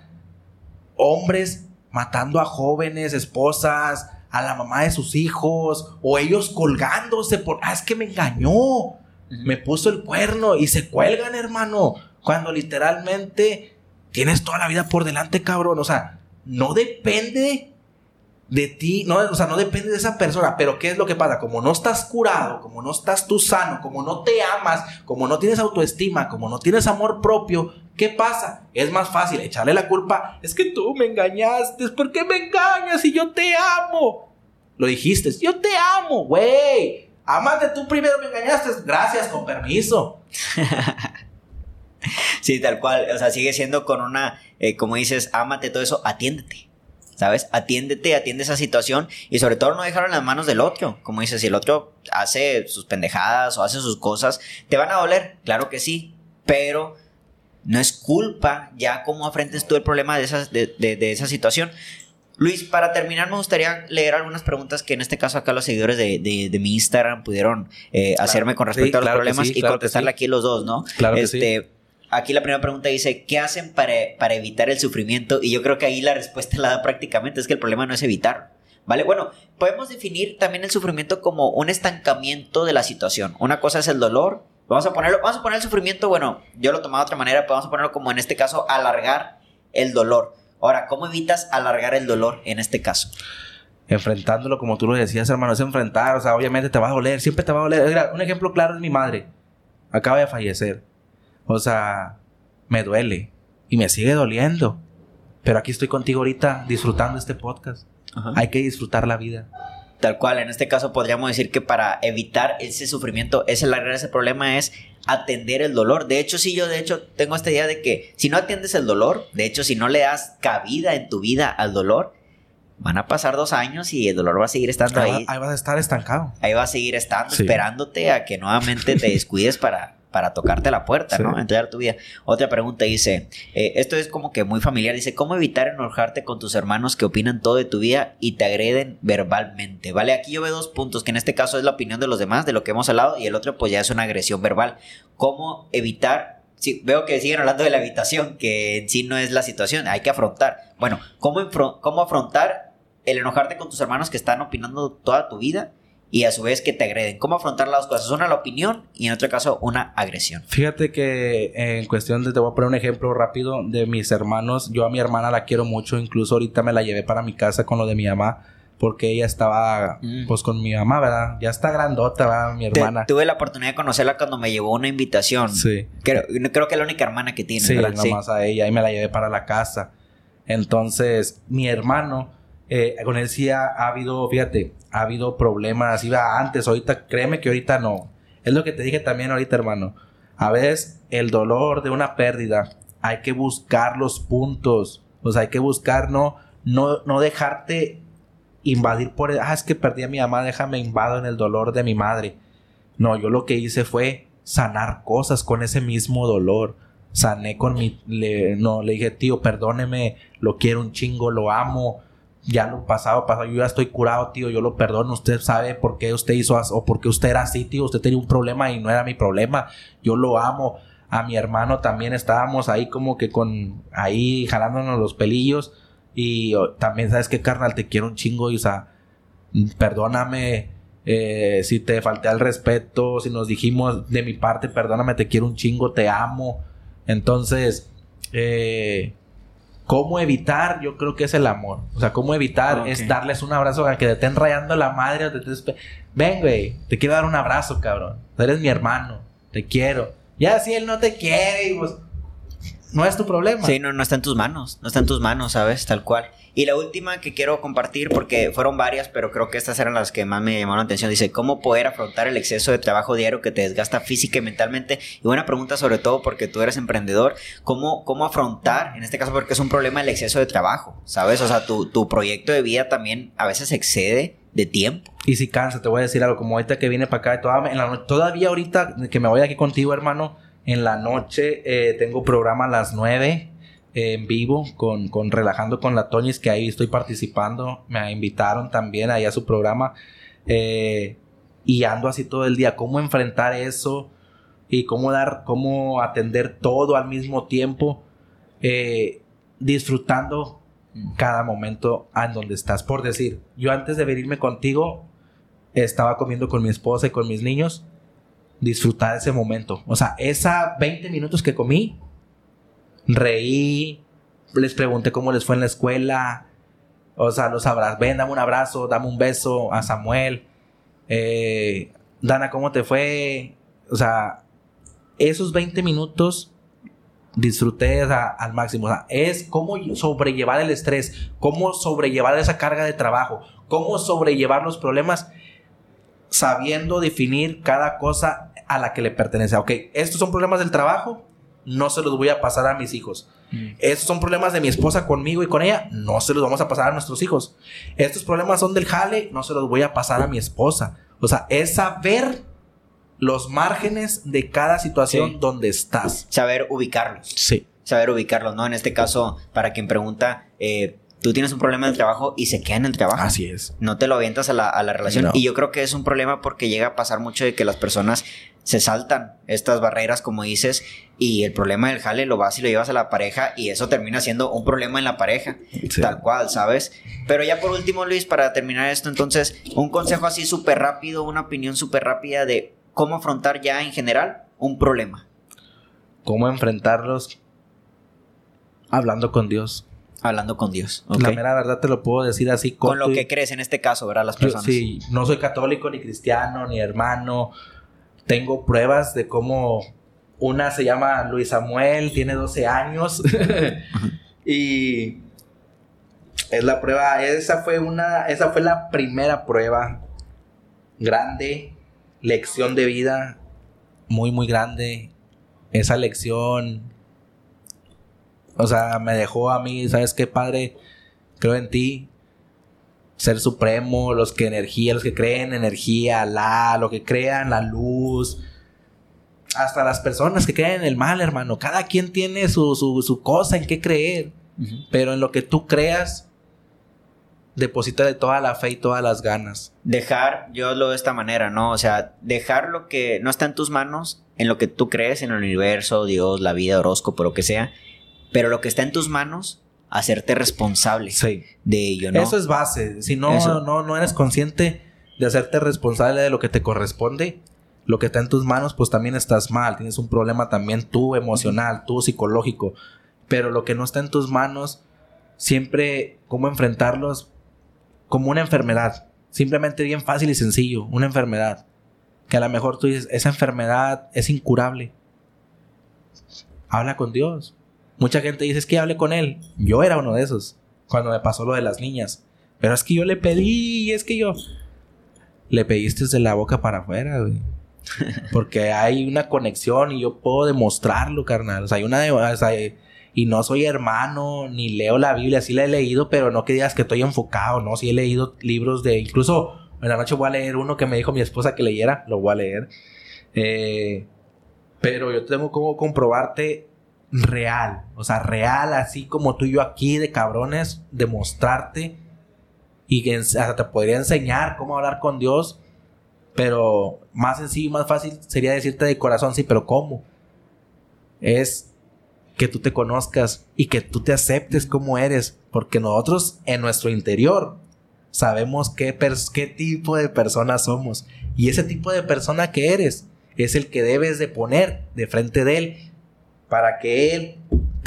hombres matando a jóvenes, esposas, a la mamá de sus hijos, o ellos colgándose por, ah, es que me engañó, me puso el cuerno y se cuelgan, hermano, cuando literalmente tienes toda la vida por delante, cabrón, o sea, no depende de ti, no, o sea, no depende de esa persona, pero ¿qué es lo que pasa? Como no estás curado, como no estás tú sano, como no te amas, como no tienes autoestima, como no tienes amor propio, ¿qué pasa? Es más fácil echarle la culpa, es que tú me engañaste, ¿por qué me engañas si yo te amo? Lo dijiste, yo te amo, güey. Amate tú primero, me engañaste, gracias, con permiso. sí, tal cual, o sea, sigue siendo con una, eh, como dices, ámate todo eso, atiéndete ¿sabes? Atiéndete, atiende esa situación y sobre todo no dejarlo en las manos del otro. Como dices, si el otro hace sus pendejadas o hace sus cosas, ¿te van a doler? Claro que sí, pero no es culpa ya cómo afrentes tú el problema de esa, de, esa situación. Luis, para terminar, me gustaría leer algunas preguntas que en este caso acá los seguidores de, mi Instagram pudieron eh, hacerme con respecto a los problemas y contestarle aquí los dos, ¿no? Claro que sí este, aquí la primera pregunta dice, ¿qué hacen para, para evitar el sufrimiento? Y yo creo que ahí la respuesta la da prácticamente, es que el problema no es evitar. ¿Vale? Bueno, podemos definir también el sufrimiento como un estancamiento de la situación. Una cosa es el dolor. Vamos a ponerlo, vamos a poner el sufrimiento, bueno, yo lo tomaba de otra manera, pero vamos a ponerlo como en este caso, alargar el dolor. Ahora, ¿cómo evitas alargar el dolor en este caso? Enfrentándolo, como tú lo decías, hermano, es enfrentar, o sea, obviamente te va a doler, siempre te va a doler. un ejemplo claro es mi madre. Acaba de fallecer. O sea, me duele y me sigue doliendo. Pero aquí estoy contigo ahorita disfrutando este podcast. Hay que disfrutar la vida. Tal cual, en este caso podríamos decir que para evitar ese sufrimiento, ese largar ese problema es atender el dolor. De hecho, sí, yo de hecho tengo esta idea de que si no atiendes el dolor, de hecho, si no le das cabida en tu vida al dolor, van a pasar dos años y el dolor va a seguir estando ahí. Ahí, vas a estar estancado. Ahí va a seguir estando, esperándote a que nuevamente te descuides para para tocarte la puerta, ¿no? Entregar tu vida. Otra pregunta dice, eh, esto es como que muy familiar, dice, ¿cómo evitar enojarte con tus hermanos que opinan todo de tu vida y te agreden verbalmente? ¿Vale? Aquí yo veo dos puntos, que en este caso es la opinión de los demás, de lo que hemos hablado, y el otro pues ya es una agresión verbal. ¿Cómo evitar Sí, veo que siguen hablando de la evitación, que en sí no es la situación, hay que afrontar. Bueno, ¿cómo, cómo afrontar el enojarte con tus hermanos que están opinando toda tu vida y a su vez que te agreden. ¿Cómo afrontar las cosas? Una la opinión y en otro caso una agresión. Fíjate que en cuestión de, te voy a poner un ejemplo rápido de mis hermanos. Yo a mi hermana la quiero mucho, incluso ahorita me la llevé para mi casa con lo de mi mamá. Porque ella estaba, mm. pues, con mi mamá, ¿verdad? Ya está grandota, ¿verdad? Mi hermana. tuve la oportunidad de conocerla cuando me llevó una invitación. Sí. Creo, creo que es la única hermana que tiene, sí, nomás a ella. Y me la llevé para la casa. Entonces, mi hermano, eh, con él sí ha, habido, fíjate, ha habido problemas, iba antes, ahorita, créeme que ahorita no. Es lo que te dije también ahorita, hermano. A veces el dolor de una pérdida, hay que buscar los puntos, o sea, hay que buscar no, no, no dejarte invadir por, el, ah, es que perdí a mi mamá, déjame invado en el dolor de mi madre. No, yo lo que hice fue sanar cosas con ese mismo dolor. Sané con mi, no, le dije, tío, perdóneme, lo quiero un chingo, lo amo, ya lo pasado, pasado, yo ya estoy curado, tío, yo lo perdono, usted sabe por qué usted hizo o por qué usted era así, tío, usted tenía un problema y no era mi problema, yo lo amo, a mi hermano también estábamos ahí como que con, ahí jalándonos los pelillos y también, ¿sabes qué, carnal? Te quiero un chingo y, o sea, perdóname eh, si te falté al respeto, si nos dijimos de mi parte, perdóname, te quiero un chingo, te amo, entonces, eh ¿Cómo evitar? Yo creo que es el amor. O sea, ¿cómo evitar? Es darles un abrazo a que te estén rayando la madre. te Ven, güey, te quiero dar un abrazo, cabrón. Eres mi hermano. Te quiero. Ya si él no te quiere, pues... no es tu problema. Sí, no, no está en tus manos, no está en tus manos, ¿sabes? Tal cual. Y la última que quiero compartir, porque fueron varias, pero creo que estas eran las que más me llamaron la atención, dice, ¿cómo poder afrontar el exceso de trabajo diario que te desgasta física y mentalmente? Y buena pregunta sobre todo porque tú eres emprendedor, ¿cómo, cómo afrontar, en este caso porque es un problema el exceso de trabajo, ¿sabes? O sea, tu, tu proyecto de vida también a veces excede de tiempo. Y si cansa, te voy a decir algo, como ahorita que viene para acá, todavía, en la, todavía ahorita que me voy aquí contigo, hermano, en la noche eh, tengo programa a las 9 eh, en vivo con, con, Relajando con la Toñis, que ahí estoy participando. Me invitaron también ahí a su programa. Eh, y ando así todo el día. ¿Cómo enfrentar eso? Y cómo dar, cómo atender todo al mismo tiempo. disfrutando cada momento en donde estás. Por decir, yo antes de venirme contigo, estaba comiendo con mi esposa y con mis niños disfrutar ese momento. O sea, esa 20 minutos que comí, reí, les pregunté cómo les fue en la escuela. O sea, los abrazos. Ven, dame un abrazo, dame un beso a Samuel. Eh, Dana, ¿cómo te fue? O sea, esos 20 minutos disfruté al máximo. O sea, es cómo sobrellevar el estrés, cómo sobrellevar esa carga de trabajo, cómo sobrellevar los problemas sabiendo definir cada cosa a la que le pertenece. Ok, estos son problemas del trabajo, no se los voy a pasar a mis hijos. Mm. Estos son problemas de mi esposa conmigo y con ella, no se los vamos a pasar a nuestros hijos. Estos problemas son del jale, no se los voy a pasar a mi esposa. O sea, es saber los márgenes de cada situación donde estás. Saber ubicarlos. Sí. Saber ubicarlos, ¿no? En este caso, para quien pregunta, eh, tú tienes un problema en el trabajo y se queda en el trabajo. Así es. No te lo avientas a la, a la relación. Y yo creo que es un problema porque llega a pasar mucho de que las personas se saltan estas barreras, como dices, y el problema del jale lo vas y lo llevas a la pareja y eso termina siendo un problema en la pareja. Tal cual, ¿sabes? Pero ya por último, Luis, para terminar esto, entonces, un consejo así súper rápido, una opinión súper rápida de cómo afrontar ya en general un problema. ¿Cómo enfrentarlos? Hablando con Dios hablando con Dios. La mera verdad te lo puedo decir así. Con lo que crees en este caso, ¿verdad? Las personas. sí, no soy católico, ni cristiano, ni hermano. Tengo pruebas de cómo una se llama Luis Samuel, tiene 12 años. y es la prueba, esa fue una, esa fue la primera prueba grande, lección de vida, muy, muy grande. Esa lección o sea, me dejó a mí, ¿sabes qué, Padre? Creo en ti. Ser supremo, los que energía, los que creen energía, la, lo que crean, la luz. Hasta las personas que creen en el mal, hermano. Cada quien tiene su, su, cosa en qué creer. Pero en lo que tú creas, deposita de toda la fe y todas las ganas. Dejar, yo lo de esta manera, ¿no? O sea, dejar lo que no está en tus manos, en lo que tú crees, en el universo, Dios, la vida, horóscopo, lo que sea, pero lo que está en tus manos, hacerte responsable de ello, ¿no? Eso es base. Si no, no, no eres consciente de hacerte responsable de lo que te corresponde, lo que está en tus manos, pues también estás mal. Tienes un problema también tú emocional, tú psicológico. Pero lo que no está en tus manos, siempre cómo enfrentarlos como una enfermedad. Simplemente bien fácil y sencillo, una enfermedad. Que a lo mejor tú dices, esa enfermedad es incurable. Habla con Dios. Mucha gente dice, es que hable con él. Yo era uno de esos, cuando me pasó lo de las niñas. Pero es que yo le pedí, es que yo... Le pediste de la boca para afuera, güey. Porque hay una conexión y yo puedo demostrarlo, carnal. O sea, hay una... y no soy hermano, ni leo la Biblia, sí la he leído, pero no que digas que estoy enfocado, ¿no? Sí he leído libros de... Incluso en la noche voy a leer uno que me dijo mi esposa que leyera, lo voy a leer. Eh, pero yo tengo como comprobarte real, o sea, real, así como tú y yo aquí de cabrones, demostrarte y que hasta te podría enseñar cómo hablar con Dios, pero más sencillo más fácil sería decirte de corazón, sí, pero ¿cómo? Es que tú te conozcas y que tú te aceptes como eres, porque nosotros en nuestro interior sabemos qué, qué tipo de persona somos y ese tipo de persona que eres es el que debes de poner de frente de él para que Él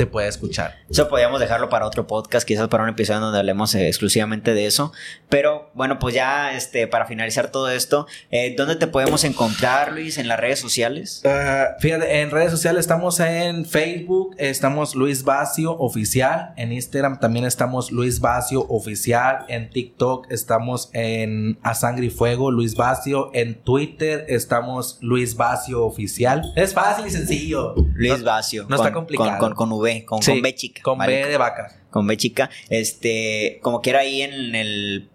te puede escuchar. Eso podríamos dejarlo para otro podcast, quizás para un episodio donde hablemos eh, exclusivamente de eso. Pero bueno, pues ya este, para finalizar todo esto, eh, ¿dónde te podemos encontrar, Luis? ¿En las redes sociales? Uh, fíjate, en redes sociales estamos en Facebook, estamos Luis Vacio Oficial, en Instagram también estamos Luis Vacio Oficial, en TikTok estamos en A Sangre y Fuego, Luis Vacio, en Twitter estamos Luis Vacio Oficial. Es fácil y sencillo. Luis Vacio. No está complicado. Con, con, V, con, Sí, con B chica. Con ¿vale? B de vaca. Con B chica. Este, como quiera ahí en el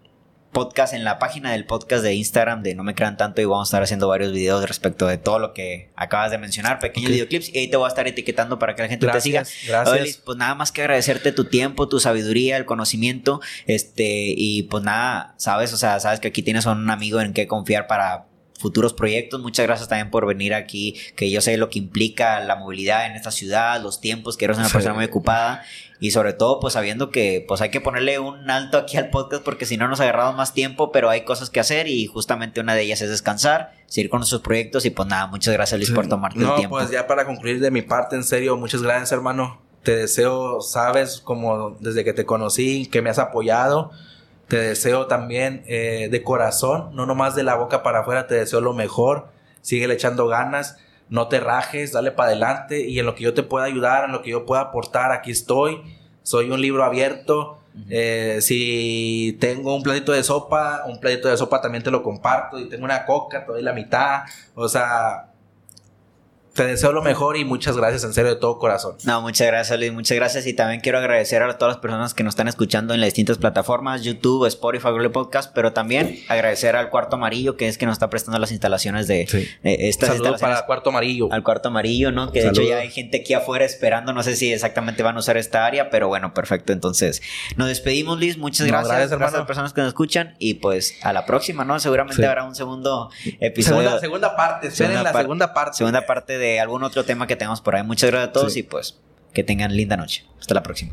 podcast, en la página del podcast de Instagram de No Me Crean Tanto y vamos a estar haciendo varios videos respecto de todo lo que acabas de mencionar, pequeños videoclips y ahí te voy a estar etiquetando para que la gente te siga. Gracias. Oye, pues nada más que agradecerte tu tiempo, tu sabiduría, el conocimiento, este, y pues nada, sabes, o sea, sabes que aquí tienes a un amigo en que confiar para futuros proyectos. Muchas gracias también por venir aquí, que yo sé lo que implica la movilidad en esta ciudad, los tiempos, que eres una Sí. persona muy ocupada y sobre todo pues sabiendo que pues hay que ponerle un alto aquí al podcast porque si no nos agarramos más tiempo, pero hay cosas que hacer y justamente una de ellas es descansar, seguir con nuestros proyectos y pues nada, muchas gracias Luis por tomarte no, el tiempo. pues ya para concluir de mi parte, en serio, muchas gracias, hermano. Te deseo, sabes, como desde que te conocí, que me has apoyado. Te deseo también eh, de corazón, no nomás de la boca para afuera, te deseo lo mejor. Sigue echando ganas, no te rajes, dale para adelante y en lo que yo te pueda ayudar, en lo que yo pueda aportar, aquí estoy. Soy un libro abierto. Eh, si tengo un platito de sopa, un platito de sopa también te lo comparto. Y tengo una coca, te doy la mitad. O sea, te deseo lo mejor y muchas gracias, en serio, de todo corazón. No, muchas gracias Luis, muchas gracias y también quiero agradecer a todas las personas que nos están escuchando en las distintas plataformas, YouTube, Spotify, Google Podcast, pero también agradecer al Cuarto Amarillo que es que nos está prestando las instalaciones de Sí. eh, estas Saludos instalaciones. para Cuarto Amarillo. Al cuarto amarillo, ¿no? Que de hecho ya hay gente aquí afuera esperando. No sé si exactamente van a usar esta área, pero bueno, perfecto. Entonces, nos despedimos, Luis. Muchas No, gracias. gracias, Gracias, hermano. a las personas que nos escuchan. Y pues a la próxima, ¿no? Seguramente Sí. habrá un segundo episodio. Segunda, segunda parte, esperen Segunda la par- segunda parte. segunda parte de algún otro tema que tengamos por ahí. Muchas gracias a todos Sí. y pues que tengan linda noche. Hasta la próxima.